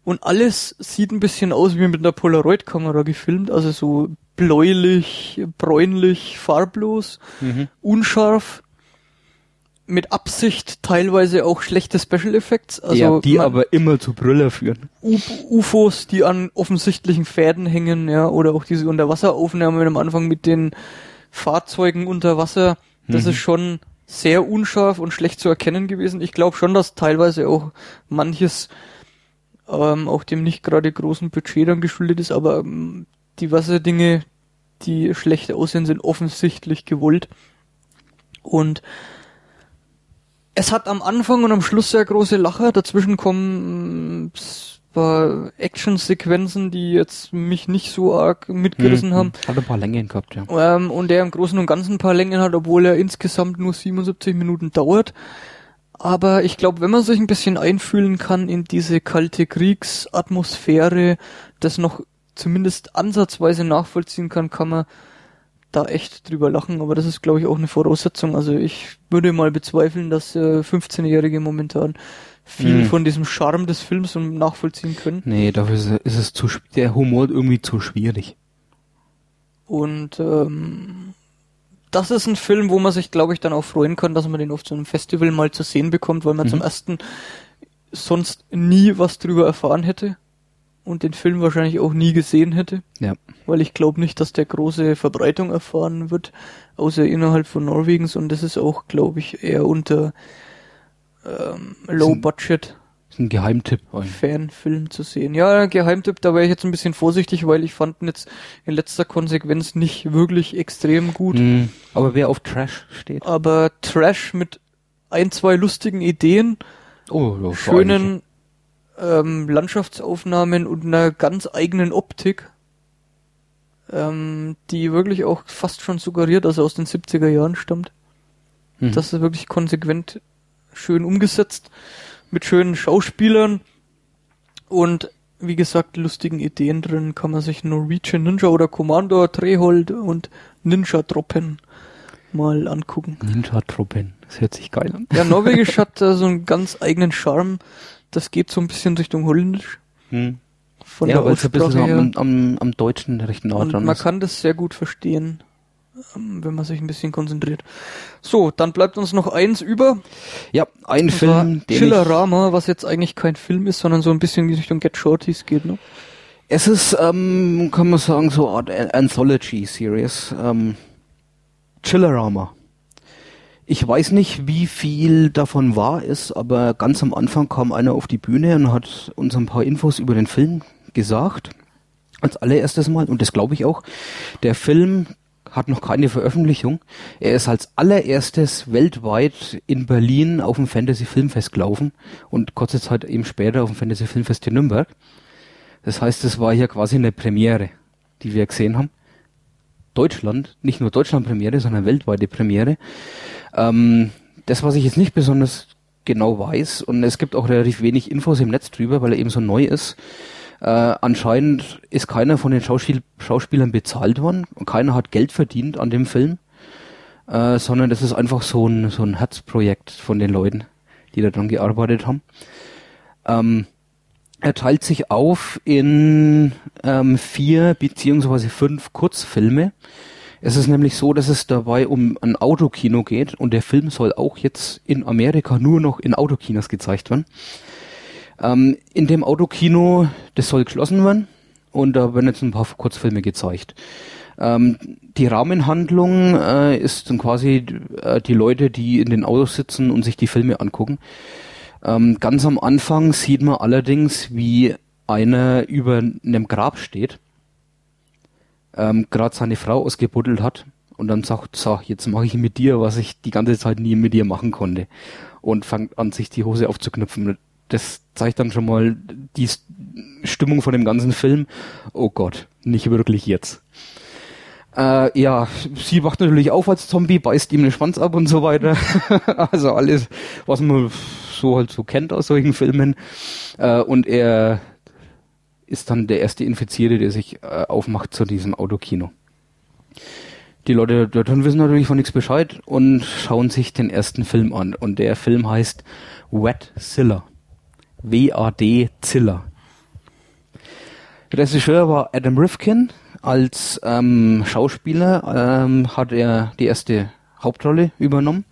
und alles sieht ein bisschen aus wie mit einer Polaroid-Kamera gefilmt, also so bläulich, bräunlich, farblos, Mhm. unscharf, mit Absicht teilweise auch schlechte Special Effects, also ja, die man- aber immer zu Brüller führen. U UFOs, die an offensichtlichen Fäden hängen, ja, oder auch diese Unterwasseraufnahmen am Anfang mit den Fahrzeugen unter Wasser, das Mhm. ist schon sehr unscharf und schlecht zu erkennen gewesen. Ich glaube schon, dass teilweise auch manches ähm, auch dem nicht gerade großen Budget dann geschuldet ist, aber ähm, diverse Dinge, die schlecht aussehen, sind offensichtlich gewollt. Und es hat am Anfang und am Schluss sehr große Lacher. Dazwischen kommen mm, paar Actionsequenzen, die jetzt mich nicht so arg mitgerissen Mhm. haben. Hat ein paar Längen gehabt, ja. Ähm, und der im Großen und Ganzen ein paar Längen hat, obwohl er insgesamt nur 77 Minuten dauert. Aber ich glaube, wenn man sich ein bisschen einfühlen kann in diese kalte Kriegsatmosphäre, das noch zumindest ansatzweise nachvollziehen kann, kann man da echt drüber lachen. Aber das ist, glaube ich, auch eine Voraussetzung. Also ich würde mal bezweifeln, dass äh, 15-Jährige momentan viel Mhm. von diesem Charme des Films nachvollziehen können. Nee, dafür ist, ist es zu, der Humor irgendwie zu schwierig. Und ähm, das ist ein Film, wo man sich, glaube ich, dann auch freuen kann, dass man den auf so einem Festival mal zu sehen bekommt, weil man Mhm. zum ersten sonst nie was drüber erfahren hätte und den Film wahrscheinlich auch nie gesehen hätte. Ja. Weil ich glaube nicht, dass der große Verbreitung erfahren wird, außer innerhalb von Norwegens und das ist auch, glaube ich, eher unter ähm, Low Budget Ist ein Geheimtipp. Fanfilm zu sehen. Ja, Geheimtipp, da wäre ich jetzt ein bisschen vorsichtig, weil ich fand ihn jetzt in letzter Konsequenz nicht wirklich extrem gut. Mhm. Aber wer auf Trash steht. Aber Trash mit ein, zwei lustigen Ideen, Oh, schönen ähm, Landschaftsaufnahmen und einer ganz eigenen Optik, ähm, die wirklich auch fast schon suggeriert, dass er aus den 70er Jahren stammt. Mhm. Das ist wirklich konsequent schön umgesetzt, mit schönen Schauspielern und wie gesagt, lustigen Ideen drin, kann man sich Norwegian Ninja oder Commander Trehold und Ninja Troppen mal angucken. Ninja-Truppen. Das hört sich geil an. Ja, Norwegisch hat äh, so einen ganz eigenen Charme. Das geht so ein bisschen Richtung Holländisch. Hm. Von ja, der weil es ein bisschen am, am, am Deutschen recht nah Und dran man ist. kann das sehr gut verstehen, ähm, wenn man sich ein bisschen konzentriert. So, dann bleibt uns noch eins über. Ja, ein Film, Chillerama, was jetzt eigentlich kein Film ist, sondern so ein bisschen in Richtung Get Shorties geht, ne? Es ist, ähm, kann man sagen, so eine Art Anthology-Series. Ähm, Chillerama. Ich weiß nicht, wie viel davon wahr ist, aber ganz am Anfang kam einer auf die Bühne und hat uns ein paar Infos über den Film gesagt. Als allererstes Mal, und das glaube ich auch. Der Film hat noch keine Veröffentlichung. Er ist als allererstes weltweit in Berlin auf dem Fantasy Filmfest gelaufen und kurze Zeit eben später auf dem Fantasy Filmfest in Nürnberg. Das heißt, es war hier quasi eine Premiere, die wir gesehen haben. Deutschland, nicht nur Deutschland-Premiere, sondern weltweite Premiere. Ähm, das, was ich jetzt nicht besonders genau weiß, und es gibt auch relativ wenig Infos im Netz drüber, weil er eben so neu ist. Äh, anscheinend ist keiner von den Schauspiel Schauspielern bezahlt worden und keiner hat Geld verdient an dem Film, äh, sondern das ist einfach so ein, so ein Herzprojekt von den Leuten, die daran gearbeitet haben. Ähm, er teilt sich auf in ähm, vier beziehungsweise fünf Kurzfilme. Es ist nämlich so, dass es dabei um ein Autokino geht und der Film soll auch jetzt in Amerika nur noch in Autokinos gezeigt werden. Ähm, in dem Autokino, das soll geschlossen werden und da werden jetzt ein paar Kurzfilme gezeigt. Ähm, die Rahmenhandlung äh, ist dann quasi äh, die Leute, die in den Autos sitzen und sich die Filme angucken. Ähm, ganz am Anfang sieht man allerdings, wie einer über einem Grab steht, ähm, gerade seine Frau ausgebuddelt hat und dann sagt, so, jetzt mache ich mit dir, was ich die ganze Zeit nie mit dir machen konnte und fängt an, sich die Hose aufzuknüpfen. Das zeigt dann schon mal die Stimmung von dem ganzen Film. Oh Gott, nicht wirklich jetzt. Äh, ja, sie wacht natürlich auf als Zombie, beißt ihm den Schwanz ab und so weiter. also alles, was man so halt so kennt aus solchen Filmen. Äh, und er ist dann der erste Infizierte, der sich äh, aufmacht zu diesem Autokino. Die Leute dort wissen natürlich von nichts Bescheid und schauen sich den ersten Film an. Und der Film heißt Wet Zilla. W-A-D Zilla. Regisseur war Adam Rifkin. Als ähm, Schauspieler ähm, hat er die erste Hauptrolle übernommen.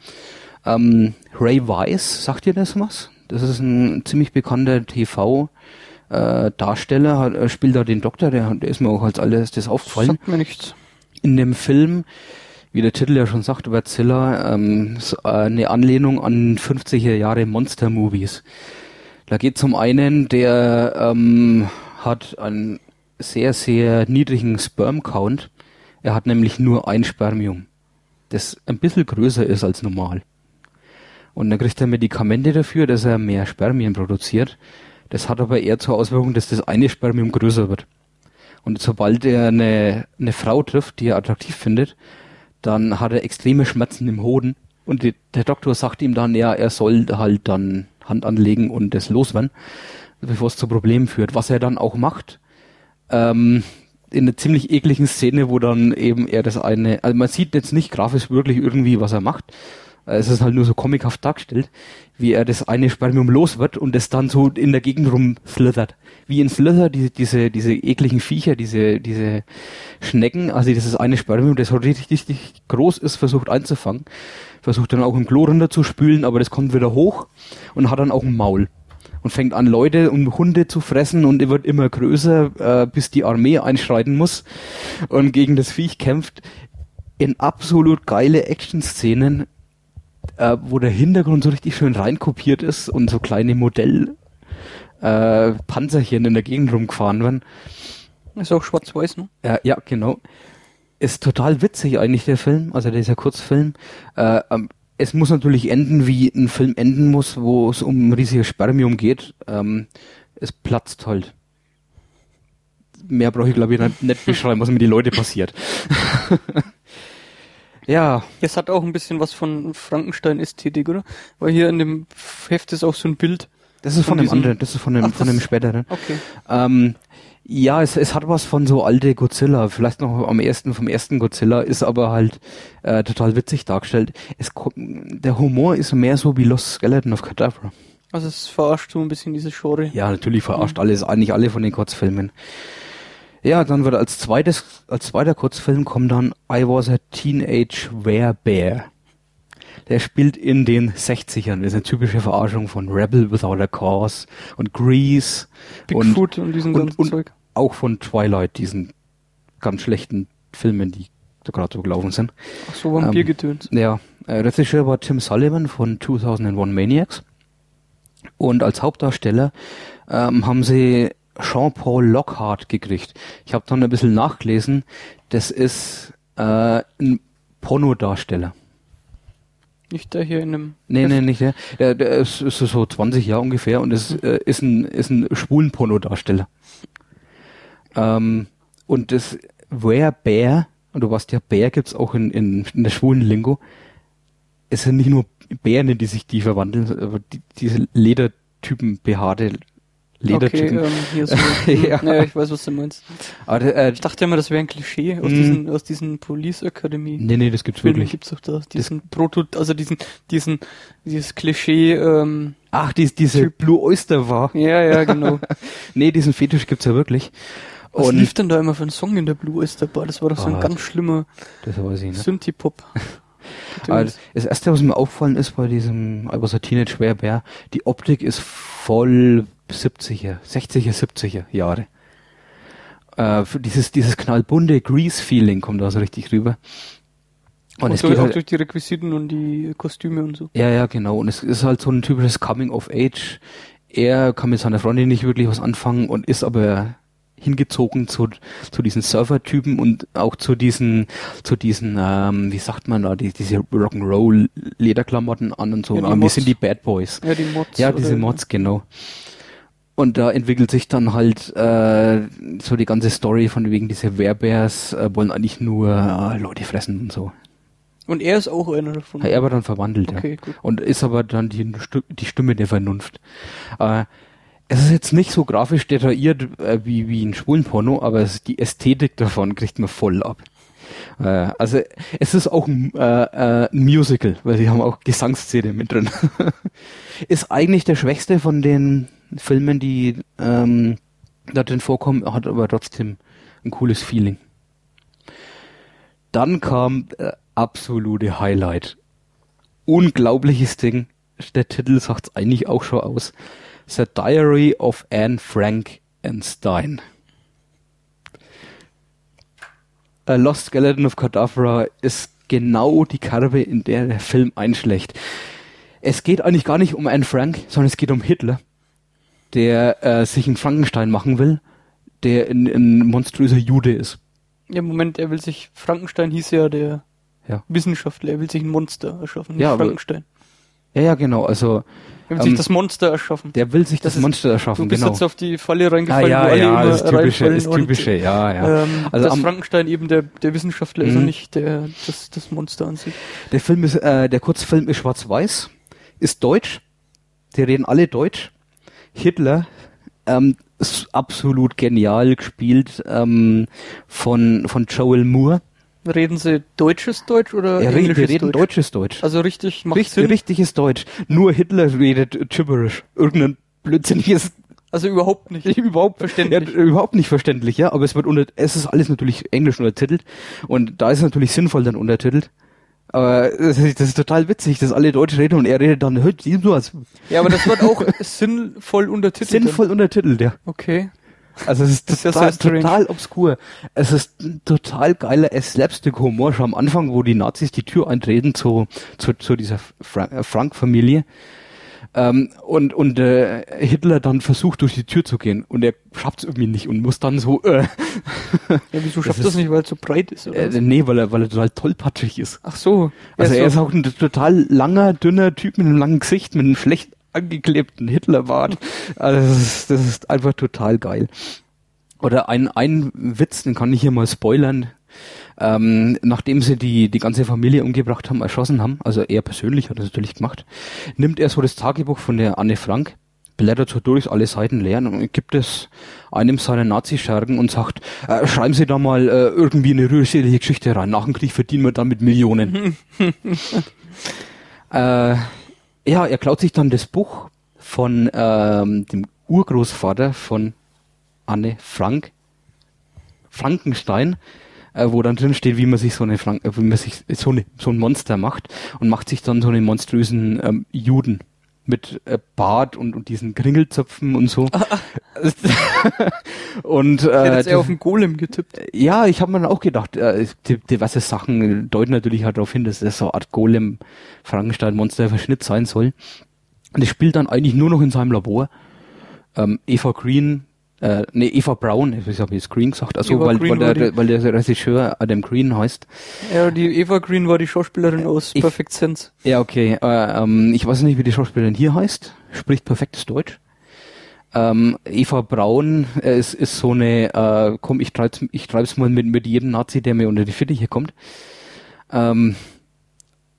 Ähm, Ray Weiss, sagt ihr das was? Das ist ein ziemlich bekannter TV- äh, Darsteller, hat, äh, spielt da den Doktor, der, der ist mir auch als alles das aufgefallen. Sagt mir nichts. In dem Film, wie der Titel ja schon sagt, Godzilla, ähm, so, äh, eine Anlehnung an 50er Jahre Monster-Movies. Da geht zum einen, der ähm, hat einen sehr, sehr niedrigen Sperm-Count. Er hat nämlich nur ein Spermium, das ein bisschen größer ist als normal. Und dann kriegt er Medikamente dafür, dass er mehr Spermien produziert. Das hat aber eher zur Auswirkung, dass das eine Spermium größer wird. Und sobald er eine, eine Frau trifft, die er attraktiv findet, dann hat er extreme Schmerzen im Hoden. Und die, der Doktor sagt ihm dann, ja, er soll halt dann Hand anlegen und das loswerden, bevor es zu Problemen führt. Was er dann auch macht, ähm, in einer ziemlich ekligen Szene, wo dann eben er das eine, also man sieht jetzt nicht grafisch wirklich irgendwie, was er macht, es ist halt nur so comichaft dargestellt, wie er das eine Spermium los wird und es dann so in der Gegend rumslithert. Wie in Slither, diese, diese, diese ekligen Viecher, diese, diese Schnecken, also dieses eine Spermium, das halt richtig, richtig groß ist, versucht einzufangen, versucht dann auch im Klo runter zu spülen, aber das kommt wieder hoch und hat dann auch ein Maul und fängt an, Leute und Hunde zu fressen und wird immer größer, äh, bis die Armee einschreiten muss und gegen das Viech kämpft. In absolut geile Action-Szenen, äh, wo der Hintergrund so richtig schön reinkopiert ist und so kleine Modell äh, Panzerchen in der Gegend rumgefahren werden. Ist auch schwarz-weiß, ne? Ja, ja, genau. Ist total witzig eigentlich der Film, also dieser Kurzfilm. Äh, ähm, es muss natürlich enden, wie ein Film enden muss, wo es um ein riesiges Spermium geht. Ähm, es platzt halt. Mehr brauche ich glaube ich nicht beschreiben, was mit den Leuten passiert. ja. Es hat auch ein bisschen was von Frankenstein-Ästhetik, oder? Weil hier in dem Heft ist auch so ein Bild. Das ist von, von dem anderen, das ist von dem, Ach, von dem späteren. Okay. Ähm, ja, es, es hat was von so alte Godzilla, vielleicht noch am ersten vom ersten Godzilla, ist aber halt äh, total witzig dargestellt. Es, der Humor ist mehr so wie Lost Skeleton of Cadaver. Also es verarscht so ein bisschen diese Genre. Ja, natürlich verarscht mhm. alles, eigentlich alle von den Kurzfilmen. Ja, dann wird als zweites, als zweiter Kurzfilm kommt dann I Was a Teenage Werebear. Der spielt in den 60ern. Das ist eine typische Verarschung von Rebel Without a Cause und Grease. Bigfoot und, und diesen ganzen und, Zeug auch von Twilight, diesen ganz schlechten Filmen, die da gerade so gelaufen sind. Ach so, Vampirgetöns. Ähm, ja, äh, Regisseur war Tim Sullivan von 2001 Maniacs. Und als Hauptdarsteller ähm, haben sie Jean-Paul Lockhart gekriegt. Ich habe dann ein bisschen nachgelesen. Das ist äh, ein Pornodarsteller. Nicht der hier in einem. Nee, nee, nicht der. Der, der ist, ist so 20 Jahre ungefähr und ist, äh, ist ein, ist ein schwulen Pornodarsteller. Ähm, und das Where Bear, und du weißt ja, Bär gibt's auch in, in, in der schwulen Lingo. Es sind nicht nur Bären, die sich die verwandeln, aber die, diese Ledertypen, behaarte Ledertypen. Okay, ähm, hier so, ja. ja, ich weiß, was du meinst. Aber, äh, ich dachte immer, das wäre ein Klischee aus diesen, aus diesen Police Academy. Nee, nee, das gibt's wirklich. Gibt's doch da, diesen Proto, also diesen, diesen, dieses Klischee, ähm, Ach, dies, diese typ. Blue Oyster war. Ja, ja, genau. nee, diesen Fetisch gibt's ja wirklich. Was Und- lief denn da immer für ein Song in der Blue Oyster Bar? Das war doch so ein Ah, ganz schlimmer Das weiß ich nicht. Synthie-Pop. Aber das erste, was mir aufgefallen ist bei diesem I was a Teenage Bear, die Optik ist voll 70er, 60er, 70er Jahre. Äh, für dieses, dieses knallbunte Grease-Feeling kommt da so richtig rüber. Und Und es durch, geht auch halt, durch die Requisiten und die Kostüme und so. ja, ja, genau. Und es ist halt so ein typisches Coming of Age. Er kann mit seiner Freundin nicht wirklich was anfangen und ist aber hingezogen zu, zu diesen Surfer-Typen und auch zu diesen, zu diesen, ähm, wie sagt man da, die, diese Rock'n'Roll-Lederklamotten an und so. Ja, die Aber wir sind die Bad Boys. Ja, die Mods. Ja, diese Mods, genau. Und da entwickelt sich dann halt äh, so die ganze Story von wegen diese Wehrbears äh, wollen eigentlich nur äh, Leute fressen und so. Und er ist auch einer davon. Er aber dann verwandelt, Okay, ja. gut. Und ist aber dann die, die Stimme der Vernunft. Äh, es ist jetzt nicht so grafisch detailliert äh, wie, wie ein Schwulenporno, aber es, die Ästhetik davon kriegt man voll ab. Äh, also es ist auch ein, äh, äh, ein Musical, weil sie haben auch Gesangsszene mit drin. ist eigentlich der schwächste von den Filmen, die ähm, da drin vorkommen, hat aber trotzdem ein cooles Feeling. Dann kam äh, absolute Highlight. Unglaubliches Ding. Der Titel sagt's eigentlich auch schon aus. The Diary of Anne Frank and Stein. A Lost Skeleton of Cadavra ist genau die Kerbe, in der der Film einschlägt. Es geht eigentlich gar nicht um Anne Frank, sondern es geht um Hitler, der äh, sich einen Frankenstein machen will, der ein, ein monströser Jude ist. Ja, Moment, er will sich, Frankenstein hieß ja der Ja. Wissenschaftler, er will sich ein Monster erschaffen, nicht Ja, aber- Frankenstein. Ja, ja, genau. Also Er will ähm, sich das Monster erschaffen. der will sich das, ist- Monster erschaffen, Du bist genau. jetzt auf die Falle Ah, reingefallen, ja, wo alle ja, immer das typische, das typische, und, ja, ja. Ähm, Also dass Frankenstein eben der, der Wissenschaftler ist Mhm. und nicht der, das, das Monster an sich. Der Film ist, äh, der Kurzfilm ist schwarz-weiß, ist deutsch, die reden alle deutsch. Hitler ähm, ist absolut genial gespielt ähm, von von Joel Moore. Reden sie deutsches Deutsch oder Er redet, englisches wir reden Deutsch? deutsches Deutsch. Also richtig, macht Richtig, Sinn. richtiges Deutsch. Nur Hitler redet gibberish. Irgendein blödsinniges Also überhaupt nicht. überhaupt Verständlich. Ja, überhaupt nicht verständlich, ja. Aber es wird unter, es ist alles natürlich englisch untertitelt und da ist es natürlich sinnvoll dann untertitelt. Aber das ist, total witzig, dass alle Deutsch reden und er redet dann hört sie so als Ja, aber das wird auch sinnvoll untertitelt. dann. sinnvoll untertitelt, ja. Okay. Also es ist Das ist total, strange. total obskur. Es ist ein total geiler Slapstick-Humor schon am Anfang, wo die Nazis die Tür eintreten zu, zu, zu dieser Fra- äh, Frank-Familie. Ähm, und und äh, Hitler dann versucht durch die Tür zu gehen und er schafft es irgendwie nicht und muss dann so äh, Ja, wieso schafft Das das ist- nicht, weil es so breit ist? Oder? äh, was? nee, weil er weil er total tollpatschig ist. Ach so. Also Ja, er so. ist auch ein total langer, dünner Typ mit einem langen Gesicht, mit einem schlecht angeklebten Hitlerbart. Also das ist, das ist einfach total geil. Oder ein, ein Witz, den kann ich hier mal spoilern. Ähm, nachdem sie die, die ganze Familie umgebracht haben, erschossen haben, also er persönlich hat das natürlich gemacht, nimmt er so das Tagebuch von der Anne Frank, blättert so durch, alle Seiten leer und gibt es einem seiner Nazischergen und sagt, äh, schreiben Sie da mal äh, irgendwie eine rührselige Geschichte rein. Nach dem Krieg verdienen wir damit Millionen. äh, ja, er klaut sich dann das Buch von ähm, dem Urgroßvater von Anne Frank, Frankenstein, äh, wo dann drin steht, wie man sich so eine Frank äh, wie man sich so, eine, so ein Monster macht und macht sich dann so einen monströsen ähm, Juden mit äh, Bart und, und diesen Kringelzöpfen und so. und Ich hätte äh, jetzt eher auf den Golem getippt. ja, ich habe mir dann auch gedacht, äh, die, diverse Sachen deuten natürlich halt darauf hin, dass das so eine Art Golem Frankenstein Monster Verschnitt sein soll. Und es spielt dann eigentlich nur noch in seinem Labor. Ähm, Eva Green, äh, nee, Eva Brown, ich habe jetzt Green gesagt, also Eva weil, Green weil, der, weil der Regisseur Adam Green heißt. Ja, die Eva Green war die Schauspielerin aus Ich- Perfect Sense. Ja, okay. Äh, ähm, ich weiß nicht, wie die Schauspielerin hier heißt. Spricht perfektes Deutsch. Ähm, Eva Braun äh, ist, ist so eine, äh, komm, ich treib's, ich treib's mal mit, mit jedem Nazi, der mir unter die Fittiche kommt. Ähm,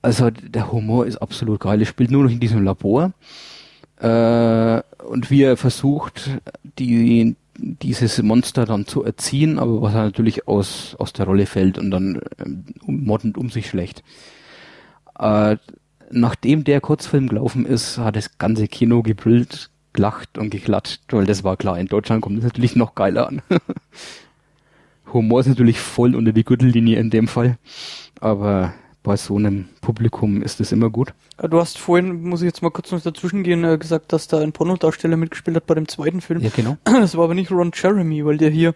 also der Humor ist absolut geil. Er spielt nur noch in diesem Labor. Äh, und wie er versucht, die, dieses Monster dann zu erziehen, aber was er natürlich aus, aus der Rolle fällt und dann ähm, moddend um sich schlägt. Äh, nachdem der Kurzfilm gelaufen ist, hat das ganze Kino gebrüllt, gelacht und geklatscht, weil das war klar, in Deutschland kommt es natürlich noch geiler an. Humor ist natürlich voll unter die Gürtellinie in dem Fall. Aber bei so einem Publikum ist es immer gut. Du hast vorhin, muss ich jetzt mal kurz noch dazwischen gehen, äh, gesagt, dass da ein Pornodarsteller mitgespielt hat bei dem zweiten Film. Ja, genau. Das war aber nicht Ron Jeremy, weil der hier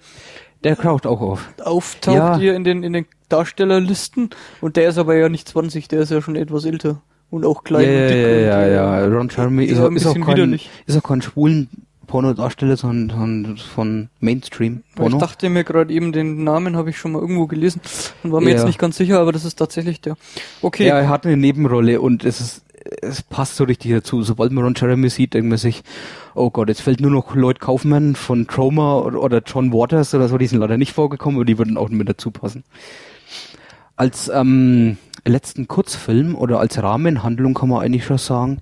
Der kraucht auch auf. auftaucht Ja. hier in den, in den Darstellerlisten und der ist aber ja nicht 20, der ist ja schon etwas älter und auch klein ja, und ja, dick. ja, ja, äh, ja. Ron Jeremy ist, ja, auch- ein ist, auch bisschen kein, widerlich. ist auch kein schwulen Pornodarsteller, sondern, von Mainstream Ich dachte mir gerade eben, den Namen habe ich schon mal irgendwo gelesen und war mir Ja. jetzt nicht ganz sicher, aber das ist tatsächlich der. Okay. Ja, er hat eine Nebenrolle und es ist, es passt so richtig dazu. Sobald man Ron Jeremy sieht, denkt man sich, oh Gott, jetzt fällt nur noch Lloyd Kaufman von Troma oder, oder John Waters oder so, die sind leider nicht vorgekommen, aber die würden auch mit dazu passen. Als ähm, letzten Kurzfilm oder als Rahmenhandlung kann man eigentlich schon sagen,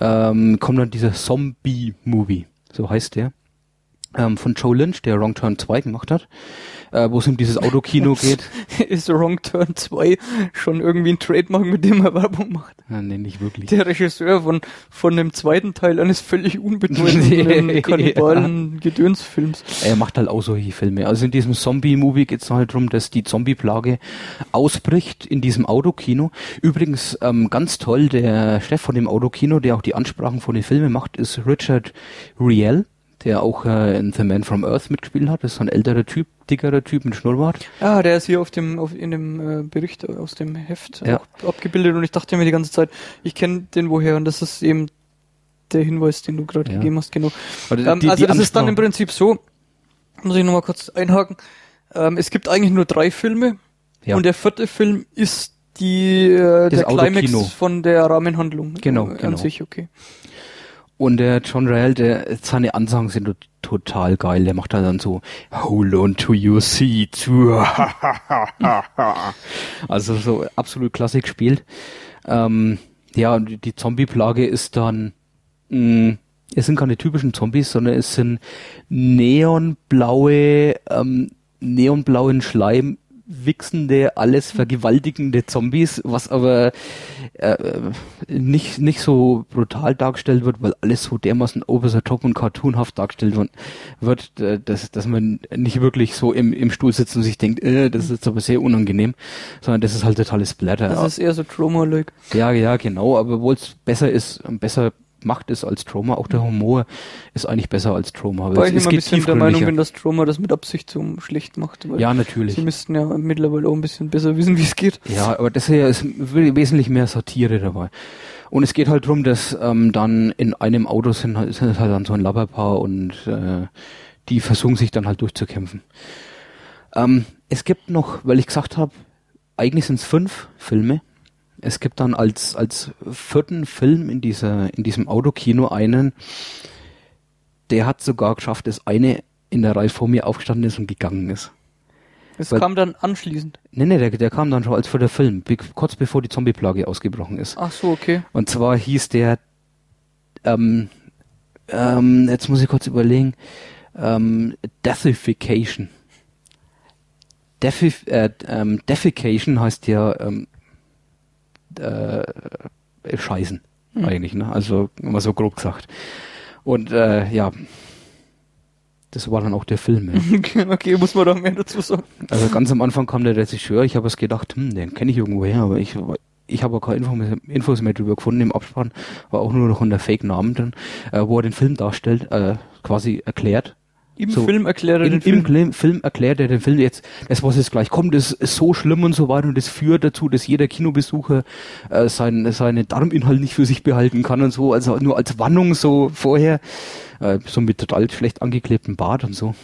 ähm, kommt dann dieser Zombie-Movie, so heißt der, ähm, von Joe Lynch, der Wrong Turn 2 gemacht hat, äh, wo es um dieses Autokino geht. ist Wrong Turn 2 schon irgendwie ein Trademark, mit dem er Werbung macht. Ja, nee, nicht wirklich. Der Regisseur von, von dem zweiten Teil eines völlig unbedeutenden Ja. kannibalen Gedönsfilms. Er macht halt auch solche Filme. Also in diesem Zombie-Movie geht es halt darum, dass die Zombie-Plage ausbricht in diesem Autokino. Übrigens ähm, ganz toll, der Chef von dem Autokino, der auch die Ansprachen von den Filmen macht, ist Richard Riel, der auch äh, in The Man from Earth mitgespielt hat. Das ist so ein älterer Typ, dickerer Typ mit Schnurrbart. Ah, der ist hier auf dem, auf, in dem äh, Bericht aus dem Heft Ja. abgebildet und ich dachte mir die ganze Zeit, ich kenne den woher und das ist eben der Hinweis, den du gerade Ja. gegeben hast, genau. Die- ähm, die- also die das ist dann im Prinzip so, muss ich nochmal kurz einhaken, ähm, es gibt eigentlich nur drei Filme Ja. und der vierte Film ist die, äh, Das der Climax von der Rahmenhandlung Genau, äh, genau. an sich, okay. Und der John Rael, der, seine Ansagen sind tot- total geil. Der macht dann so, hold on to your seat. also so absolut klasse gespielt. Ähm, ja, und die Zombie-Plage ist dann, mh, es sind keine typischen Zombies, sondern es sind neonblaue, ähm, neonblauen Schleim wichsende, alles vergewaltigende Zombies, was aber äh, nicht, nicht so brutal dargestellt wird, weil alles so dermaßen over the top und cartoonhaft dargestellt wird, äh, dass, dass man nicht wirklich so im, im Stuhl sitzt und sich denkt, äh, das ist jetzt aber sehr unangenehm, sondern das ist halt totales Blätter. Das ist eher so Trauma-like. Ja, ja, genau, aber obwohl es besser ist, besser macht es als Trauma, auch der Humor ist eigentlich besser als Trauma. Weil ich es immer ein bisschen der Meinung bin, dass Trauma das mit Absicht so schlecht macht. Ja, natürlich. Sie müssten ja mittlerweile auch ein bisschen besser wissen, wie es geht. Ja, aber das hier ist we- wesentlich mehr Satire dabei. Und es geht halt drum, dass ähm, dann in einem Auto sind, halt- sind halt dann so ein Laberpaar und äh, die versuchen sich dann halt durchzukämpfen. Ähm, es gibt noch, weil ich gesagt habe, eigentlich sind es fünf Filme. Es gibt dann als als vierten Film in dieser in diesem Autokino einen, der hat sogar geschafft, dass eine in der Reihe vor mir aufgestanden ist und gegangen ist. Es Weil- kam dann anschließend. Nee, nee, der, der kam dann schon als für der Film, be- kurz bevor die Zombie-Plage ausgebrochen ist. Ach so, okay. Und zwar hieß der, ähm, ähm, jetzt muss ich kurz überlegen, ähm, Deathification. Defi äh, ähm, Defecation heißt ja ähm, äh, Scheißen Hm. eigentlich, ne? Also immer so grob gesagt. Und äh, ja, das war dann auch der Film. Ja. okay, muss man da mehr dazu sagen. Also ganz am Anfang kam der Regisseur, ich habe es gedacht, hm, den kenne ich irgendwo her, aber ich, ich habe auch keine Info mehr, Infos mehr drüber gefunden. Im Abspann war auch nur noch ein Fake-Namen drin, äh, wo er den Film darstellt, äh, quasi erklärt. Im Film erklärt er den Film. Im Film, Film erklärt er den Film jetzt, das was jetzt gleich kommt, ist, ist so schlimm und so weiter und das führt dazu, dass jeder Kinobesucher äh, sein, seine Darminhalt nicht für sich behalten kann und so, also nur als Warnung so vorher, äh, so mit total schlecht angeklebtem Bart und so.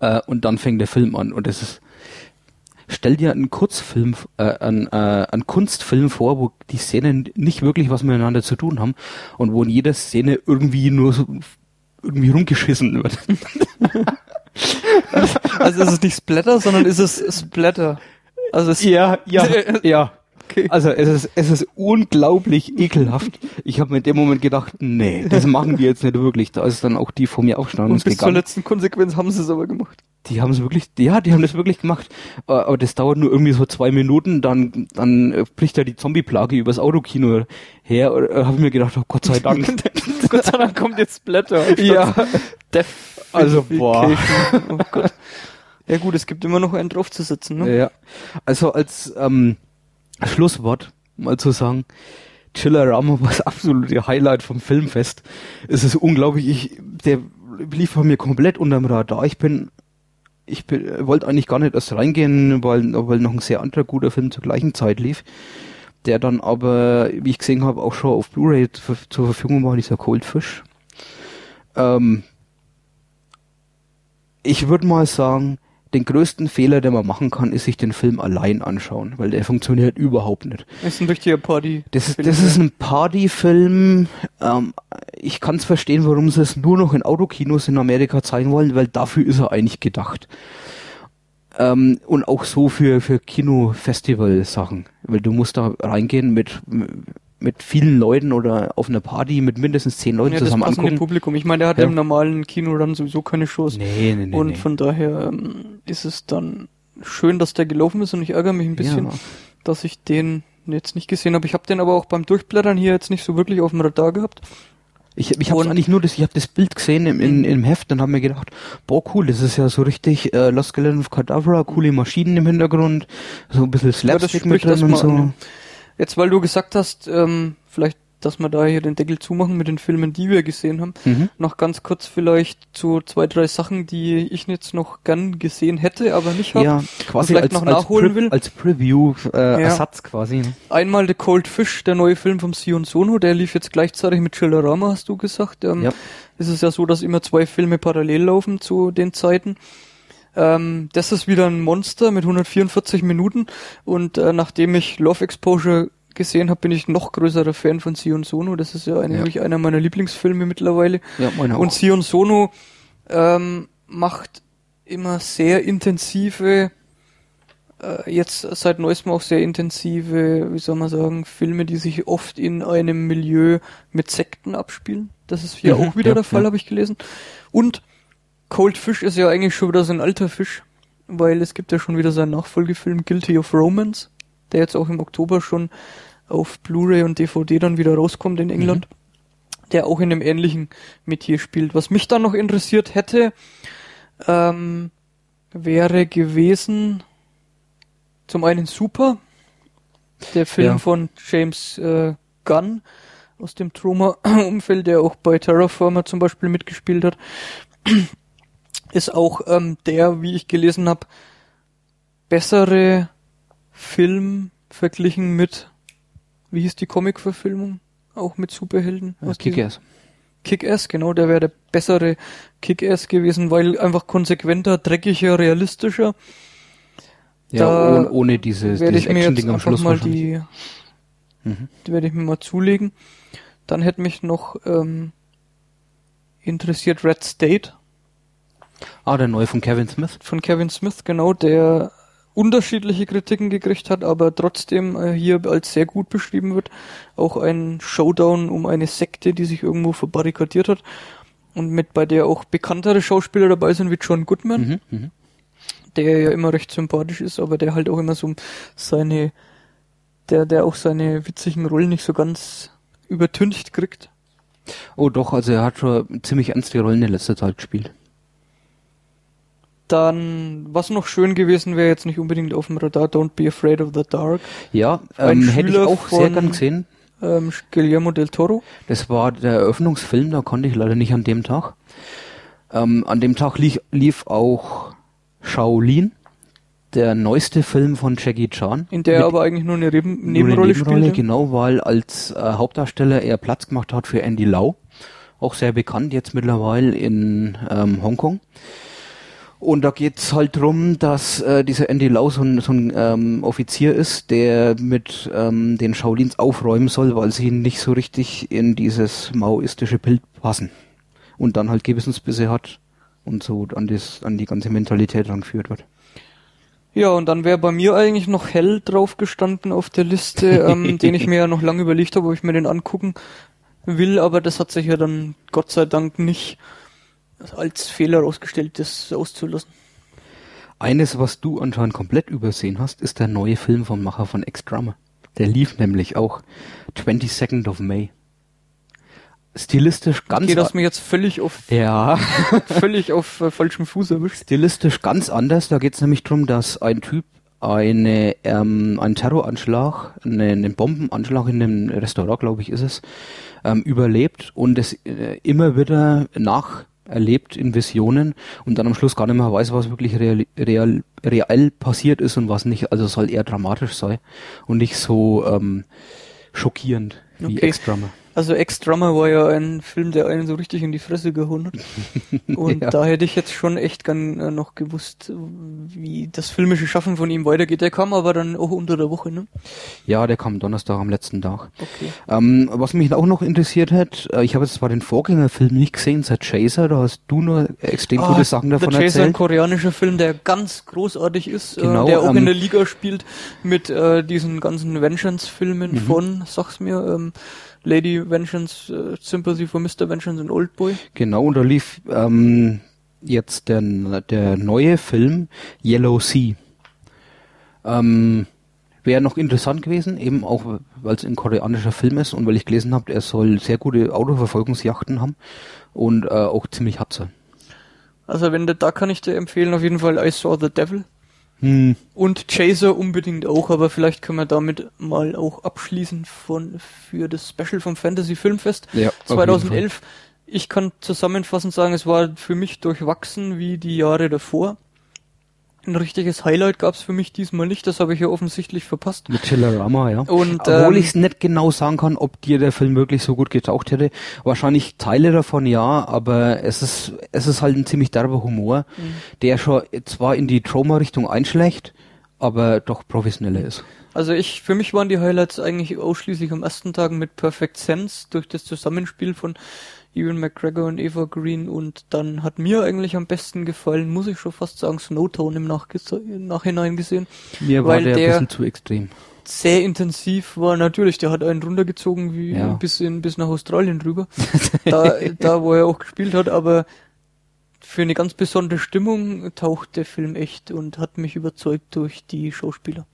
Äh, und dann fängt der Film an und das ist stell dir einen Kurzfilm, äh, einen, äh, einen Kunstfilm vor, wo die Szenen nicht wirklich was miteinander zu tun haben und wo in jeder Szene irgendwie nur so irgendwie rumgeschissen wird. Also ist es nicht Splatter, sondern ist es Splatter. Also es ja, ja, ja. Okay. Also es ist, es ist unglaublich ekelhaft. Ich habe mir in dem Moment gedacht, nee, das machen die jetzt nicht wirklich. Da ist dann auch die vor mir aufgestanden und bis zur gegangen. letzten Konsequenz haben sie es aber gemacht. Die haben es wirklich, ja, die haben das wirklich gemacht. Äh, Aber das dauert nur irgendwie so zwei Minuten, dann, dann äh, bricht da die Zombie-Plage übers Autokino her. Äh, habe ich mir gedacht, oh Gott sei Dank. Gott sei Dank kommt jetzt Splatter. Ja. Def Also, boah. Oh Gott. Ja gut, es gibt immer noch einen draufzusetzen, ne? Ja. Also als ähm, Schlusswort mal zu sagen, Chillerama war das absolute Highlight vom Filmfest. Es ist unglaublich, ich, der lief bei mir komplett unterm Radar. Ich bin, ich bin, wollte eigentlich gar nicht erst reingehen, weil, weil noch ein sehr anderer guter Film zur gleichen Zeit lief. Der dann aber, wie ich gesehen habe, auch schon auf Blu-ray zur, Verfügung war, dieser Cold Fish. Ähm, ich würde mal sagen, den größten Fehler, den man machen kann, ist sich den Film allein anschauen, weil der funktioniert überhaupt nicht. Das ist ein richtiger Party. Das ist, das ist ein Partyfilm. Ähm, ich kann es verstehen, warum sie es nur noch in Autokinos in Amerika zeigen wollen, weil dafür ist er eigentlich gedacht. Ähm, und auch so für, für Kinofestival-Sachen. Weil du musst da reingehen mit, mit vielen Leuten oder auf einer Party mit mindestens zehn Leuten ja, zusammen das angucken. Publikum. Ich meine, der hat Ja. im normalen Kino dann sowieso keine Shows. Nee, nee, nee, Und nee. von daher ähm, ist es dann schön, dass der gelaufen ist und ich ärgere mich ein bisschen, Ja. dass ich den jetzt nicht gesehen habe. Ich habe den aber auch beim Durchblättern hier jetzt nicht so wirklich auf dem Radar gehabt. Ich, ich habe eigentlich nur das, ich habe das Bild gesehen im, in, im Heft und habe mir gedacht, boah cool, das ist ja so richtig äh, Lost Skeleton of Cadavra, coole Maschinen im Hintergrund, so ein bisschen Ja, Slapstick mit spricht drin und so. an. Jetzt, weil du gesagt hast, ähm, vielleicht, dass wir da hier den Deckel zumachen mit den Filmen, die wir gesehen haben, Mhm. noch ganz kurz vielleicht zu zwei, drei Sachen, die ich jetzt noch gern gesehen hätte, aber nicht habe. Ja, quasi vielleicht als, noch als, nachholen Pre will. als Preview äh, Ja. Quasi. Ne? Einmal The Cold Fish, der neue Film vom Sion Sono, der lief jetzt gleichzeitig mit Chillerama, hast du gesagt. Ähm, Ja. Es ist ja so, dass immer zwei Filme parallel laufen zu den Zeiten. Ähm, das ist wieder ein Monster mit 144 Minuten und äh, nachdem ich Love Exposure gesehen habe, bin ich noch größerer Fan von Sion Sono. Das ist ja eigentlich einer meiner Lieblingsfilme mittlerweile. Ja, meiner und. Sion Sono ähm, macht immer sehr intensive äh, jetzt seit neuestem auch sehr intensive, wie soll man sagen, Filme, die sich oft in einem Milieu mit Sekten abspielen. Das ist hier Mhm, auch wieder ja, der Fall, ja. habe ich gelesen. Und Cold Fish ist ja eigentlich schon wieder so ein alter Fisch, weil es gibt ja schon wieder seinen Nachfolgefilm Guilty of Romance, der jetzt auch im Oktober schon auf Blu-ray und DVD dann wieder rauskommt in England, der auch in einem ähnlichen Metier spielt. Was mich dann noch interessiert hätte, ähm, wäre gewesen zum einen Super, der Film Ja. von James äh, Gunn aus dem Troma-Umfeld, der auch bei Terraformer zum Beispiel mitgespielt hat, ist auch ähm, der, wie ich gelesen habe, bessere Film verglichen mit, wie hieß die Comic-Verfilmung? Auch mit Superhelden? Ja, Kick-Ass. Kick-Ass, genau, der wäre der bessere Kick-Ass gewesen, weil einfach konsequenter, dreckiger, realistischer. Ja, Da ohne, ohne dieses, werde dieses Action-Ding am Schluss mal die, Mhm. die werde ich mir mal zulegen. Dann hätte mich noch ähm, interessiert Red State Ah, der neue von Kevin Smith. von Kevin Smith, genau, der unterschiedliche Kritiken gekriegt hat, aber trotzdem äh, hier als sehr gut beschrieben wird. Auch ein Showdown um eine Sekte, die sich irgendwo verbarrikadiert hat und mit bei der auch bekanntere Schauspieler dabei sind wie John Goodman, Mhm, mhm. der ja immer recht sympathisch ist, aber der halt auch immer so seine, der, der auch seine witzigen Rollen nicht so ganz übertüncht kriegt. Oh doch, also er hat schon ziemlich ernste Rollen in letzter Zeit gespielt. Dann, was noch schön gewesen wäre, jetzt nicht unbedingt auf dem Radar, Don't Be Afraid of the Dark. Ja, ähm, hätte ich auch sehr von- gern gesehen. Ähm, Guillermo del Toro. Das war der Eröffnungsfilm, da konnte ich leider nicht an dem Tag. Ähm, an dem Tag lief, lief auch Shaolin, der neueste Film von Jackie Chan. In der er aber eigentlich nur eine Reben Nur eine Nebenrolle spielt. ja. Genau, weil als äh, Hauptdarsteller er Platz gemacht hat für Andy Lau, auch sehr bekannt jetzt mittlerweile in ähm, Hongkong. Und da geht's halt drum, dass äh, dieser Andy Lau so ein, so ein ähm, Offizier ist, der mit ähm, den Shaolins aufräumen soll, weil sie nicht so richtig in dieses maoistische Bild passen. Und dann halt Gewissensbisse hat und so an, das, an die ganze Mentalität rangeführt wird. Ja, und dann wäre bei mir eigentlich noch Hell drauf gestanden auf der Liste, ähm, den ich mir ja noch lange überlegt habe, ob ich mir den angucken will, aber das hat sich ja dann Gott sei Dank nicht als Fehler herausgestellt, das auszulassen. Eines, was du anscheinend komplett übersehen hast, ist der neue Film vom Macher von Ex-Drummer. Der lief nämlich auch 22nd of May. stilistisch ganz... Okay, du hast mich jetzt völlig auf, ja. völlig auf äh, falschem Fuß erwischt. Stilistisch ganz anders. Da geht es nämlich darum, dass ein Typ eine, ähm, einen Terroranschlag, eine, einen Bombenanschlag in einem Restaurant, glaube ich, ist es, ähm, überlebt und es äh, immer wieder nacherlebt in Visionen und dann am Schluss gar nicht mehr weiß, was wirklich real, real, real passiert ist und was nicht. Also soll eher dramatisch sein und nicht so ähm, schockierend wie Okay. Ex-Drummer. Also Ex-Drummer war ja ein Film, der einen so richtig in die Fresse gehauen hat. Und Ja. da hätte ich jetzt schon echt gern äh, noch gewusst, wie das filmische Schaffen von ihm weitergeht. Der kam aber dann auch unter der Woche, ne? Ja, der kam Donnerstag am letzten Tag. Okay. Ähm, was mich auch noch interessiert hat, äh, ich habe jetzt zwar den Vorgängerfilm nicht gesehen, seit Chaser, da hast du nur extrem Ah, gute Sachen davon The Chaser, ein erzählt. koreanischer Film, der ganz großartig ist, Genau, äh, der auch ähm, in der Liga spielt mit äh, diesen ganzen Vengeance-Filmen Mhm. von, sag's mir, ähm, Lady Vengeance, äh, Sympathy for Mr. Vengeance und Oldboy. Genau, und da lief ähm, jetzt der, der neue Film Yellow Sea. Ähm, Wäre noch interessant gewesen, eben auch, weil es ein koreanischer Film ist und weil ich gelesen habe, er soll sehr gute Autoverfolgungsjachten haben und äh, auch ziemlich hart sein. Also wenn du, da kann ich dir empfehlen, auf jeden Fall I Saw the Devil. Hm. Und Chaser unbedingt auch, aber vielleicht können wir damit mal auch abschließen von für das Special vom Fantasy Filmfest Ja, auf jeden 2011. Ich kann zusammenfassend sagen, es war für mich durchwachsen wie die Jahre davor. Ein richtiges Highlight gab es für mich diesmal nicht, das habe ich ja offensichtlich verpasst. Mit Chillerama, ja. Und, Obwohl ähm, ich es nicht genau sagen kann, ob dir der Film wirklich so gut getaucht hätte. Wahrscheinlich Teile davon ja, aber es ist, es ist halt ein ziemlich derber Humor, Mhm. der schon zwar in die Trauma-Richtung einschlägt, aber doch professioneller ist. Also ich, für mich waren die Highlights eigentlich ausschließlich am ersten Tag mit Perfect Sense durch das Zusammenspiel von Ewan McGregor und Eva Green und dann hat mir eigentlich am besten gefallen, muss ich schon fast sagen, Snowtown im, Nachhinein gesehen. Mir war weil der, der ein bisschen zu extrem. sehr intensiv war. Natürlich, der hat einen runtergezogen wie Ja. bis in, bis nach Australien rüber. da, da, wo er auch gespielt hat, aber für eine ganz besondere Stimmung taucht der Film echt und hat mich überzeugt durch die Schauspieler.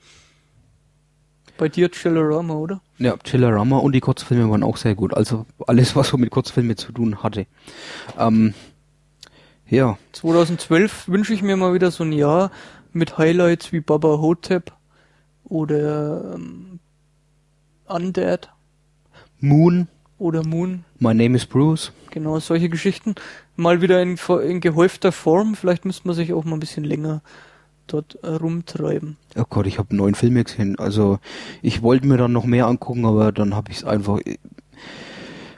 Bei dir Chillerama, oder? Ja, Chillerama und die Kurzfilme waren auch sehr gut. Also alles, was so mit Kurzfilmen zu tun hatte. Ähm, ja, 2012 wünsche ich mir mal wieder so ein Jahr mit Highlights wie Baba Hotep oder ähm, Undead Moon, oder Moon. My Name is Bruce. Genau, solche Geschichten. Mal wieder in, in gehäufter Form. Vielleicht müsste man sich auch mal ein bisschen länger dort äh, rumtreiben. Oh Gott, ich habe neun Filme gesehen. Also ich wollte mir dann noch mehr angucken, aber dann habe ich es einfach äh,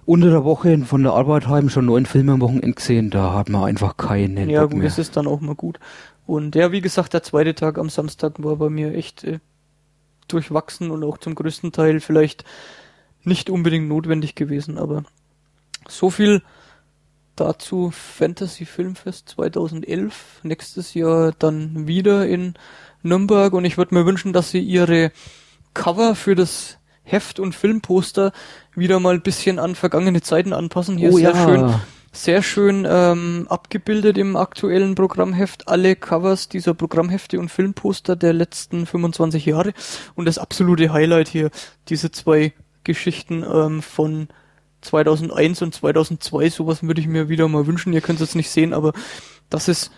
unter der Woche von der Arbeit heim schon neun Filme am Wochenende gesehen. Da hat man einfach keinen ja, Bock gut, mehr. das ist dann auch mal gut. Und ja, wie gesagt, der zweite Tag am Samstag war bei mir echt äh, durchwachsen und auch zum größten Teil vielleicht nicht unbedingt notwendig gewesen, aber so viel dazu Fantasy Filmfest 2011. Nächstes Jahr dann wieder in Nürnberg und ich würde mir wünschen, dass sie ihre Cover für das Heft und Filmposter wieder mal ein bisschen an vergangene Zeiten anpassen. Hier Oh sehr ja. schön, sehr schön ähm, abgebildet im aktuellen Programmheft alle Covers dieser Programmhefte und Filmposter der letzten 25 Jahre und das absolute Highlight hier diese zwei Geschichten ähm, von 2001 und 2002, sowas würde ich mir wieder mal wünschen. Ihr könnt es jetzt nicht sehen, aber das ist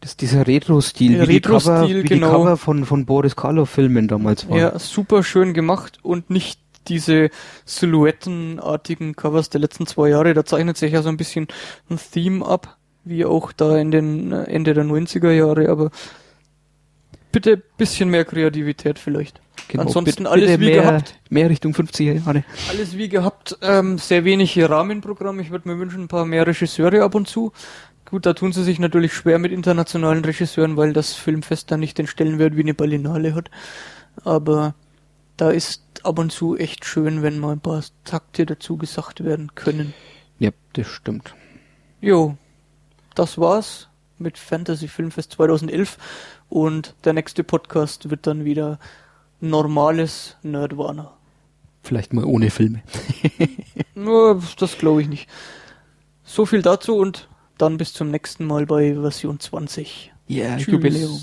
Das ist dieser Retro-Stil, wie, die Cover, wie genau. die Cover von, von Boris Karloff-Filmen damals waren. ja super schön gemacht und nicht diese silhouettenartigen Covers der letzten zwei Jahre. Da zeichnet sich ja so ein bisschen ein Theme ab, wie auch da in den äh, Ende der 90er Jahre, aber bitte bisschen mehr Kreativität vielleicht. Genau, Ansonsten bitte- alles bitte wie mehr, gehabt. Mehr Richtung 50er Jahre. Alles wie gehabt, ähm, sehr wenig Rahmenprogramm. Ich würde mir wünschen, ein paar mehr Regisseure ab und zu. Gut, da tun sie sich natürlich schwer mit internationalen Regisseuren, weil das Filmfest dann nicht den Stellenwert wie eine Berlinale hat. Aber da ist ab und zu echt schön, wenn mal ein paar Takte dazu gesagt werden können. Ja, das stimmt. Jo, das war's mit Fantasy Filmfest 2011 und der nächste Podcast wird dann wieder normales Nerdwana. Vielleicht mal ohne Filme. Nur, das glaube ich nicht. So viel dazu und dann bis zum nächsten Mal bei Version 20. Ja, Tschüss. Jubiläum.